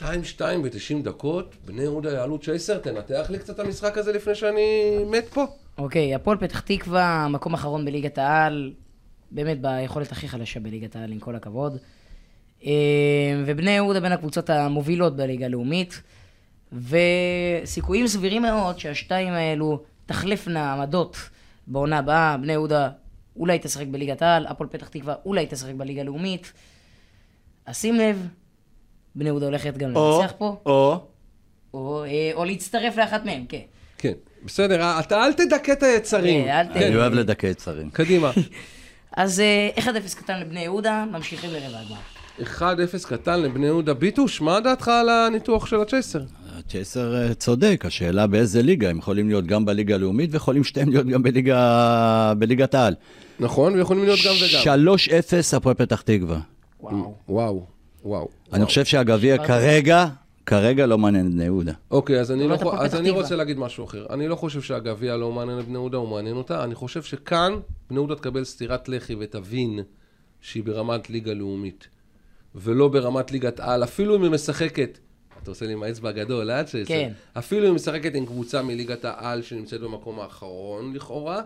2-2 ב-90 דקות, בני יהודה יעלו צ'ייסר, תנתח לי קצת את המשחק הזה לפני שאני מת פה. אוקיי, הפועל פתח תקווה, מקום אחרון בליגת העל, באמת ביכולת הכי חלשה בליגת העל, עם כל הכבוד. אה, ובני יהודה בין הקבוצות המובילות בליגה הלאומית, וסיכויים סבירים מאוד שהשתיים האלו תחלפנה עמדות בעונה הבאה. בני יהודה אולי תשחק בליגת העל, הפועל פתח תקווה אולי תשחק בליגה הלאומית. אז שים לב, בני יהודה הולכת גם לנצח פה, או, או, אה, או להצטרף לאחת מהם, כן. כן, בסדר, אה, אתה אל תדכא את היצרים. אה, אל ת- כן, אני אוהב לדכא יצרים. קדימה. אז אה, 1-0 קטן לבני יהודה, ממשיכים לרבע הגמר. 1-0 קטן לבני יהודה. ביטוש, מה דעתך על הניתוח של הצ'ייסר? צ'ייסר אה, צודק, השאלה באיזה ליגה, הם יכולים להיות גם בליגה הלאומית ויכולים שתיהם להיות גם בליגה, בליגת העל. נכון, ויכולים להיות גם וגם. 3-0 הפועל פתח תקווה. וואו. וואו, וואו. אני חושב שהגביע כרגע, כרגע לא מעניין את בני יהודה. אוקיי, אז אני, לא, חו- פה אז אני. רוצה להגיד משהו אחר. אני לא חושב שהגביע לא מעניין את בני יהודה, הוא מעניין אותה. אני חושב שכאן בני יהודה תקבל סטירת לחי ותבין שהיא ברמת ליגה לאומית, ולא ברמת ליגת על, אפילו אם היא משחקת, אתה עושה לי עם האצבע הגדול, אה? כן. אפילו אם היא משחקת עם קבוצה מליגת העל שנמצאת במקום האחרון לכאורה,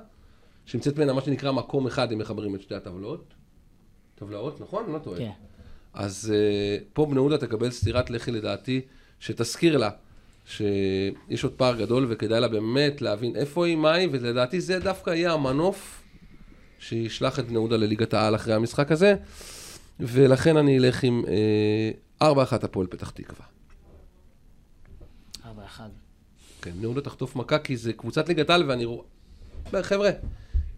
שנמצאת בין מה שנקרא מקום אחד, אם מחברים את שתי הטבלאות. טבלאות, נכון? אני לא טועה. כן. אז uh, פה בני יהודה תקבל סטירת לחי לדעתי, שתזכיר לה שיש עוד פער גדול וכדאי לה באמת להבין איפה היא, מה היא, ולדעתי זה דווקא יהיה המנוף שישלח את בני יהודה לליגת העל אחרי המשחק הזה, ולכן אני אלך עם uh, 4-1 הפועל פתח תקווה. 4-1. כן, בני יהודה תחטוף מכה כי זה קבוצת ליגת העל ואני רואה... חבר'ה,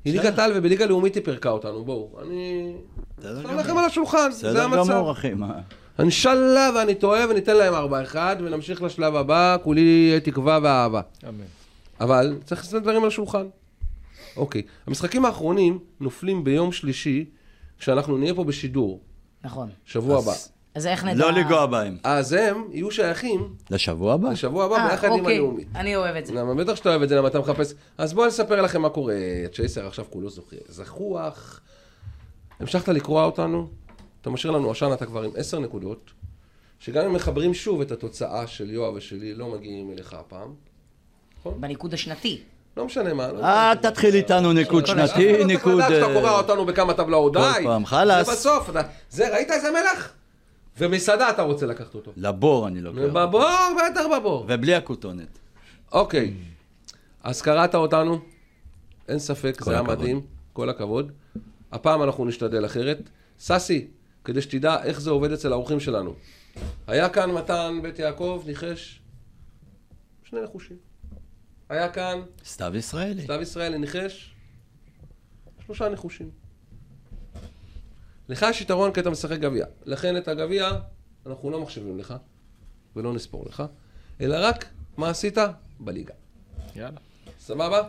היא ליגת העל ובליגה לאומית היא פירקה אותנו, בואו. אני... בסדר שם לכם על השולחן, זה בסדר המצב. גמור, אחי, מה? אינשאללה ואני טועה וניתן להם 4-1 ונמשיך לשלב הבא, כולי תקווה ואהבה. אמן. אבל צריך לשים דברים על השולחן. אוקיי, המשחקים האחרונים נופלים ביום שלישי, כשאנחנו נהיה פה בשידור, נכון. שבוע הבא. אז איך נדע... לא לנגוע בהם. אז הם יהיו שייכים לשבוע הבא? לשבוע הבא אה, ביחד עם אוקיי. הלאומית. אני אוהב את זה. למה, בטח שאתה אוהב את זה, למה אתה מחפש... אז בוא נספר לכם מה קורה. צ'ייסר עכשיו כולו זוכר. זחוח. המשכת לקרוע אותנו, אתה משאיר לנו עשן, אתה כבר עם עשר נקודות, שגם אם מחברים שוב את התוצאה של יואב ושלי, לא מגיעים אליך הפעם. בניקוד השנתי. לא משנה מה. לא אה. תתחיל איתנו ניקוד אף אחד שנתי, לא צריך ניקוד... לדעת שאתה אה, קורע אותנו בכמה טבלאות, כל די. פעם, חלאס. זה בסוף, אתה- זה, ראית איזה מלח? ומסעדה אתה רוצה לקחת אותו. לבור אני לוקח. בבור, בטח בבור. ובלי הכותונת. אוקיי, אז קראת אותנו, אין ספק, זה היה. מדהים, כל הכבוד. הפעם אנחנו נשתדל אחרת. ססי, כדי שתדע איך זה עובד אצל האורחים שלנו. היה כאן מתן בית יעקב, ניחש שני נחושים. היה כאן סתיו ישראלי. סתיו ישראלי, ניחש שלושה נחושים. לך יש יתרון כי אתה משחק גביע. לכן את הגביע אנחנו לא מחשבים לך, ולא נספור לך, אלא רק מה עשית בליגה. יאללה. סבבה?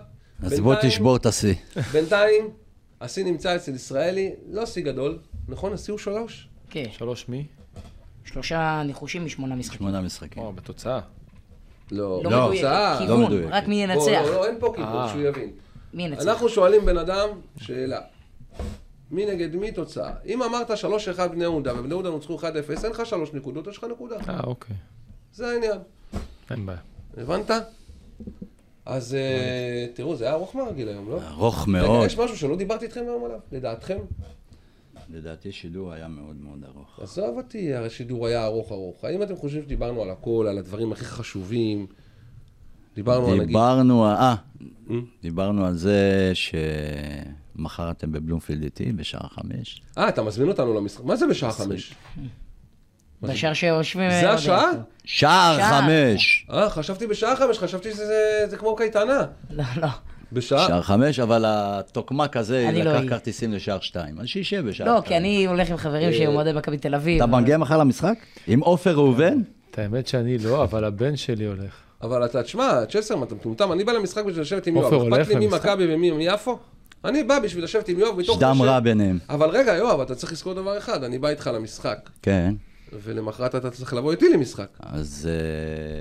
אז בוא תשבור את השיא. בינתיים, השיא נמצא אצל ישראלי, לא שיא גדול, נכון? השיא הוא שלוש. כן, שלוש מי? שלושה ניחושים משמונה משחקים. שמונה משחקים. או, בתוצאה. לא, לא לא, מדויק, תוצאה. לא כיוון. רק מי ינצח. לא, לא, אין פה כיוון, אה. שהוא יבין. מי ינצח? אנחנו שואלים בן אדם שאלה. מי נגד מי תוצאה? אם אמרת 3-1 בני יהודה, ובני יהודה נוצחו 1-0, אין לך שלוש נקודות, יש לך נקודה. אה, אוקיי. זה העניין. אין בעיה. הבנת? אז אה, תראו, זה היה ארוך מהרגיל היום, לא? ארוך מאוד. יש משהו שלא דיברתי איתכם היום עליו? לדעתכם? לדעתי שידור היה מאוד מאוד ארוך. עזוב אותי, השידור היה ארוך ארוך. האם אתם חושבים שדיברנו על הכל, על הדברים הכי חשובים? דיברנו על נגיד... דיברנו, אה? דיברנו על זה שמחר אתם בבלומפילד איתי בשעה חמש. אה, אתה מזמין אותנו למשחק. מה זה בשעה חמש? בשער שיושבים... זה לא השעה? שער. חמש! אה, חשבתי בשעה חמש, חשבתי שזה זה- זה כמו קייטנה. לא, לא. בשעה... שער חמש, אבל התוקמק הזה אני לא לקח אהיה. כרטיסים לשער שתיים. אז שישב בשער לא, שתיים. כי אני הולך עם חברים שהם אוהדי מכבי תל אביב. אתה מגיע מחר למשחק? עם עופר ראובן? את האמת שאני לא, אבל הבן שלי הולך. אבל אתה, תשמע, צ'סר, אתה מטומטם, אני בא למשחק בשביל לשבת עם עופר יואב. אכפת לי מי? מכבי ומי מיפו? אני בא בשביל לשבת עם יואב מתוך... שדם רע ביניהם. אבל רגע, יואב, אתה צריך לזכור דבר אחד, אני בא איתך למשחק, כן. ולמחרת אתה צריך לבוא איתי למשחק. אז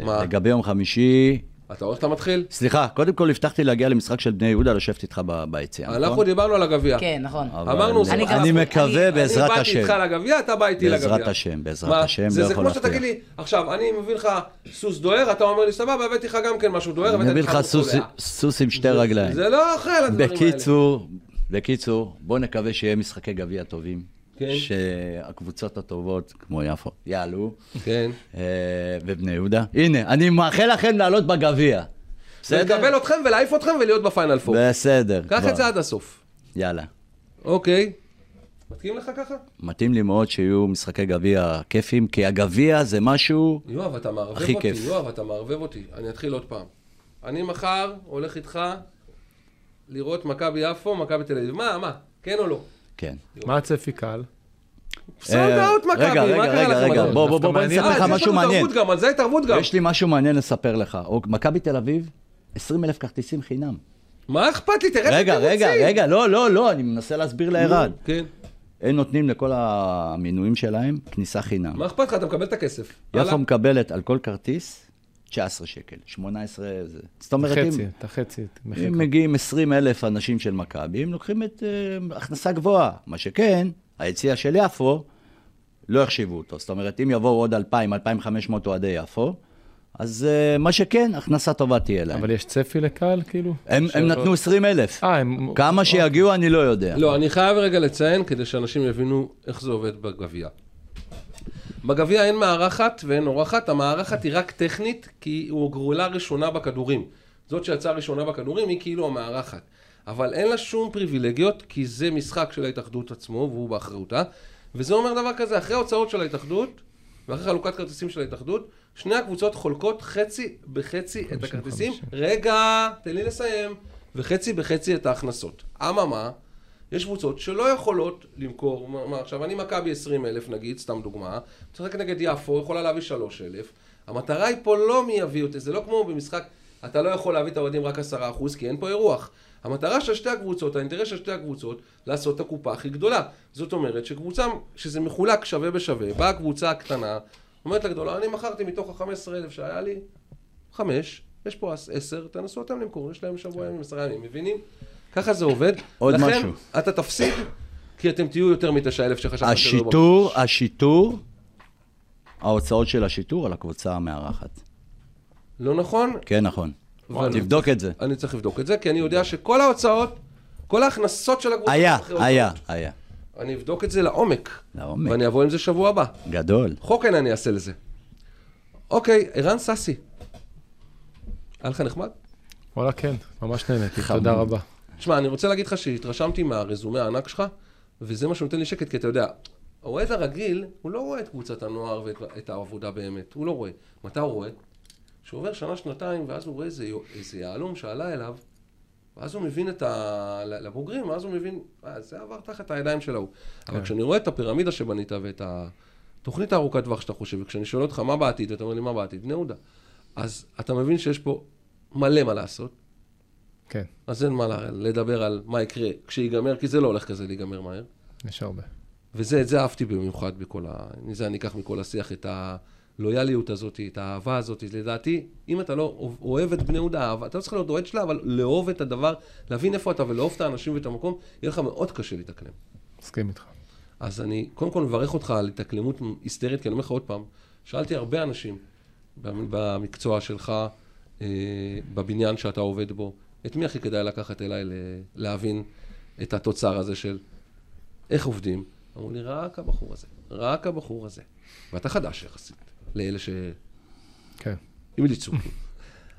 אה, מה? לגבי יום חמישי... אתה רואה איך אתה מתחיל? סליחה, קודם כל הבטחתי להגיע למשחק של בני יהודה, לשבת איתך ב- ביציאה, אנחנו נכון? דיברנו על הגביע. כן, נכון. אמרנו, אני מקווה אני- בעזרת אני באתי השם. איתך לגביע, אתה בא איתי לגביע. בעזרת השם, בעזרת מה, השם, זה, לא זה יכול כמו שאתה. תגיד לי, עכשיו, אני מביא לך סוס דוהר, אתה אומר לי, סבבה, הבאתי לך גם כן משהו דוהר, אני אביא לך סוס- קולע." סוס עם שתי רגליים. זה לא אוכל, הדברים האלה. בקיצור, בקיצור, בוא נקווה שיהיה משחקי גביע טובים. כן. שהקבוצות הטובות, כמו יפו, יעלו, כן. אה, ובני יהודה. הנה, אני מאחל לכם לעלות בגביע. בסדר? ולקבל אתכם ולהעיף אתכם ולהיות בפיינל פור. בסדר. קח. את זה עד הסוף. יאללה. אוקיי. מתאים לך ככה? מתאים לי מאוד שיהיו משחקי גביע כיפים, כי הגביע זה משהו... יואב, אתה מערבב הכי אותי. כיף. יואב, אתה מערבב אותי. אני אתחיל עוד פעם. אני מחר הולך איתך לראות מכבי יפו, מכבי תל אביב. מה, מה? כן או לא? כן. מה הצפי קהל? סולד אאוט מכבי, רגע, מה רגע, קרה רגע, לכם רגע, היום? בוא, בוא, בוא, בוא מעניין. נספר לך אה, משהו לנו מעניין. על זה התערבות גם. יש לי משהו מעניין לספר לך. או- מכבי תל אביב, 20 אלף כרטיסים חינם. מה אכפת לי? תראה את רגע, רגע, התירוצים. רגע, לא, לא, לא, אני מנסה להסביר לערן. כן. הם נותנים לכל המינויים שלהם כניסה חינם. מה אכפת לך? אתה מקבל את הכסף. יפו מקבלת על כל כרטיס 19 שקל, 18 זה. זאת את אומרת, אם, החצי, את החצי. את מחיר. אם מגיעים 20 אלף אנשים של מכבי, הם לוקחים את uh, הכנסה גבוהה. מה שכן, היציע של יפו, לא יחשיבו אותו. זאת אומרת, אם יבואו עוד 2,000, 2,500 אוהדי יפו, אז uh, מה שכן, הכנסה טובה תהיה להם. אבל יש צפי לקהל, כאילו? הם, הם נתנו 20 אלף. אה, הם... כמה שיגיעו אני לא יודע. לא, אני חייב רגע לציין כדי שאנשים יבינו איך זה עובד בגביע. בגביע אין מארחת ואין אורחת, המארחת היא רק טכנית כי הוא גרולה ראשונה בכדורים. זאת שיצאה ראשונה בכדורים היא כאילו המארחת. אבל אין לה שום פריבילגיות כי זה משחק של ההתאחדות עצמו והוא באחריותה. וזה אומר דבר כזה, אחרי ההוצאות של ההתאחדות ואחרי חלוקת כרטיסים של ההתאחדות, שני הקבוצות חולקות חצי בחצי את הכרטיסים. רגע, תן לי לסיים. וחצי בחצי את ההכנסות. אממה, יש קבוצות שלא יכולות למכור, מה, מה עכשיו אני מכבי 20 אלף נגיד, סתם דוגמה, משחק נגד יפו, יכולה להביא 3 אלף, המטרה היא פה לא מי יביא אותי, זה לא כמו במשחק, אתה לא יכול להביא את האוהדים רק 10 אחוז, כי אין פה אירוח. המטרה של שתי הקבוצות, האינטרס של שתי הקבוצות, לעשות את הקופה הכי גדולה. זאת אומרת שקבוצה, שזה מחולק שווה בשווה, באה הקבוצה הקטנה, אומרת לגדולה, אני מכרתי מתוך ה-15 אלף שהיה לי, חמש, יש פה עשר, תנסו אותם למכור, יש להם שבוע ימים, עשרה ימים, מבינים? ככה זה עובד. עוד לכן, משהו. אתה תפסיד, כי אתם תהיו יותר מתשע אלף שחשבת שלא השיטור, השיטור, ההוצאות של השיטור על הקבוצה המארחת. לא נכון? כן, נכון. ואני- תבדוק את זה. אני צריך לבדוק את זה, כי אני יודע שכל ההוצאות, כל ההכנסות של הקבוצה... היה, היה. היה. אני אבדוק את זה לעומק. לעומק. ואני אבוא עם זה שבוע הבא. גדול. חוקן אני אעשה לזה. אוקיי, ערן סאסי. היה לך נחמד? וואלה, כן, ממש נהניתי. תודה רבה. תשמע, אני רוצה להגיד לך שהתרשמתי מהרזומה הענק שלך, וזה מה שנותן לי שקט, כי אתה יודע, האוהד הרגיל, הוא לא רואה את קבוצת הנוער ואת את העבודה באמת, הוא לא רואה. מתי הוא רואה? שהוא עובר שנה, שנתיים, ואז הוא רואה איזה, איזה יהלום שעלה אליו, ואז הוא מבין את ה... לבוגרים, ואז הוא מבין, אה, זה עבר תחת הידיים של ההוא. אבל כן. כשאני רואה את הפירמידה שבנית ואת התוכנית הארוכת טווח שאתה חושב, וכשאני שואל אותך מה בעתיד, ואתה אומר לי מה בעתיד, בני יהודה. אז אתה מבין שיש פה מלא מה לעשות, כן, אז אין מה לדבר על מה יקרה כשיגמר, כי זה לא הולך כזה להיגמר מהר. יש הרבה. וזה, את זה אהבתי במיוחד בכל ה... מזה אני אקח מכל השיח את הלויאליות הזאת, את האהבה הזאת. לדעתי, אם אתה לא אוהב את בני יהודה, אתה לא צריך להיות אוהד שלה, אבל לאהוב את הדבר, להבין איפה אתה ולאהוב את האנשים ואת המקום, יהיה לך מאוד קשה להתאקלם. מסכים איתך. אז אני קודם כל מברך אותך על התאקלמות היסטרית, כי אני אומר לך עוד פעם, שאלתי הרבה אנשים במ- במקצוע שלך, אה, בבניין שאתה עובד בו, את מי הכי כדאי לקחת אליי להבין את התוצר הזה של איך עובדים? אמרו לי, רק הבחור הזה, רק הבחור הזה. ואתה חדש יחסית, לאלה ש... כן. המליצו.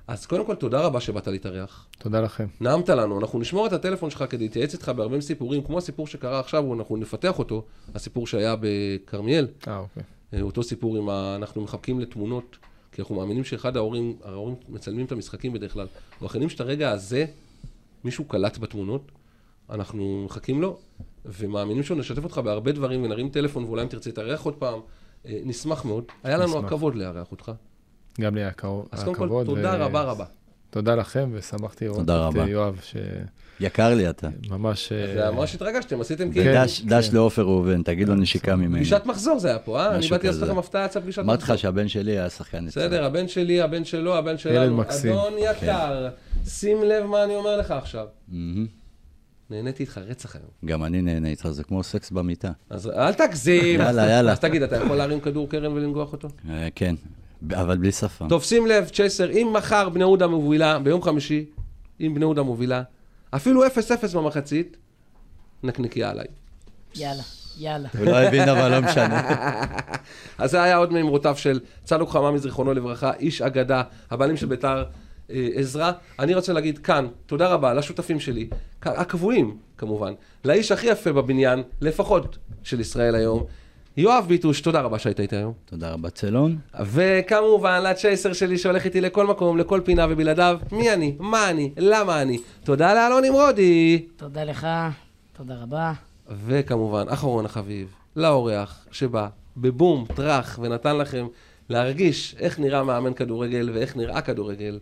אז קודם כל, תודה רבה שבאת להתארח. תודה לכם. נעמת לנו, אנחנו נשמור את הטלפון שלך כדי להתייעץ איתך בהרבה סיפורים, כמו הסיפור שקרה עכשיו, אנחנו נפתח אותו, הסיפור שהיה בכרמיאל, אה, אוקיי. אה, אותו סיפור עם ה... אנחנו מחבקים לתמונות, כי אנחנו מאמינים שאחד ההורים, ההורים מצלמים את המשחקים בדרך כלל, ומאמינים שאת הרגע הזה, מישהו קלט בתמונות, אנחנו מחכים לו, ומאמינים שהוא נשתף אותך בהרבה דברים, ונרים טלפון, ואולי אם תרצה להתארח עוד פעם, אה, נשמח מאוד. היה לנו נשמח. הכבוד לארח אותך. גם לי היה קרוב- אז קודם כל. תודה ו- רבה רבה. תודה לכם, ושמחתי לראות תודה את רבה. יואב, יקר לי אתה. שממש... אה, זה ממש התרגשתם, עשיתם כן. כאילו... דש דש לעופר ראובן, תגיד לו נשיקה ממני. פגישת מחזור זה היה פה, אה? אני באתי לעשות. לכם הפתעה, יצא פגישת אמרתי מחזור. לך שהבן שלי היה שחקן אצלנו. בסדר, הבן שלי, הבן שלו, הבן שלנו. מקסים. אדון יקר, שים לב מה אני אומר לך עכשיו. נהניתי איתך רצח היום. גם אני נהנה איתך, זה כמו סקס במיטה. אז אל תגזים. יאללה, יאללה. אז תגיד, אתה יכול להרים כדור קרן ולנגוח אותו? אה, כן, אבל בלי שפה. טוב, שים לב, צ'ייסר, אם מחר בני יהודה מובילה, ביום חמישי, אם בני יהודה מובילה, אפילו 0-0 במחצית, נקניקיה עליי. יאללה, יאללה. הוא לא הבין, אבל לא משנה. אז זה היה עוד מאמרותיו של צדוק חמה מזיכרונו לברכה, איש אגדה, הבעלים של ביתר אה, עזרא. אני רוצה להגיד כאן, תודה רבה לשותפים שלי, הקבועים כמובן, לאיש הכי יפה בבניין, לפחות של ישראל היום, יואב ביטוש, תודה רבה שהיית איתי היום. תודה רבה, צלון. וכמובן לצ'ייסר שלי שהולך איתי לכל מקום, לכל פינה ובלעדיו, מי אני, מה אני, למה אני. תודה לאלון נמרודי. תודה לך, תודה רבה. וכמובן, אחרון החביב, לאורח שבא בבום, טראח, ונתן לכם להרגיש איך נראה מאמן כדורגל ואיך נראה כדורגל.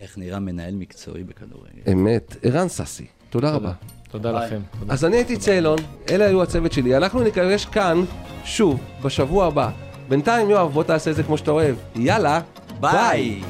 איך נראה מנהל מקצועי בכדורגל. אמת, ערן ססי. תודה רבה. תודה ביי. לכם. תודה. אז אני הייתי ציילון, אלה היו הצוות שלי. אנחנו ניפגש כאן, שוב, בשבוע הבא. בינתיים, יואב, בוא תעשה את זה כמו שאתה אוהב. יאללה, ביי.